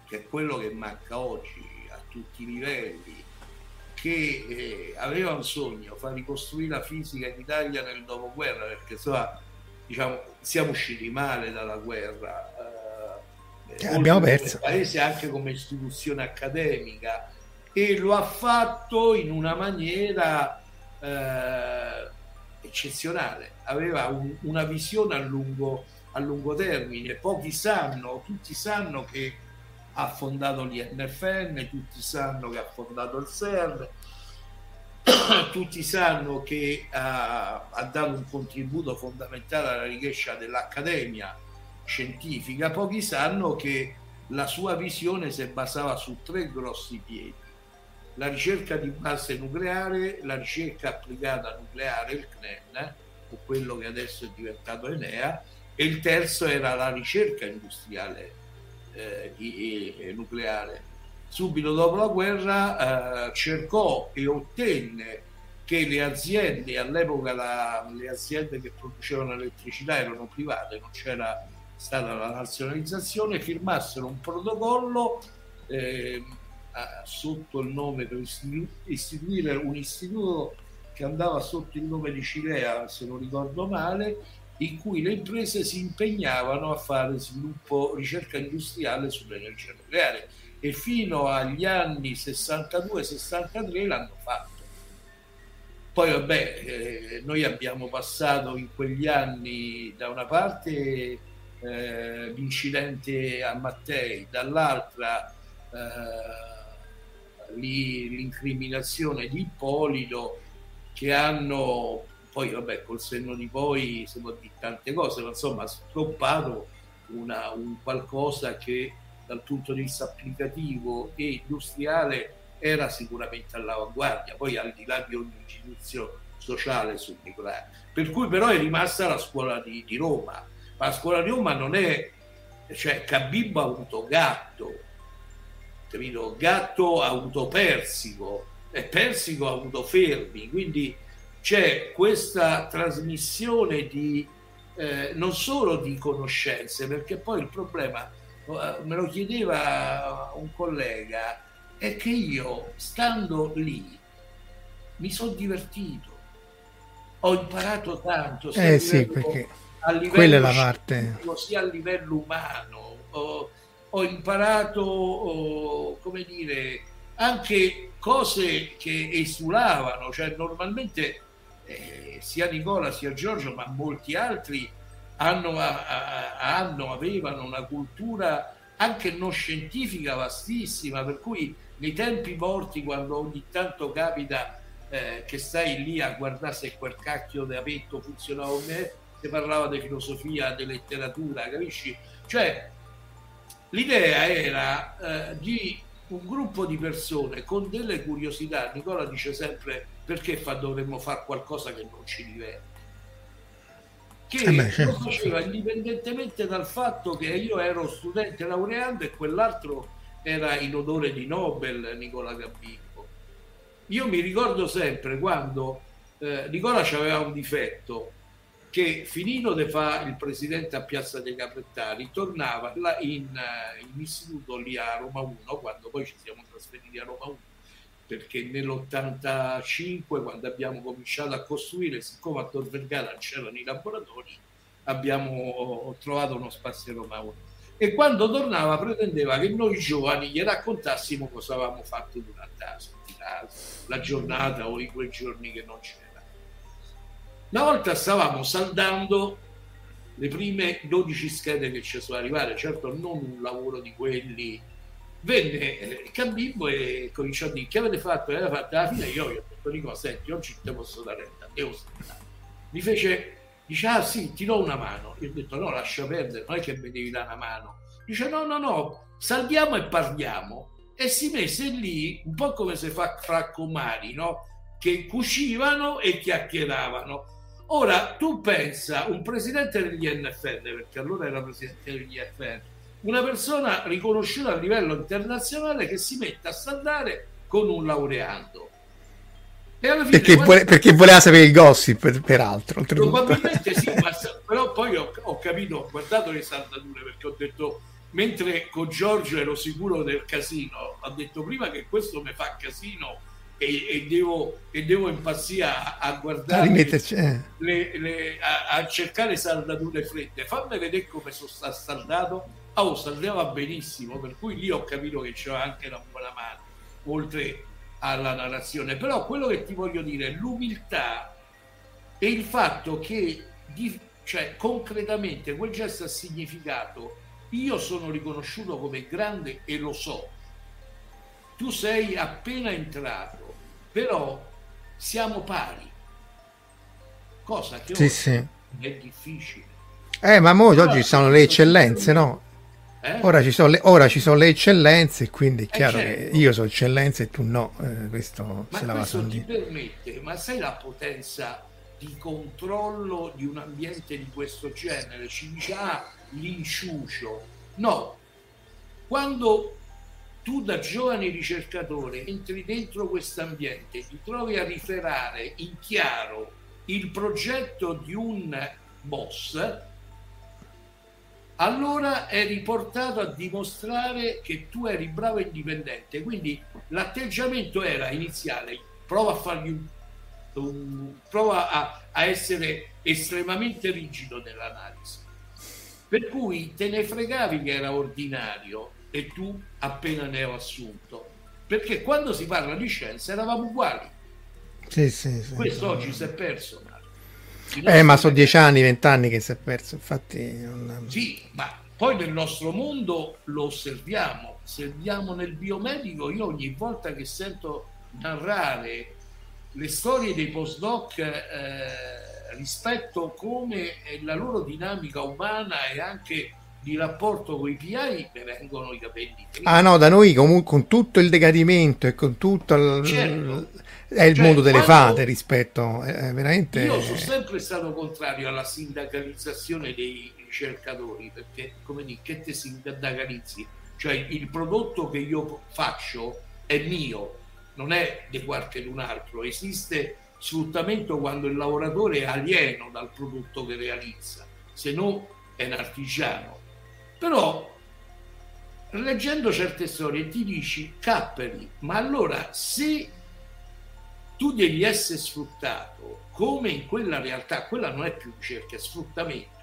che è quello che manca oggi a tutti i livelli che eh, aveva un sogno, far ricostruire la fisica in Italia nel dopoguerra, perché insomma, diciamo, siamo usciti male dalla guerra. Eh, abbiamo perso. Il paese anche come istituzione accademica e lo ha fatto in una maniera eh, eccezionale. Aveva un, una visione a lungo, a lungo termine. Pochi sanno, tutti sanno che ha fondato l'INFN, tutti sanno che ha fondato il CERN, tutti sanno che ha, ha dato un contributo fondamentale alla richiesta dell'Accademia scientifica, pochi sanno che la sua visione si basava su tre grossi piedi. La ricerca di base nucleare, la ricerca applicata nucleare, il CNEN, o quello che adesso è diventato Enea, e il terzo era la ricerca industriale eh, nucleare. Subito dopo la guerra eh, cercò e ottenne che le aziende, all'epoca la, le aziende che producevano elettricità erano private, non c'era stata la nazionalizzazione, firmassero un protocollo eh, sotto il nome per istituire un istituto che andava sotto il nome di Cilea, se non ricordo male, in cui le imprese si impegnavano a fare sviluppo, ricerca industriale sull'energia nucleare e fino agli anni 62-63 l'hanno fatto. Poi vabbè, eh, noi abbiamo passato in quegli anni da una parte eh, l'incidente a Mattei, dall'altra eh, l'incriminazione di Ippolito che hanno poi vabbè col senno di poi si può dire tante cose, ma insomma ha stoppato una, un qualcosa che dal punto di vista applicativo e industriale era sicuramente all'avanguardia, poi al di là di ogni giudizio sociale sul nucleare. Per cui però è rimasta la scuola di, di Roma, ma la scuola di Roma non è, cioè Cabibbo ha avuto gatto, capito? Gatto ha avuto Persico e Persico ha avuto Fermi, quindi c'è questa trasmissione di eh, non solo di conoscenze, perché poi il problema, eh, me lo chiedeva un collega, è che io stando lì mi sono divertito, ho imparato tanto, sia eh sì, perché a livello quella è la parte. sia a livello umano, ho, ho imparato, come dire, anche cose che esulavano, cioè normalmente eh, sia Nicola sia Giorgio, ma molti altri hanno, hanno, avevano una cultura anche non scientifica vastissima, per cui nei tempi morti, quando ogni tanto capita eh, che stai lì a guardare se quel cacchio di apetto funzionava o me, si parlava di filosofia, di letteratura, capisci? Cioè, l'idea era eh, di un gruppo di persone con delle curiosità. Nicola dice sempre perché fa, dovremmo fare qualcosa che non ci diverte. Che eh beh, certo, lo faceva certo. indipendentemente dal fatto che io ero studente laureando e quell'altro era in odore di Nobel, Nicola Gambino. Io mi ricordo sempre quando eh, Nicola aveva un difetto, che finito di fare il presidente a Piazza dei Capettari tornava in, eh, in, istituto lì a Roma 1 quando poi ci siamo trasferiti a Roma 1 perché nell'85 quando abbiamo cominciato a costruire siccome a Tor Vergara c'erano i laboratori abbiamo trovato uno spazio a Roma 1 e quando tornava pretendeva che noi giovani gli raccontassimo cosa avevamo fatto durante la, la giornata o in quei giorni che non c'era una volta stavamo saldando le prime 12 schede che ci sono arrivate, certo non un lavoro di quelli. Venne eh, Cambimbo e cominciò a dire che avete fatto? E aveva fatto alla fine io gli ho detto Nico, senti, oggi te posso dare retta, devo stare. Mi fece, dice, ah sì, ti do una mano. Io ho detto no, lascia perdere, non è che mi devi dare una mano. Dice no, no, no, saldiamo e parliamo. E si mise lì, un po' come si fa fra comari, no? Che cucivano e chiacchieravano Ora tu pensa, un presidente degli NFL, perché allora era presidente degli NFL, una persona riconosciuta a livello internazionale che si mette a saldare con un laureando. Perché, vuole, perché, voleva sapere il gossip, per, peraltro. Probabilmente sì, ma, però poi ho, ho, capito, ho guardato le saldature perché ho detto, mentre con Giorgio ero sicuro del casino, ho detto prima che questo mi fa casino e, e, devo, e devo impazzire a, a guardare, eh. le, le, a, a, cercare saldature fredde. Fammi vedere come sono saldato. Oh, saldava benissimo, per cui lì ho capito che c'era anche una buona mano, oltre alla narrazione. Però quello che ti voglio dire è l'umiltà e il fatto che di, cioè, concretamente quel gesto ha significato io sono riconosciuto come grande e lo so. Tu sei appena entrato però siamo pari, cosa che sì, sì. è difficile. Eh, ma mo oggi ci sono le eccellenze, no? Eh? Ora, ci le, ora, ci sono le, eccellenze, quindi è eh, chiaro certo. che io sono eccellenza e tu no. Eh, questo ma se la questo ti permette, ma sai la potenza di controllo di un ambiente di questo genere? Ci dice, ah, l'inciucio. No, quando tu da giovane ricercatore entri dentro questo ambiente, ti trovi a riferare in chiaro il progetto di un boss, allora è riportato a dimostrare che tu eri bravo e indipendente. Quindi l'atteggiamento era iniziale, prova a fargli un, un prova a, a essere estremamente rigido nell'analisi. Per cui te ne fregavi che era ordinario e tu appena ne ho assunto. Perché quando si parla di scienza eravamo uguali. Sì, sì, sì, Questo oggi si è perso. Eh, ma sono dieci anni, vent'anni che si è perso, infatti... Non... Sì, ma poi nel nostro mondo lo osserviamo, osserviamo nel biomedico, io ogni volta che sento narrare le storie dei postdoc eh, rispetto come la loro dinamica umana e anche di rapporto con i PI mi vengono i capelli ah no da noi comunque con tutto il decadimento e con tutto il, certo. È il cioè, mondo delle fate rispetto è veramente io sono sempre stato contrario alla sindacalizzazione dei ricercatori perché come dici che te sindacalizzi cioè il prodotto che io faccio è mio non è di qualche un altro esiste sfruttamento quando il lavoratore è alieno dal prodotto che realizza se no è un artigiano. Però leggendo certe storie ti dici, capperi, ma allora se tu devi essere sfruttato come in quella realtà, quella non è più ricerca, è sfruttamento,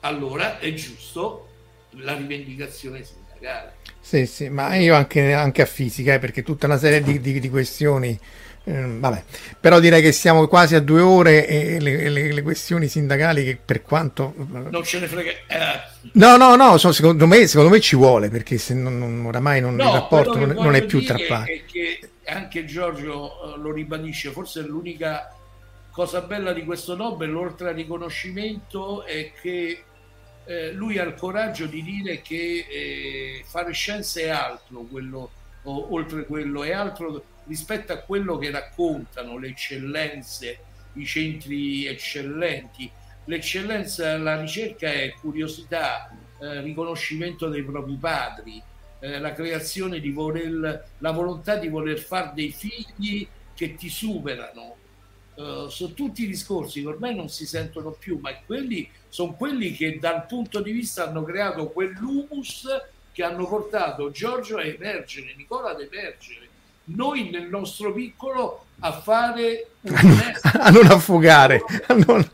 allora è giusto la rivendicazione sindacale. Sì, sì, ma io anche, anche a fisica, eh, perché tutta una serie di, di, di questioni Ehm, vabbè, però direi che siamo quasi a due ore e le, le, le questioni sindacali che per quanto... Non ce ne frega... Eh. No, no, no, so, secondo, me, secondo, me, ci vuole perché se non, non, oramai non, no, il rapporto non, non, è più tra parti. che anche Giorgio uh, lo ribadisce, forse l'unica cosa bella di questo Nobel, oltre al riconoscimento, è che eh, lui ha il coraggio di dire che eh, fare scienze è altro, quello, o, oltre quello è altro rispetto a quello che raccontano le eccellenze, i centri eccellenti. L'eccellenza, la ricerca è curiosità, eh, riconoscimento dei propri padri, eh, la creazione di voler, la volontà di voler fare dei figli che ti superano. Uh, sono tutti discorsi che ormai non si sentono più, ma quelli sono quelli che dal punto di vista hanno creato quell'humus che hanno portato Giorgio a emergere, Nicola ad emergere noi nel nostro piccolo a fare a non, a non affogare. a non,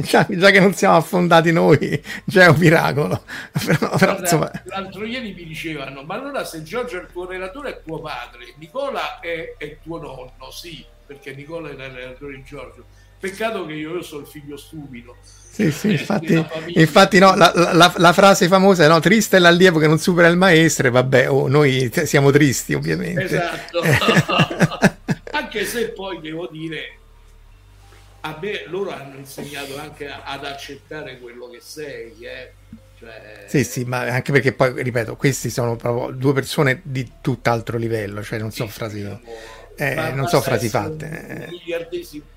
già, già, che non siamo affondati noi già è un miracolo. Però, però, insomma... l'altro ieri mi dicevano ma allora se Giorgio è il tuo relatore è tuo padre. Nicola è, è tuo nonno. Sì perché Nicola era il relatore di Giorgio. Peccato che io, io sono il figlio stupido. Sì, sì, infatti, infatti no, la, la, la, frase famosa è no, triste è l'allievo che non supera il maestro, e vabbè, oh, noi siamo tristi ovviamente. Esatto, anche se poi devo dire, a me loro hanno insegnato anche ad accettare quello che sei, eh. Cioè... Sì, sì, ma anche perché poi, ripeto, questi sono proprio due persone di tutt'altro livello, cioè non sì, so frasi, diciamo, eh, non so frasi fatte. Miliardesimo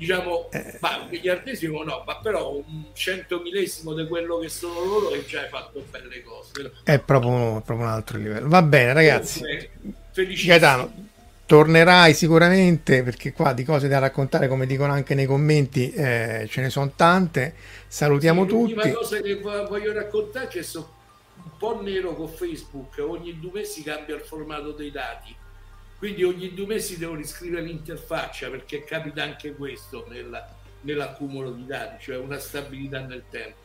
diciamo, eh. ma miliardesimo no, ma però un centomilesimo di quello che sono loro e già hai fatto belle cose. È proprio, proprio un altro livello. Va bene, ragazzi. Gaetano, tornerai sicuramente perché qua di cose da raccontare, come dicono anche nei commenti, eh, ce ne sono tante. Salutiamo sì, tutti. L'ultima cosa che voglio raccontare è che sono un po' nero con Facebook, ogni due mesi cambia il formato dei dati quindi ogni due mesi devo riscrivere l'interfaccia perché capita anche questo nella, nell'accumulo di dati, cioè una stabilità nel tempo.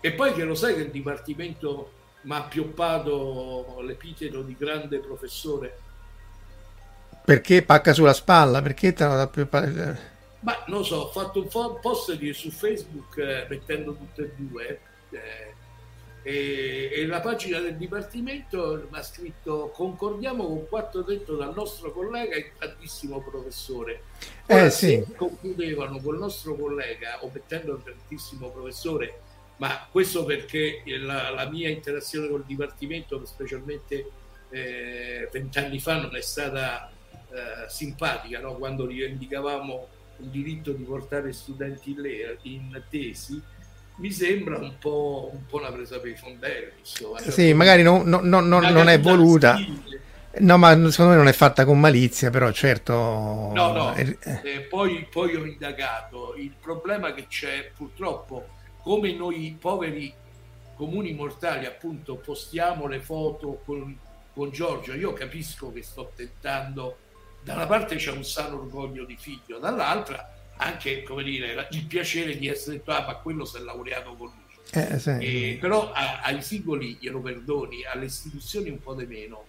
E poi che lo sai che il Dipartimento mi ha pioppato l'epiteto di grande professore. Perché pacca sulla spalla? Perché te l'ha pioppato? Ma non so, ho fatto un post su Facebook eh, mettendo tutte e due. Eh, e, e, la pagina del Dipartimento mi ha scritto concordiamo con quanto detto dal nostro collega e grandissimo professore. Ora, eh, sì. concludevano col nostro collega, omettendo il grandissimo professore, ma questo perché la, la mia interazione col Dipartimento, specialmente eh, vent'anni fa, non è stata eh, simpatica, no? quando rivendicavamo il diritto di portare studenti in, tesi mi sembra un po', un po', una presa per i fondelli. Insomma. Sì, magari non, non, non, non è voluta. No, ma secondo me non è fatta con malizia, però certo... No, no, eh, poi, poi ho indagato. Il problema che c'è purtroppo, come noi poveri comuni mortali appunto postiamo le foto con, con Giorgio, io capisco che sto tentando, da una parte c'è un sano orgoglio di figlio, dall'altra anche come dire, il piacere di essere detto, ah, ma quello si è laureato con lui. Eh, sì. e, però a, ai singoli glielo perdoni, alle istituzioni un po' di meno.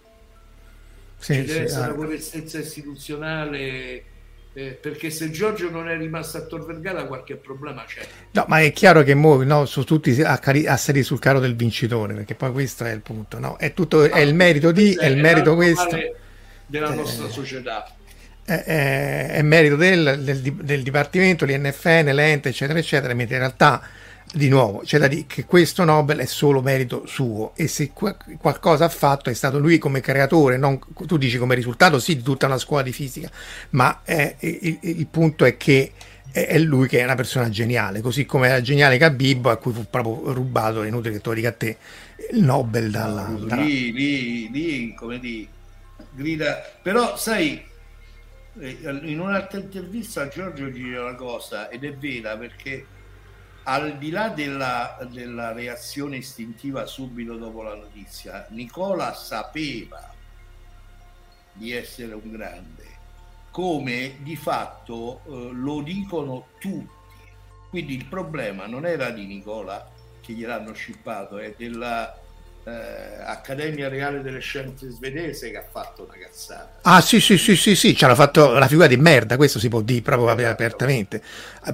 Sì, Ci deve sì, essere ah. una correttezza istituzionale. Eh, perché se Giorgio non è rimasto a Tor Vergara qualche problema c'è. No, ma è chiaro che mo, no, sono tutti a, cari- a salire sul carro del vincitore, perché poi questo è il punto, no? È tutto, ah, è il merito di, è il merito questo. Della nostra eh, società è, è merito del, del, del, Dipartimento, l'INFN, l'ente, eccetera, eccetera, mentre in realtà, di nuovo, c'è da dire che questo Nobel è solo merito suo e se qualcosa ha fatto è stato lui come creatore, non, tu dici come risultato sì di tutta una scuola di fisica, ma è, il, il punto è che è lui che è una persona geniale, così come era geniale Cabibbo a cui fu proprio rubato, è inutile che tu lo dica a te, il Nobel dalla... dalla... Lì, lì, lì, come di grida, però sai, in un'altra intervista Giorgio dice una cosa ed è vera perché al di là della, della reazione istintiva subito dopo la notizia, Nicola sapeva di essere un grande, come di fatto eh, lo dicono tutti. Quindi il problema non era di Nicola che gliel'hanno scippato, è della eh, Accademia Reale delle Scienze svedese che ha fatto una cazzata. Ah sì sì sì sì, sì. ci hanno fatto la figura di merda, questo si può dire proprio esatto. apertamente,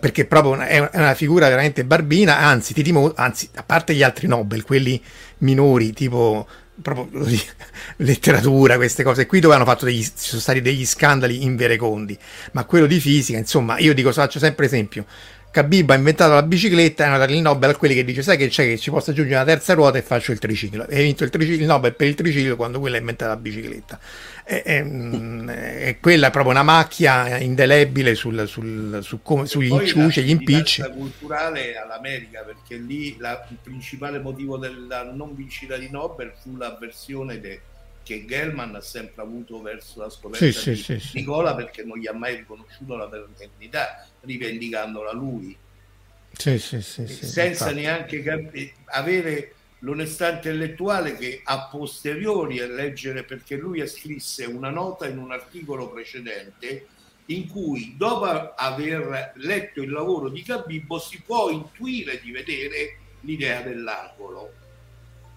perché proprio è una figura veramente barbina, anzi, ti dimo, anzi, a parte gli altri Nobel, quelli minori tipo proprio letteratura, queste cose qui dove hanno fatto degli, ci sono stati degli scandali inverecondi, ma quello di fisica, insomma, io dico, faccio sempre esempio, Khabib ha inventato la bicicletta e hanno dato il Nobel a quelli che dice sai che c'è che ci posso aggiungere una terza ruota e faccio il triciclo. E hai vinto il, triciclo, il Nobel per il triciclo quando quello ha inventato la bicicletta. E, e, mm, e quella è proprio una macchia indelebile sul, sul, su come, sugli inciuci gli impicci. culturale all'America perché lì la, il principale motivo della non vincita di Nobel fu l'avversione de, che Gelman ha sempre avuto verso la scoperta sì, di sì, sì, Nicola perché non gli ha mai riconosciuto la paternità rivendicandola lui. Sì, sì, sì, senza neanche avere l'onestà intellettuale che a posteriori a leggere perché lui scrisse una nota in un articolo precedente in cui dopo aver letto il lavoro di Cabibbo si può intuire di vedere l'idea dell'angolo.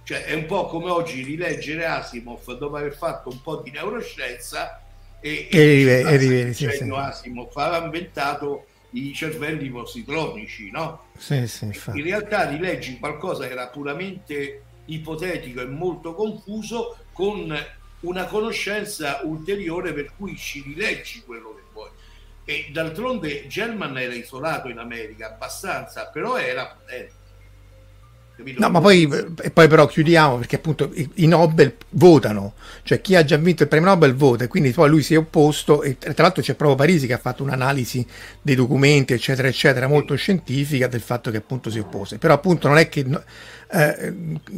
Cioè è un po' come oggi rileggere Asimov dopo aver fatto un po' di neuroscienza e, e, e, e rivedi, sì, sì. Asimov aveva inventato i cervelli positronici, no? Sì, sì, in realtà rileggi qualcosa che era puramente ipotetico e molto confuso con una conoscenza ulteriore per cui ci rileggi quello che vuoi. E d'altronde German era isolato in America abbastanza, però era, era No, ma poi, e poi però chiudiamo perché appunto i, i, Nobel votano, cioè chi ha già vinto il premio Nobel vota e quindi poi lui si è opposto e tra l'altro c'è proprio Parisi che ha fatto un'analisi dei documenti eccetera eccetera molto scientifica del fatto che appunto si oppose, però appunto non è che eh,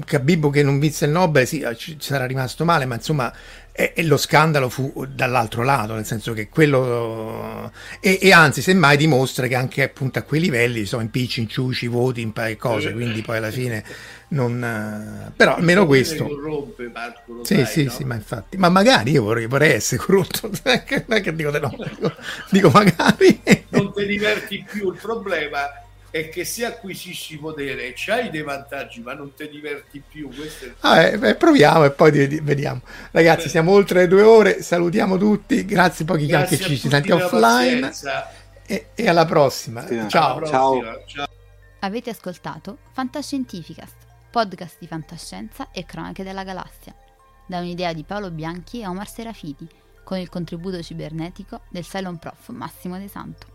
Cabibbo che non vinse il Nobel sì, ci sarà rimasto male ma insomma e, e, lo scandalo fu dall'altro lato, nel senso che quello... E, e, anzi, semmai dimostra che anche appunto a quei livelli sono impicci, inciuci, voti, in paio cose, quindi poi alla fine non... Però almeno questo... Corrompe, Marco, sì, sai, sì, no? sì, ma infatti... Ma magari io vorrei, vorrei essere corrotto, non è che dico, no, dico, dico magari... non ti diverti più, il problema è che se acquisisci potere c'hai dei vantaggi ma non ti diverti più questo ah, eh, proviamo e poi vediamo. Ragazzi siamo oltre le due ore salutiamo tutti grazie pochi grazie che ci, ci senti offline e, e, alla prossima. Sì, ciao. Alla prossima. ciao. Avete ascoltato Fantascientificast podcast di fantascienza e cronache della galassia. Da un'idea di Paolo Bianchi e Omar Serafiti con il contributo cibernetico del Cylon Prof Massimo De Santo